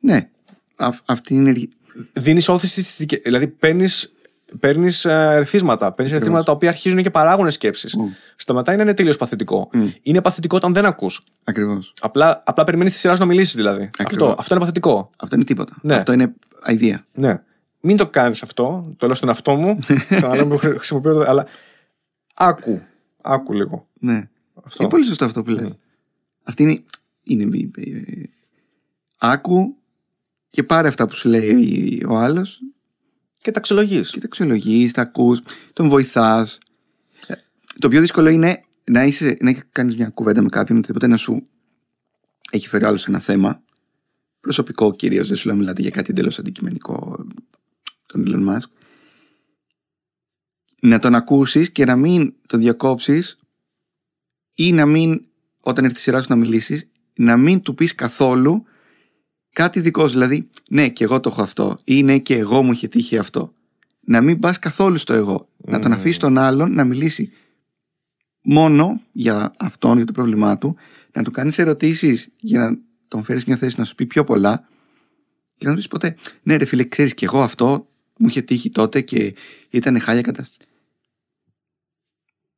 Ναι. Α, αυτή είναι. η- Δίνεις όθηση, στις δικαι- δηλαδή παίρνεις παίρνεις, ε, ερθίσματα. Παίρνεις ερθίσματα τα οποία αρχίζουν και παράγουν σκέψεις. Μμ. Σταματάει να είναι τελείως παθητικό. Μμ. Είναι παθητικό όταν δεν ακούς. Ακριβώς. Απλά, απλά περιμένεις τη σειρά σου να μιλήσεις δηλαδή. Ακριβώς. Αυτό, αυτό είναι παθητικό. Αυτό είναι τίποτα. Ναι. Αυτό είναι idea. Ναι. Μην το κάνεις αυτό. Το λέω στον εαυτό μου. <laughs> Τον άλλο που χρησιμοποιώ. το- Αλλά άκου. Άκου λίγο. Ναι. Αυτό. Είναι πολύ σωστό αυτό που λες. Ναι. Αυτή είναι. είναι ε, ε, άκου και πάρε αυτά που σου λέει ο άλλος Και τα αξιολογείς. και τα αξιολογείς, τα ακούς, τον βοηθάς. Το πιο δύσκολο είναι να, είσαι, να κάνεις μια κουβέντα με κάποιον, οτιδήποτε να σου έχει φέρει άλλος σε ένα θέμα. Προσωπικό κυρίως, δεν σου λέω μιλάτε για κάτι εντελώς αντικειμενικό τον Elon Musk. Να τον ακούσεις και να μην τον διακόψεις ή να μην, όταν έρθει η σειρά σου να μιλήσεις, να μην του πεις καθόλου κάτι δικός σου. Δηλαδή, ναι, και εγώ το έχω αυτό, ή ναι, και εγώ μου είχε τύχει αυτό. Να μην πας καθόλου στο εγώ. Να τον Μμμ. αφήσεις τον άλλον να μιλήσει μόνο για αυτόν, για το πρόβλημά του, να του κάνεις ερωτήσεις για να τον φέρεις μια θέση να σου πει πιο πολλά και να του πεις ποτέ, ναι, ρε φίλε, ξέρεις και εγώ αυτό μου είχε τύχει τότε και ήταν χάλια κατάσταση.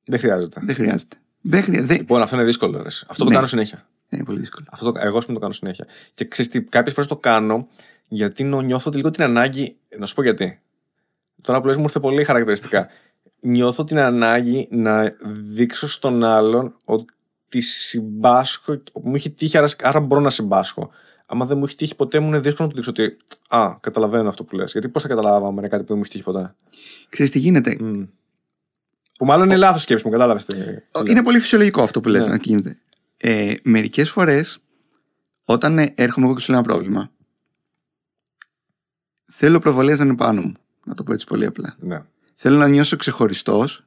Δεν χρειάζεται. Δεν χρειάζεται. Δεν χρειάζεται. Λοιπόν, αυτό είναι δύσκολο. ρε. Αυτό το Ναι. κάνω συνέχεια. Είναι πολύ δύσκολο. Αυτό το, εγώ, α πούμε, το κάνω συνέχεια. Και ξέρεις τι, κάποιες φορές το κάνω γιατί νο- νιώθω λίγο την ανάγκη. Να σου πω γιατί. Τώρα που λες μου ήρθε πολύ χαρακτηριστικά. Νιώθω την ανάγκη να δείξω στον άλλον ότι συμπάσχω. Μου έχει τύχει, άρα, άρα μπορώ να συμπάσχω. Άμα δεν μου έχει τύχει ποτέ, μου είναι δύσκολο να του δείξω ότι. Α, καταλαβαίνω αυτό που λες. Γιατί πώς θα καταλάβω άμα είναι κάτι που δεν μου έχει τύχει ποτέ; Ξέρεις τι γίνεται; Μμ. Που μάλλον είναι λάθος σκέψη μου, κατάλαβες. Είναι πολύ φυσιολογικό αυτό που λες Ναι. να γίνεται. Ε, μερικές φορές όταν ε, έρχομαι εγώ και σου λέω ένα πρόβλημα θέλω προβολές να είναι πάνω μου. Να το πω έτσι πολύ απλά. Ναι. Θέλω να νιώσω ξεχωριστός.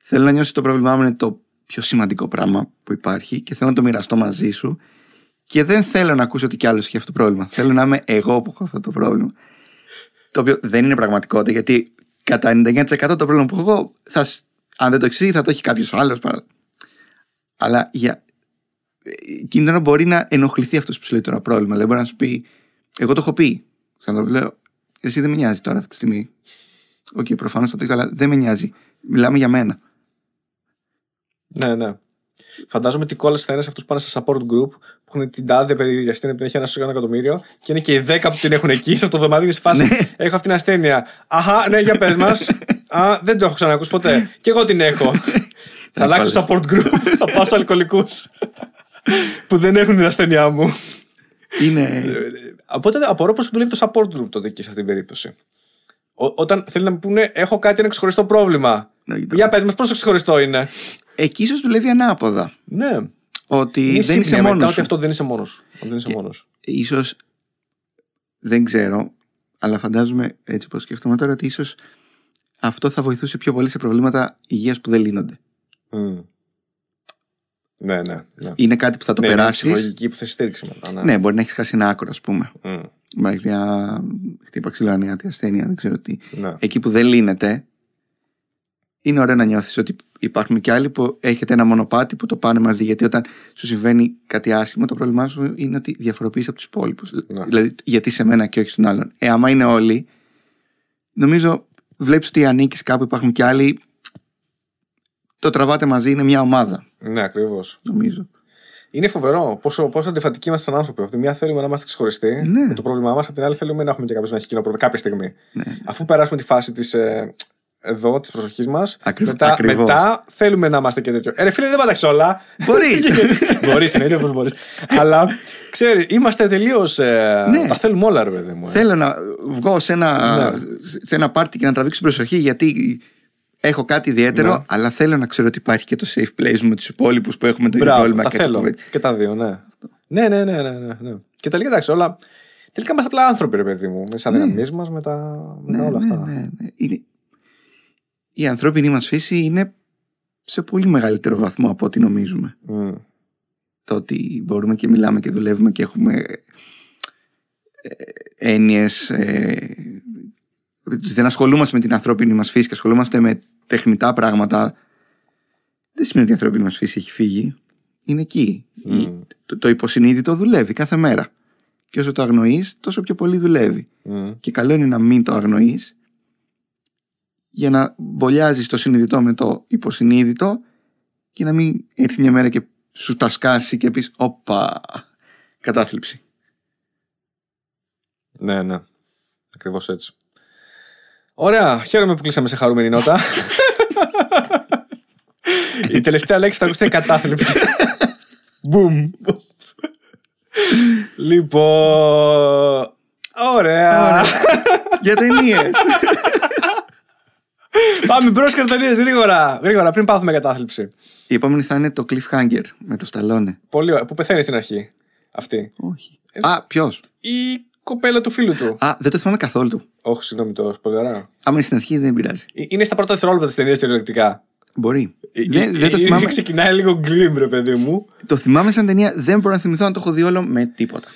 Θέλω να νιώσω ότι το πρόβλημά μου είναι το πιο σημαντικό πράγμα που υπάρχει και θέλω να το μοιραστώ μαζί σου. Και δεν θέλω να ακούσω ότι κι άλλος έχει αυτό το πρόβλημα. Θέλω να είμαι εγώ που έχω αυτό το πρόβλημα. Το οποίο δεν είναι πραγματικότητα γιατί κατά 99% το πρόβλημα που έχω εγώ, θα, σ- αν δεν το έχεις εσύ, θα το έχει κάποιος άλλος. Αλλά για εκείνη την ώρα μπορεί να ενοχληθεί αυτός που σου λέει τώρα πρόβλημα. Δηλαδή μπορεί να σου πει, Εγώ το έχω πει. Σαν το λέω, εσύ δεν με νοιάζει τώρα αυτή τη στιγμή. Οκ, προφανώς θα το έχεις, αλλά δεν με νοιάζει. Μιλάμε για μένα. Ναι, ναι. Φαντάζομαι τι κόλλα θα είναι σε αυτούς που πάνε σε support group που έχουν την τάδε περίεργη ασθένεια που την έχει ένα ένα εκατομμύριο και είναι και οι 10 που την έχουν εκεί σε αυτό το δωμάτιο και σε φάση. Ναι. Έχω αυτήν την ασθένεια. Αχά, ναι, για πες μας. Α, δεν το έχω ξανακούσει ποτέ. Και εγώ την έχω. θα αλλάξω support group. θα πάω στου αλκοολικούς που δεν έχουν την ασθένειά μου. Είναι. Οπότε απορώ πώ δουλεύει το support group τότε εκεί σε αυτήν την περίπτωση. Ό, όταν θέλει να μου πούνε, έχω κάτι ένα ξεχωριστό πρόβλημα. Να κοιτάω. Για πες μας, πόσο ξεχωριστό είναι. Εκεί ίσως δουλεύει ανάποδα. Ναι. Ότι Είναι δεν σύμπνοια είσαι μετά μόνος ότι σου. αυτό δεν είσαι μόνος. Δεν είσαι μόνος. Ίσως δεν ξέρω, αλλά φαντάζομαι έτσι πως σκέφτομαι τώρα ότι ίσως αυτό θα βοηθούσε πιο πολύ σε προβλήματα υγείας που δεν λύνονται. Μμ. Ναι, ναι. ναι. Είναι κάτι που θα το ναι, είναι περάσεις. ψυχολογική που θα στήριξει μετά. Ναι. Ναι, μπορεί να έχεις χάσει ένα άκρο, ας πούμε. Μμ. Μπορεί να έχεις μια χτύπα ξυλοανιάτη ασθένεια, δεν ξέρω τι. ναι. Εκεί που δεν λύνεται, είναι ωραίο να νιώθεις ότι υπάρχουν και άλλοι που έχετε ένα μονοπάτι που το πάνε μαζί. Γιατί όταν σου συμβαίνει κάτι άσχημο, το πρόβλημά σου είναι ότι διαφοροποιείς από τους υπόλοιπους. Ναι. Δηλαδή, γιατί σε μένα και όχι στον άλλον. Ε, άμα είναι όλοι, νομίζω βλέπεις ότι ανήκεις κάπου, υπάρχουν και άλλοι. Το τραβάτε μαζί, είναι μια ομάδα, ναι ακριβώς. νομίζω. Είναι φοβερό πόσο, πόσο αντιφατικοί είμαστε σαν άνθρωποι. Από τη μία θέλουμε να είμαστε ξεχωριστοί Ναι. με το πρόβλημά μας, από την άλλη θέλουμε να έχουμε και κάποιος να έχει κοινό πρόβλημα κάποια στιγμή. Ναι. Αφού περάσουμε τη φάση της. Ε, εδώ, της προσοχής μας. Ακριβ- μετά, ακριβώς. μετά θέλουμε να είμαστε και τέτοιο. Ε, ρε φίλε, δεν πάταξε όλα. Μπορείς. <laughs> μπορείς, εννοείται πω μπορείς. Αλλά ξέρει, είμαστε τελείως. Ε, Ναι. Τα θέλουμε όλα, ρε παιδί μου. ε. Θέλω να βγω σε ένα, Ναι. σε ένα πάρτι και να τραβήξω την προσοχή γιατί έχω κάτι ιδιαίτερο, Ναι. αλλά θέλω να ξέρω ότι υπάρχει και το safe place μου με τους υπόλοιπους που έχουμε το ίδιο Μπράβο, πρόβλημα. τα και το θέλω. κουβέντα. Και τα δύο, ναι. Ναι, ναι, ναι, ναι, ναι, ναι. Και τελικά εντάξει, όλα. Τελικά είμαστε απλά άνθρωποι, ρε παιδί μου. Με τις αδυναμίες μας, με τα, με τα Ναι, όλα ναι, αυτά. ναι, ναι. Είναι... Η ανθρώπινη μας φύση είναι σε πολύ μεγαλύτερο βαθμό από ό,τι νομίζουμε. Μμ. Το ότι μπορούμε και μιλάμε και δουλεύουμε και έχουμε ε, έννοιες ε, δεν ασχολούμαστε με την ανθρώπινη μας φύση και ασχολούμαστε με τεχνητά πράγματα δεν σημαίνει ότι η ανθρώπινη μας φύση έχει φύγει είναι εκεί Μμ. Η- το, το υποσυνείδητο δουλεύει κάθε μέρα και όσο το αγνοείς τόσο πιο πολύ δουλεύει Μμ. και καλό είναι να μην το αγνοείς για να μπολιάζεις το συνειδητό με το υποσυνείδητο και να μην έρθει μια μέρα και σου τα σκάσει και πεις όπα κατάθλιψη Ναι, ναι. Ακριβώς έτσι. Ωραία. Χαίρομαι που κλείσαμε σε χαρούμενη νότα. Η τελευταία λέξη θα ακουστεί κατάθλιψη. Μπουμ. λοιπόν. Ωραία. για ταινίες. Πάμε μπρος καρτανίε γρήγορα. Γρήγορα, πριν πάθουμε κατάθλιψη. Η επόμενη θα είναι το Cliffhanger με το Σταλόνε. Πολύ ωραία. Που πεθαίνει στην αρχή. Αυτή. Όχι. Α, ποιος; Η κοπέλα του φίλου του. Α, δεν το θυμάμαι καθόλου του. Όχι, συγγνώμη, το σπολερά. Άμα είναι στην αρχή δεν πειράζει. Είναι στα πρώτα δευτερόλεπτα της ταινίας κυριολεκτικά. Μπορεί. Ε, δεν, ε, δεν το ε, θυμάμαι. Ξεκινάει λίγο γκριμ, ρε παιδί μου. Το θυμάμαι σαν ταινία, δεν μπορώ να θυμηθώ αν το έχω δει όλο με τίποτα.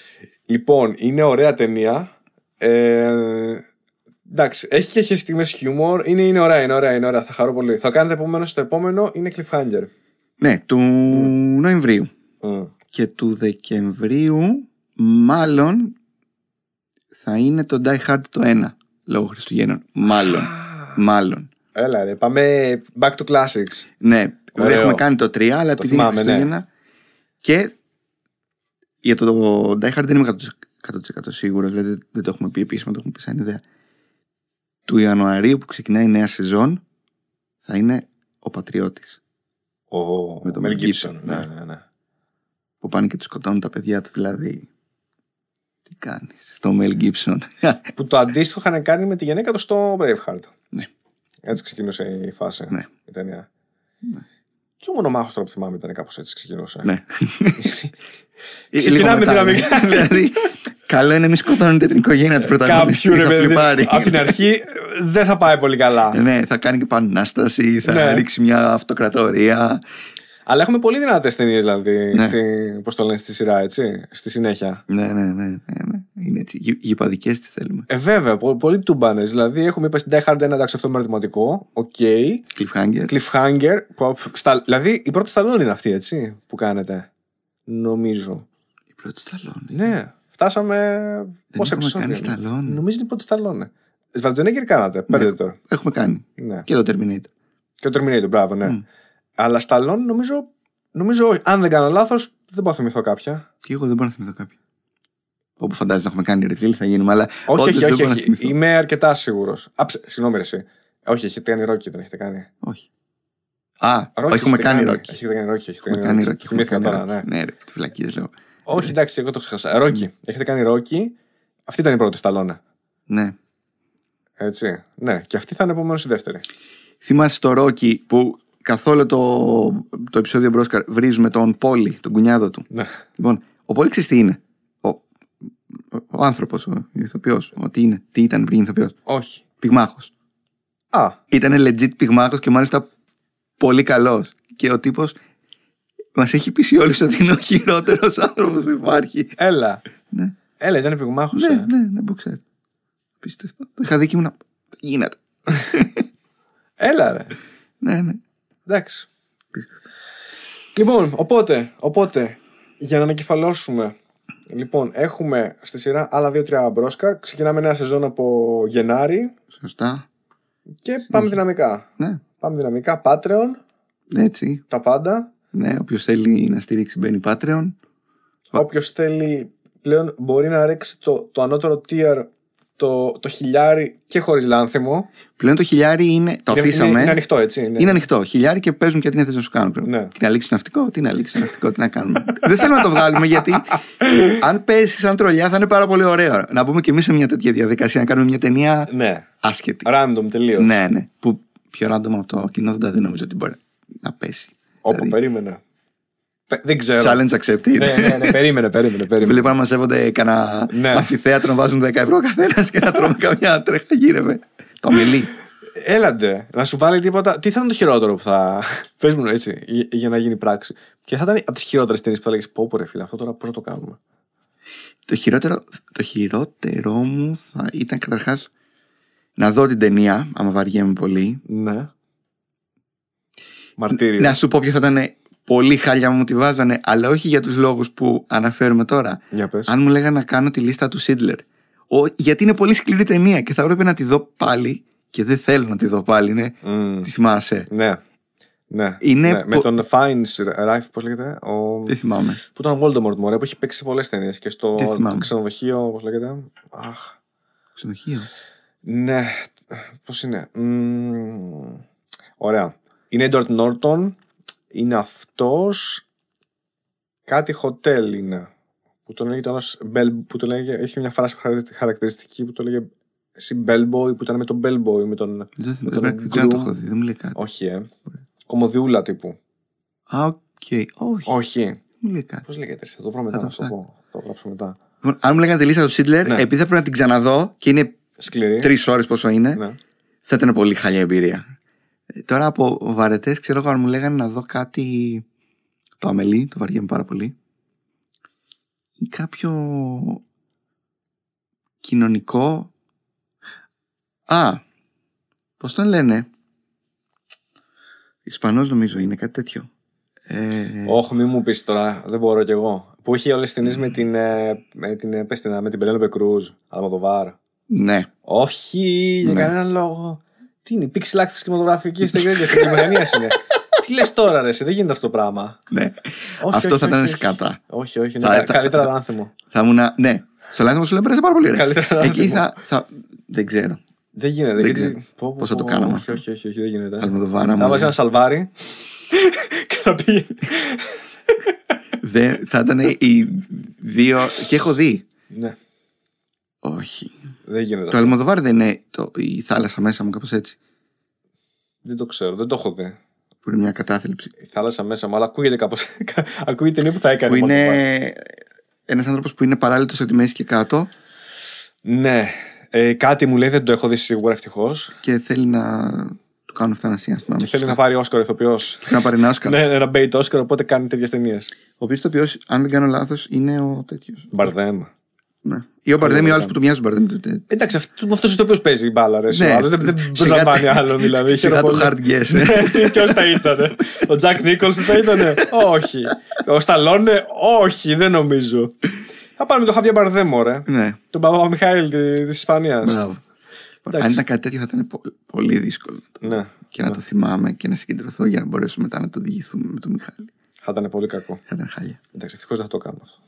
Λοιπόν, είναι ωραία ταινία. Ε, εντάξει, έχει και έχει στιγμές χιούμορ. Είναι, είναι ωραία, είναι ωραία, είναι ωραία. Θα χαρώ πολύ. Θα κάνετε επομένως το επόμενο είναι cliffhanger. Ναι, του Νοεμβρίου. Μμ. Και του Δεκεμβρίου, μάλλον θα είναι το Die Hard το 1 λόγω Χριστουγέννων. Μάλλον. Μάλλον. Έλα, ρε, πάμε back to classics. Ναι, βέβαια Ωραίο. έχουμε κάνει το 3, αλλά επειδή είναι θυμάμαι, ναι. Χριστούγεννα. Και για το, το Die Hard δεν είμαι 100% σίγουρος, δηλαδή δεν το έχουμε πει επίσημα, το έχουμε πει σαν ιδέα. Του Ιανουαρίου που ξεκινάει η νέα σεζόν θα είναι ο Πατριώτης. Ο Με τον Mel Mel Gibson. Gibson, Ναι, ναι. ναι, ναι. Που πάνε και του σκοτώνουν τα παιδιά του, δηλαδή. Τι κάνεις στο Mel Gibson. <laughs> Που το αντίστοιχο είχαν κάνει με τη γυναίκα τους στο Braveheart. Ναι. Έτσι ξεκινούσε η φάση. Ναι. Η ταινία. Και ο μονομάχος τώρα που θυμάμαι ήταν κάπως έτσι ξεκινούσε. ναι. <laughs> Ξεκινάμε Λίγο μετά, ναι. δυναμικά. <laughs> δηλαδή, καλό είναι να μην σκοτώνετε την οικογένεια του πρωταγωνιστή. Κάποιου ρε θα παιδί. φλιπάρει. Από την αρχή δεν θα πάει πολύ καλά. Ναι, θα κάνει και επανάσταση, θα Ναι. ρίξει μια αυτοκρατορία. Αλλά έχουμε πολύ δυνατές ταινίες δηλαδή. Ναι. Στη, πώς το λένε στη σειρά, έτσι. Στη συνέχεια. Ναι, ναι, ναι. ναι, ναι. Είναι έτσι. Γη- Γηπεδικές τις θέλουμε. Ε, βέβαια, πο- πολύ τούμπανες. Δηλαδή, έχουμε είπα στην Die Hard 1, εντάξει, αυτό είναι ερωτηματικό. Οκ. Cliffhanger. Cliffhanger. Που, στα, δηλαδή, η πρώτη σταλόν είναι αυτή, έτσι, που κάνετε. Νομίζω. Η πρώτη Σταλόνε. Ναι. Φτάσαμε. Πόσα έχουμε επεισόδια. κάνει είναι; Stallone. Νομίζω είναι η πρώτη σταλόν. Σβατζενέγκερ κάνατε. Πέντε Ναι. τώρα. Έχουμε κάνει. Ναι. Και το Terminator. Και το Terminator, μπράβο, ναι. Μμ. Αλλά σταλόν νομίζω Νομίζω, όχι. αν δεν κάνω λάθος, δεν μπορώ να θυμηθώ κάποια. Και εγώ δεν μπορώ να θυμηθώ κάποια. Όπου φαντάζεσαι να έχουμε κάνει reveal θα γίνουμε, αλλά. Όχι, όντως όχι, δεν όχι. μπορώ να όχι. θυμηθώ. Είμαι αρκετά σίγουρος. Συγγνώμη, ρε, εσύ. Όχι, έχετε κάνει ρόκι, δεν έχετε κάνει. Όχι. Α, Rocky όχι, έχουμε έχετε κάνει ρόκι. Έχετε κάνει ρόκι. Έχετε Έχουμε κάνει κάνει ρόκι. ρόκι. έχουμε Θυμήθηκα κάνει τώρα, Rocky. ναι. Ναι, ρε, τι φυλακίες λέω. Όχι, εντάξει, εγώ το ξεχάσα. Ρόκι. Έχετε κάνει ρόκι. Αυτή ήταν η πρώτη σταλόνα. Ναι. Έτσι. Ναι, και αυτή θα είναι επομένως η δεύτερη. Θυμάσαι το Ρόκι που καθόλου το, το επεισόδιο Μπρόσκαρ βρίζουμε τον Πόλη, τον κουνιάδο του. Ναι. Λοιπόν, ο Πόλης ξέρεις τι είναι; Ο, ο, ο άνθρωπος, ο ηθοποιός. Ο τι είναι, τι ήταν πριν ηθοποιός; Όχι. Πυγμάχος. Α, Ήταν legit πυγμάχος και μάλιστα πολύ καλός. Και ο τύπος μας έχει πείσει όλους ότι είναι ο χειρότερος άνθρωπος που υπάρχει. έλα. Ναι, Έλα, ήταν επιγμάχο. ναι, ναι, ναι, που ξέρω. Πίστευτο. Το είχα δει και ήμουν. Γίνεται; Έλα, ρε. Ναι, ναι. Εντάξει. Λοιπόν, οπότε, οπότε, για να ανακεφαλώσουμε. Λοιπόν, έχουμε στη σειρά άλλα δύο-τρία μπρόσκαρ. Ξεκινάμε νέα σεζόν από Γενάρη Σωστά. και πάμε δυναμικά. Ναι, Πάμε δυναμικά. Patreon, έτσι. τα πάντα. Ναι, όποιος θέλει να στηρίξει μπαίνει Patreon. Όποιος θέλει πλέον μπορεί να ρίξει το, το ανώτερο tier το, το χιλιάρι και χωρίς λάνθιμο. Πλέον το χιλιάρι είναι. Το Είναι- αφήσαμε. Είναι, είναι ανοιχτό, έτσι. Είναι. Είναι ανοιχτό. Χιλιάρι και παίζουν και τι θε να σου κάνουν. πλέον. Ναι. Τι να λήξει το ναυτικό, τι να λήξει το ναυτικό, τι να κάνουμε. Δεν θέλουμε να το βγάλουμε γιατί αν πέσει σαν τρολιά θα είναι πάρα πολύ ωραίο. Να μπούμε και εμείς σε μια τέτοια διαδικασία, να κάνουμε μια ταινία Ναι. άσχετη. Random τελείως. Ναι, ναι. Που πιο random από το κοινό δεν, τα- δεν νομίζω ότι μπορεί να πέσει. Όπου Δηλαδή, περίμενε. Πε- Δεν ξέρω. Challenge accepted. ναι, ναι, ναι, περίμενε, περίμενε. περίμενε. Βλέπω να μαζεύονται κανένα Ναι. αμφιθέατρο να βάζουν 10 ευρώ καθένας και να τρώμε καμιά τρέχα γύρευε. Το αμελή. Έλαντε, να σου βάλει τίποτα. Τι θα ήταν το χειρότερο που θα. Πες μου έτσι, για- για να γίνει πράξη. Και θα ήταν από τις χειρότερες ταινίες που θα λέγε Πω, πω, ρε φίλε, αυτό τώρα πώς θα το κάνουμε. Το χειρότερο, το χειρότερο μου θα ήταν καταρχάς να δω την ταινία, άμα βαριέμαι πολύ. Ναι. Μαρτύριο. Να σου πω ποιο θα ήταν πολύ χάλια μου τη βάζανε, αλλά όχι για τους λόγους που αναφέρουμε τώρα. Για πες. Αν μου λέγανε να κάνω τη λίστα του Σίτλερ. Ο, γιατί είναι πολύ σκληρή ταινία και θα έπρεπε να τη δω πάλι και δεν θέλω να τη δω πάλι. Ναι. Μμ. Τη θυμάσαι. Ναι. Ναι. Είναι ναι. Με πο- τον Fines Rife, πώς λέγεται. Ο... Δεν θυμάμαι. Που ήταν ο Voldemort μωρέ, που έχει παίξει σε πολλές ταινίες. Και στο Δεν θυμάμαι. το ξενοδοχείο, πώς λέγεται. Αχ. Ξενοδοχείο. Ναι. Πώς είναι. Μμμ. Ωραία. Είναι Edward Norton. Είναι αυτός. Κάτι hotel είναι. Που τον λέγεται ένας Bell, που τον λέγε, έχει μια φράση χαρακτερι- χαρακτηριστική που το λέγε εσύ Bellboy που ήταν με τον Bellboy με τον. Δεν, με δεν, τον πρέπει- δεν ξέρω να το groom. έχω δει, δεν μου λέει κάτι. Όχι, ε. Κωμωδιούλα τύπου. Α, οκ. Όχι. Όχι. Δεν μου λέει κάτι. Πώς λέγεται, θα το βρω μετά, Θα το να σου το πω. Θα το γράψω μετά. Λοιπόν, αν μου λέγανε τη λίστα του Σίντλερ, Ναι. επειδή θα πρέπει να την ξαναδώ και είναι Σκληρή. τρεις ώρες πόσο είναι, Ναι. θα ήταν πολύ χάλια εμπειρία. Ε, Τώρα από βαρετές, ξέρω εγώ αν μου λέγανε να δω κάτι. Το Αμελί, το βαριέμαι πάρα πολύ. Ή κάποιο κοινωνικό. Α, πώς τον λένε; Ισπανός νομίζω είναι κάτι τέτοιο. Ε, Όχι, μην μου πεις τώρα, δεν μπορώ κι εγώ. Που είχε όλες τις ταινίες με την. ε, Με την, ε, πες την, ε, με την Πελένοπε Κρούζ, Αλμοδοβάρ. ναι. Όχι, για Ναι. κανέναν λόγο. Τι είναι, η pixel art τη κινηματογραφική ταινία στην Γερμανία είναι. Τι λες τώρα, ρε, εσύ, δεν γίνεται αυτό το πράγμα. ναι. Όχι, Αυτό όχι, θα ήταν όχι, όχι. σκατά. Όχι, όχι, Θα- ναι, θα- καλύτερα θα- το άνθιμο. Θα ήμουν. Ναι. Στο λάθο σου λέει πέρασε πάρα πολύ ωραία. Καλύτερα Εκεί άνθιμο. θα, θα. Δεν ξέρω. Δεν γίνεται. Δεν γιατί- ξέρω. πω, πω, Πώς θα το πω, κάναμε Όχι, αυτό. όχι, όχι, όχι, δεν γίνεται. Αλμοδοβάρα Θα μου. βάζει ένα σαλβάρι <laughs> και θα πει. Δεν, θα ήταν οι δύο. Και έχω δει. Ναι, Όχι. δεν γίνεται. Το Αλμοδοβάρ δεν είναι το, η θάλασσα μέσα μου, κάπως έτσι. Δεν το ξέρω, δεν το έχω δει. Που είναι μια κατάθλιψη. Η θάλασσα μέσα μου, αλλά ακούγεται κάπω. <laughs> ακούγεται ταινία που θα έκανε. Που μόνο το πάρει. είναι ένας άνθρωπος που είναι παράλληλος από τη μέση και κάτω Ναι. Ε, κάτι μου λέει, δεν το έχω δει σίγουρα ευτυχώς. και θέλει να του κάνουν ευθανασία. αν θυμάμαι Και θέλει σωστά. να πάρει Όσκαρ ηθοποιός. Και να πάρει ένα <laughs> Όσκαρ. ναι, ένα bait Όσκαρ, οπότε κάνει τέτοιες ταινίες. Ο οποίος το οποίο, αν δεν κάνω λάθος, είναι ο τέτοιος. Μπαρδέμ. Ναι. Ή ο Μπαρδέμ ή ο άλλο Μπαρδέμ. που του μοιάζει ο Μπαρδέμ. του- Εντάξει, αυτό, με αυτός ο οποίος παίζει η μπάλα, ρε. Ναι. Ο άλλος δεν, δεν Σιγά- προσλαμβάνει άλλον, δηλαδή. Σιγά το Χαίρομαι hard guess. ναι. πολύ. <laughs> Ποιος θα ήταν. Ο Τζακ Νίκολσον θα ήταν. Όχι. Ο Σταλόνε, όχι, δεν νομίζω. Θα πάρουμε τον Χαβιά Μπαρδέμ, ωραία. Ναι, Τον Παπα Μιχάηλ τη Ισπανίας. μπράβο. Εντάξει. Αν ήταν κάτι τέτοιο θα ήταν πο- πολύ δύσκολο. Ναι. Και να το θυμάμαι και να συγκεντρωθώ για να μπορέσω μετά να το διηγηθούμε με τον Μιχάλη. Θα ήταν πολύ κακό. Θα ήταν χάλια. Εντάξει, ευτυχώς δεν θα το κάνω αυτό.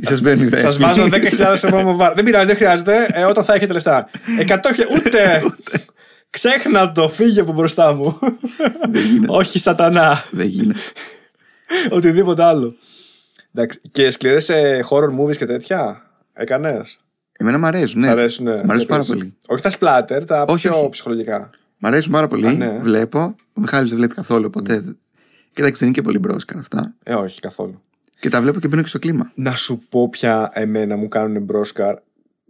Σα μπαίνει Σας δέσμη. βάζω 10.000 ευρώ μου βάρ. Δεν πειράζει, δεν χρειάζεται. Ε, όταν θα έχετε λεφτά. 100 χιλιάδες. <laughs> Ούτε. Ξέχνα το, φύγε από μπροστά μου. Δεν γίνεται. Όχι σατανά. Δεν γίνεται. Οτιδήποτε άλλο. Εντάξει. Και σκληρές horror movies και τέτοια. Έκανες; Εμένα μου αρέσουν. Σ' Ναι. αρέσουν. Μ' αρέσουν πάρα πολύ. Όχι τα splatter, τα Όχι, πιο όχι. ψυχολογικά. Μ' αρέσουν πάρα πολύ. Α, ναι. Βλέπω. Ο Μιχάλης δεν βλέπει καθόλου, οπότε. Κοίταξε, δεν είναι και πολύ μπρόσκαρ αυτά. Ε, όχι καθόλου. Και τα βλέπω και μπαίνω και στο κλίμα. Να σου πω πια εμένα μου κάνουν μπρόσκαρ.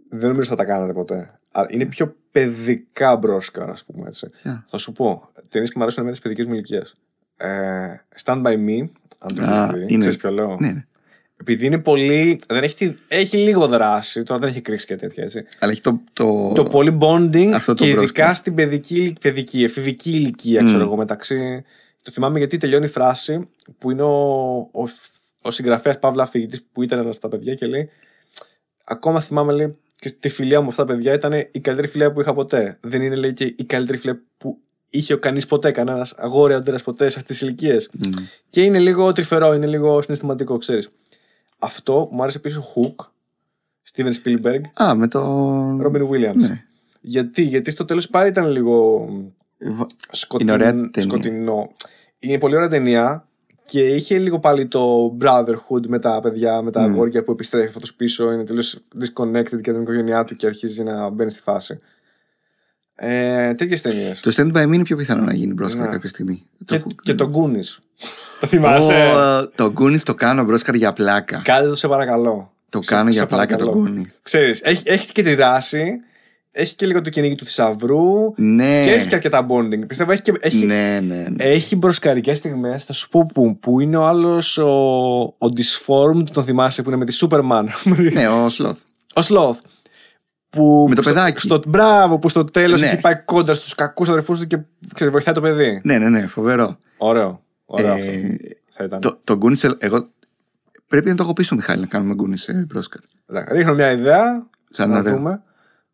Δεν νομίζω θα τα κάνατε ποτέ. Αλλά είναι πιο παιδικά μπρόσκαρ, ας πούμε έτσι. Ποια; Θα σου πω. Ταινίε που μου αρέσουν εμένα της παιδικής μου ηλικίας. Ε, Stand by me. Αν το Α, έχεις δει. είναι- Ξέρεις ποιο λέω; Ναι, ναι. Επειδή είναι πολύ. Δεν έχει, τη- έχει λίγο δράση. Τώρα δεν έχει κρίση και τέτοια έτσι. Αλλά έχει το. Το, Το πολύ bonding Αυτό το και ειδικά μπρόσκαρ. στην παιδική, ηλικ- παιδική εφηβική ηλικία, ξέρω εγώ, μεταξύ. Το θυμάμαι γιατί τελειώνει η φράση που είναι ο, ο, ο συγγραφέας Παύλα Αφηγητή που ήταν ένας στα παιδιά και λέει. Ακόμα θυμάμαι, λέει, και στη φιλία μου με αυτά τα παιδιά ήταν η καλύτερη φιλία που είχα ποτέ. Δεν είναι, λέει, και η καλύτερη φιλία που είχε ο κανείς ποτέ, κανένας αγόρι αντέρα ποτέ σε αυτές τις ηλικίες. Μμ. Και είναι λίγο τρυφερό, είναι λίγο συναισθηματικό, ξέρεις. Αυτό μου άρεσε επίση ο Hook, Steven Spielberg, Α, με το. Robin Williams. Ναι. Γιατί, γιατί στο τέλος πάλι ήταν λίγο Βα- σκοτεινό. Είναι ωραία ταινία. σκοτεινό. Είναι πολύ ωραία ταινία και είχε λίγο πάλι το brotherhood με τα παιδιά, με τα Μμ. αγόρια που επιστρέφει αυτό πίσω. Είναι τελείως disconnected και την οικογένειά του και αρχίζει να μπαίνει στη φάση. Ε, Τέτοιες ταινίες. Το stand by me είναι πιο πιθανό να γίνει μπρόσκαρ Ναι. κάποια στιγμή. Και, Το- και τον Goonies. <laughs> το θυμάσαι; Ω, Το Goonies το κάνω μπρόσκαρ για πλάκα. Κάντε το σε παρακαλώ. Το Σε- κάνω σε για πλάκα το παρακαλώ. Goonies. Ξέρεις, έχει, έχεις και τη δράση, έχει και λίγο το κυνήγι του θησαυρού Ναι. και έχει και αρκετά bonding. Πιστεύω έχει, και, έχει, Ναι, ναι, ναι. έχει μπροσκαρικές στιγμές. Θα σου πω που, που είναι ο άλλος ο, ο disformed, τον θυμάσαι που είναι με τη Superman. <laughs> Ναι, ο Sloth. ο Sloth. Που Με το στο, παιδάκι. Στο, μπράβο, που στο τέλος Ναι. έχει πάει κόντρα στους κακούς αδερφούς του και ξέρεις, βοηθάει το παιδί. Ναι, ναι, ναι, φοβερό. Ωραίο. Ωραίο αυτό. Ε, Θα ήταν. το, το Goonies, εγώ. Πρέπει να το έχω πει στο Μιχάλη να κάνουμε Goonies σε Broscar. Εντάξει, Ρίχνω μια ιδέα. Θα είναι να ωραίο. δούμε.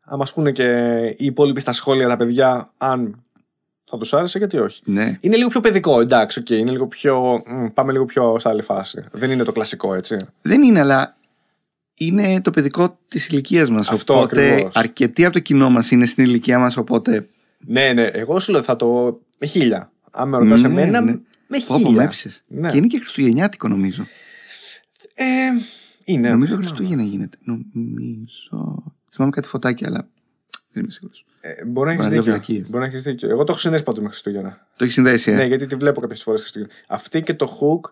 Αν μας πούνε και οι υπόλοιποι στα σχόλια τα παιδιά, αν θα τους άρεσε, γιατί όχι. Ναι. Είναι λίγο πιο παιδικό, εντάξει, οκ. είναι λίγο πιο. μ, πάμε λίγο πιο σε άλλη φάση. Δεν είναι το κλασικό, έτσι. Δεν είναι, αλλά είναι το παιδικό της ηλικίας μας. Αυτό Οπότε ακριβώς. αρκετοί από το κοινό μας είναι στην ηλικία μας. Οπότε. Ναι, ναι, εγώ σου λέω θα το. με χίλια. Αν με ρωτάς Ναι, εμένα, ναι. με Πω, πω, με χίλια. έψησες. Ναι. Και είναι και Χριστουγεννιάτικο νομίζω. Ε, είναι. νομίζω δεν Χριστούγεννα γίνεται. Νομίζω. Θυμάμαι κάτι φωτάκι, αλλά δεν είμαι σίγουρος. Ε, μπορεί να Μπορεί έχεις να λέω δίκιο. βλακίες. Μπορεί να έχεις δίκιο. Εγώ το έχω συνδέσει πάντως με Χριστούγεννα. Το έχεις συνδέσει, ε; Ναι, γιατί τη βλέπω κάποιες φορές Χριστούγεννα. Αυτή και το Hook.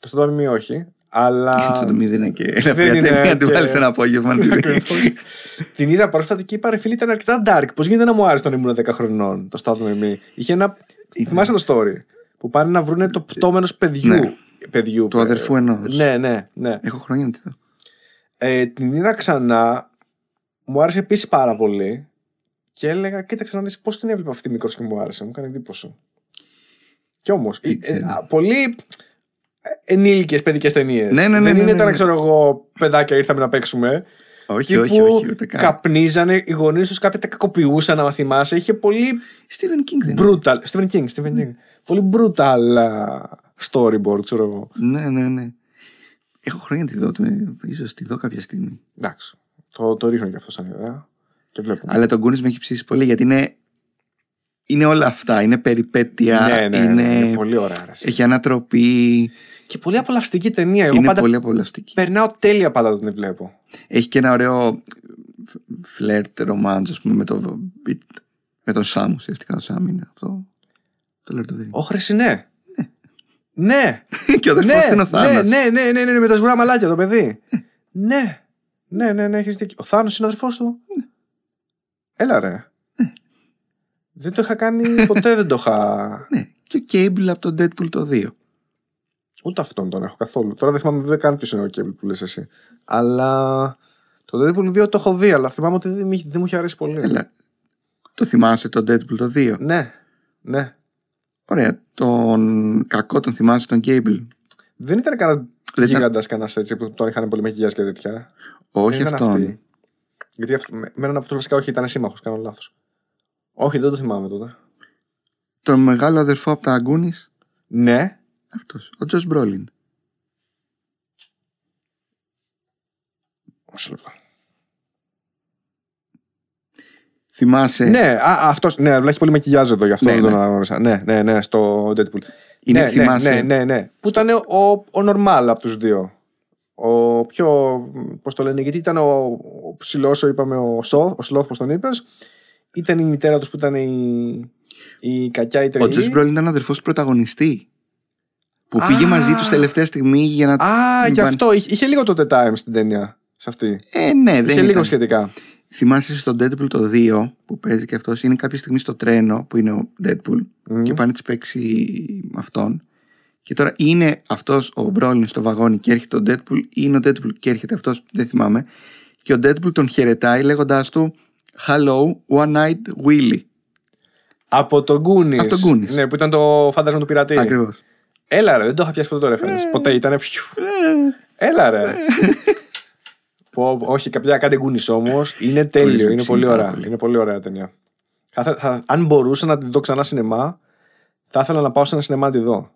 Το στο μη όχι. Αλλά. Σαν το μηδέν είναι και ελαφριά Δεν είναι ταινία να τη και- βάλεις ένα απόγευμα. να τη δεις. Ακριβώς. Την είδα πρόσφατα και είπα ρε φίλη ήταν αρκετά dark. Πώς γίνεται να μου άρεσε όταν ήμουν 10 χρονών το Start με Me. Είχε ένα. Θυμάσαι το story. Που πάνε να βρουν το πτώμενος παιδιού. Ναι. παιδιού Του ε, αδερφού ενός. Ναι, ναι, ναι. Έχω χρόνια να τη δω. Ε, την είδα ξανά. Μου άρεσε επίσης πάρα πολύ. Και έλεγα, κοίταξε να δεις πώς την έβλεπα αυτή μικρός και μου άρεσε. Μου έκανε εντύπωση. Κι όμως. ξέρω. πολύ ενήλικες παιδικές ταινίες. Ναι, ναι, ναι, Δεν ναι, είναι ναι, τώρα, ναι. ξέρω εγώ, παιδάκια ήρθαμε να παίξουμε. Όχι, Εκεί όχι, που όχι, ούτε καν. καπνίζανε, οι γονείς τους κάποια τα κακοποιούσαν, να θυμάσαι. Είχε πολύ Stephen King δεν είναι. brutal. Stephen King, Stephen King. Πολύ brutal α, storyboard, ξέρω εγώ. Ναι, ναι, ναι. Έχω χρόνια να τη δω. το- Ίσως τη δω κάποια στιγμή. Εντάξει. Το, το ρίχνω και αυτό σαν ιδέα. Και βλέπουμε. Αλλά το Goonies με έχει ψήσει πολύ γιατί είναι, είναι όλα αυτά. Είναι περιπέτεια. ναι, ναι, είναι... είναι πολύ ωραία. ρε, εσύ. Έχει ανατροπή. Και πολύ απολαυστική ταινία. Εγώ είναι πάντα πολύ απολαυστική. περνάω τέλεια πάντα όταν τη βλέπω. Έχει και ένα ωραίο φλερτ ρομάντζ, ας πούμε, με, το, με τον Σάμ. Ουσιαστικά ο Σάμ είναι αυτό. Το λέω το δίνει. Ω, χρυσή, ναι. Ναι. <laughs> και ο αδερφός ναι, του είναι ο Θάνος. ναι, ναι, ναι, ναι, ναι, με τα σγουρά μαλάκια το παιδί. ναι. Ναι, ναι, ναι, έχεις δίκιο. Ο Θάνος είναι ο αδερφός του. Έλα ρε. Δεν το είχα κάνει, ποτέ δεν το είχα... Ναι. Και ο Cable από τον Deadpool το 2. Ούτε αυτόν τον έχω καθόλου. Τώρα δεν θυμάμαι δεν καν ποιος είναι ο Cable που λες εσύ. Αλλά το Deadpool 2 το έχω δει, αλλά θυμάμαι ότι δεν, μη- δεν μου είχε αρέσει πολύ. Έλα. Το θυμάσαι τον Deadpool το 2. Ναι, ναι. Ωραία. Τον κακό τον θυμάσαι τον Cable. Δεν ήταν κανένας Δεν ήταν- γίγαντα κανένας έτσι που τον είχαν πολύ μακιγιάζ και τέτοια. Όχι Δεν ήταν αυτόν. αυτή. Γιατί αυτό, με, με έναν από αυτού βασικά όχι, ήταν σύμμαχος, κάνω λάθος. Όχι, δεν το θυμάμαι τότε. Τον μεγάλο αδερφό από τα Goonies. Ναι, Αυτός, ο Τζος Μπρόλιν. Μισό λεπτό. Θυμάσαι; Ναι, α, αυτός, ναι, αλλά έχει πολύ μακιγιάζ εδώ, γι' αυτό Ναι, δεν τον ναι. αναγνώρισα. Ναι, ναι, ναι, στο Deadpool. Είναι, ναι, θυμάσαι; ναι, ναι, ναι. Που ήταν ο, ο normal από τους δύο. Ο πιο, πώς το λένε, γιατί ήταν ο, ο ψηλός, ο είπαμε, ο Σοθ, ο Σλόθ, πώς τον είπες. Ήταν η μητέρα τους που ήταν η, η κακιά η Ο τρελή. Τζος Μπρόλιν ήταν αδερφός του πρωταγωνιστή. Που Α. πήγε μαζί τους τελευταία στιγμή για να. Α, μην γι' πάνε- αυτό. Είχε, είχε λίγο τότε time στην ταινία. Σε αυτή. Ε, ναι, δεν είχε ήταν. λίγο σχετικά. Θυμάσαι στο Deadpool το 2 που παίζει και αυτός είναι κάποια στιγμή στο τρένο που είναι ο Deadpool Μμ. και πάνε να της παίξει με αυτόν. Και τώρα είναι αυτός ο Μπρόλιν στο βαγόνι και έρχεται ο Deadpool ή είναι ο Deadpool και έρχεται αυτός, δεν θυμάμαι. Και ο Deadpool τον χαιρετάει λέγοντάς του Hello, one-eyed Willy. Από τον Goonies. Από τον Goonies. Ναι, που ήταν το φάντασμα του πειρατή. Ακριβώς. Έλα ρε, δεν το είχα πιάσει ποτέ το reference. Ποτέ ήταν. φιου. Έλα ρε. Πω, όχι, κάποια κάτι Goonies όμως. Είναι τέλειο. Πολύ είναι σεξι, πολύ πάρα ωραία. πολύ. Είναι πολύ ωραία ταινία. Θα, θα- θα- αν μπορούσα να την δω ξανά σινεμά, θα ήθελα να πάω σε ένα σινεμά να τη δω.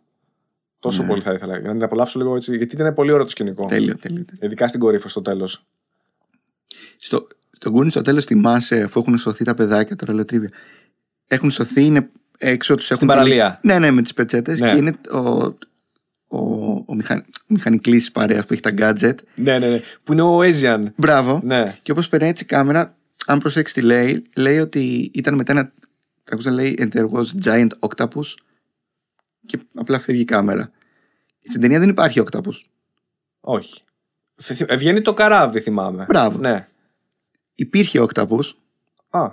Τόσο Ναι. πολύ θα ήθελα. Για να την απολαύσω λίγο έτσι. Γιατί ήταν πολύ ωραίο το σκηνικό. Τέλειο, τέλειο. Ειδικά στην κορύφη στο τέλος. Στο, στο Goonies στο τέλος θυμάσαι αφού έχουν σωθεί τα παιδάκια τώρα λέω τρίβια. Έχουν σωθεί, είναι έξω τους έχουν παραλία. Ναι, ναι, με τις πετσέτες Ναι. και είναι ο, ο, ο, μηχαν, μηχανικλής της παρέας που έχει τα gadget. Ναι, ναι, ναι. Που είναι ο Asian. Μπράβο. Ναι. Και όπως περνάει έτσι η κάμερα, αν προσέξεις τι λέει, λέει ότι ήταν μετά ένα. Ακούσα να λέει And there was giant octopus. Και απλά φεύγει η κάμερα. Στην ταινία δεν υπάρχει octopus. Όχι. Θ- θ- Βγαίνει το καράβι, θυμάμαι. Μπράβο. Ναι. Υπήρχε octopus, Α,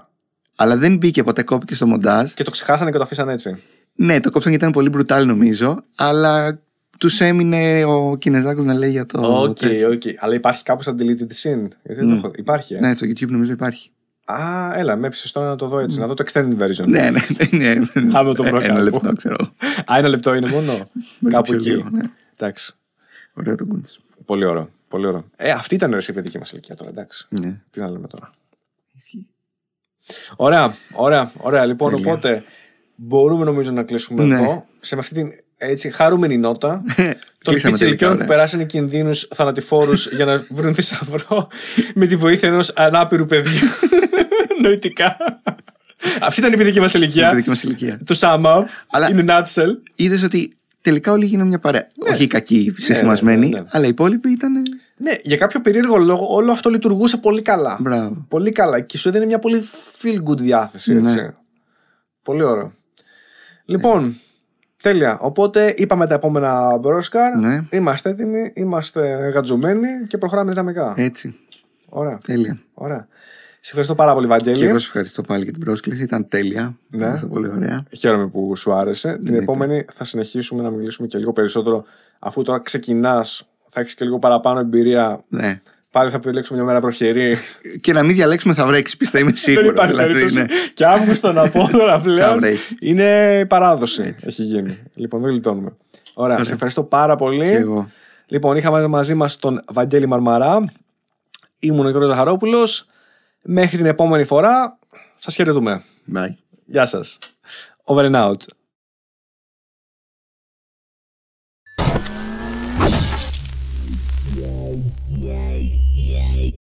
αλλά δεν μπήκε ποτέ, κόπηκε στο μοντάζ. και το ξεχάσανε και το αφήσαν έτσι. Ναι, το κόψαν γιατί ήταν πολύ brutal νομίζω, αλλά τους έμεινε ο Κινεζάκος να λέει για το. Οκ, τέτοιο. οκ. Αλλά υπάρχει κάπου σαν deleted scene; Γιατί δεν το έχω... Υπάρχει, ε; Ναι, στο YouTube νομίζω υπάρχει. Α, έλα, με έψησες τώρα να το δω έτσι. Να δω το extended version. Ναι, ναι, ναι. ναι. Άμα το βρω Ένα κάπου. λεπτό, ξέρω. Α, ένα λεπτό είναι μόνο; κάπου πιο εκεί. λίγο, ναι. Εντάξει. Ωραίο το Goonies. Πολύ ωραίο. Πολύ ωραίο. Ε, αυτή ήταν ρε, η παιδική μας ηλικία τώρα, εντάξει. Ναι. Τι να λέμε τώρα. Ισχύει. Ωραία, ωραία, ωραία. Λοιπόν, Τέλεια. οπότε μπορούμε νομίζω να κλείσουμε Ναι. εδώ. Σε με αυτή την έτσι, χαρούμενη νότα. <laughs> Των Κλείσαμε τελικά, πιτσιλικιών που ωραία. περάσανε κινδύνους θανατηφόρους για να βρουν θησαυρό <laughs> με τη βοήθεια ενός ανάπηρου παιδιού. <laughs> Νοητικά. Αυτή ήταν η παιδική μας Η ηλικία. παιδική μας ηλικία. Το sum up. Αλλά- In a nutshell. Είδες ότι τελικά όλοι γίνανε μια παρέα. Όχι οι κακοί συσημασμένοι, ναι, ναι. αλλά οι υπόλοιποι ήταν. Ναι, για κάποιο περίεργο λόγο όλο αυτό λειτουργούσε πολύ καλά. Μπράβο. Πολύ καλά. Και σου έδινε μια πολύ feel good διάθεση, έτσι. Ναι. Πολύ ωραίο. Λοιπόν, τέλεια. Οπότε είπαμε τα επόμενα μπρόσκαρ. Ναι. Είμαστε έτοιμοι, είμαστε γατζωμένοι και προχωράμε δυναμικά. Έτσι. Ωραία. Τέλεια. Ωραία. Σε ευχαριστώ πάρα πολύ, Βαγγέλη. Και εγώ σε ευχαριστώ πάλι για την πρόσκληση. Ήταν τέλεια. Ναι. Ήταν Πολύ ωραία. Χαίρομαι που σου άρεσε. Την Εννοείται. επόμενη θα συνεχίσουμε να μιλήσουμε και λίγο περισσότερο. Αφού τώρα ξεκινάς, θα έχεις και λίγο παραπάνω εμπειρία. Ναι. Πάλι θα επιλέξουμε μια μέρα βροχερή. Και να μην διαλέξουμε θα βρέξει, πιστεύω είμαι Δεν σίγουρο. υπάρχει δηλαδή, περίπτωση. ναι. Και Αύγουστο να πω τώρα Θα πλέον. βρέχει. Είναι παράδοση. Έχει γίνει. Λοιπόν, δεν γλιτώνουμε. Ωραία. Σε ευχαριστώ πάρα πολύ. Και εγώ. Λοιπόν, είχαμε μαζί μας τον Βαγγέλη Μαρμαρά. Ήμουν ο Γιώργος Ζαχαρόπουλος. Μέχρι την επόμενη φορά, σας χαιρετούμε. Bye. Γεια σας. Over and out.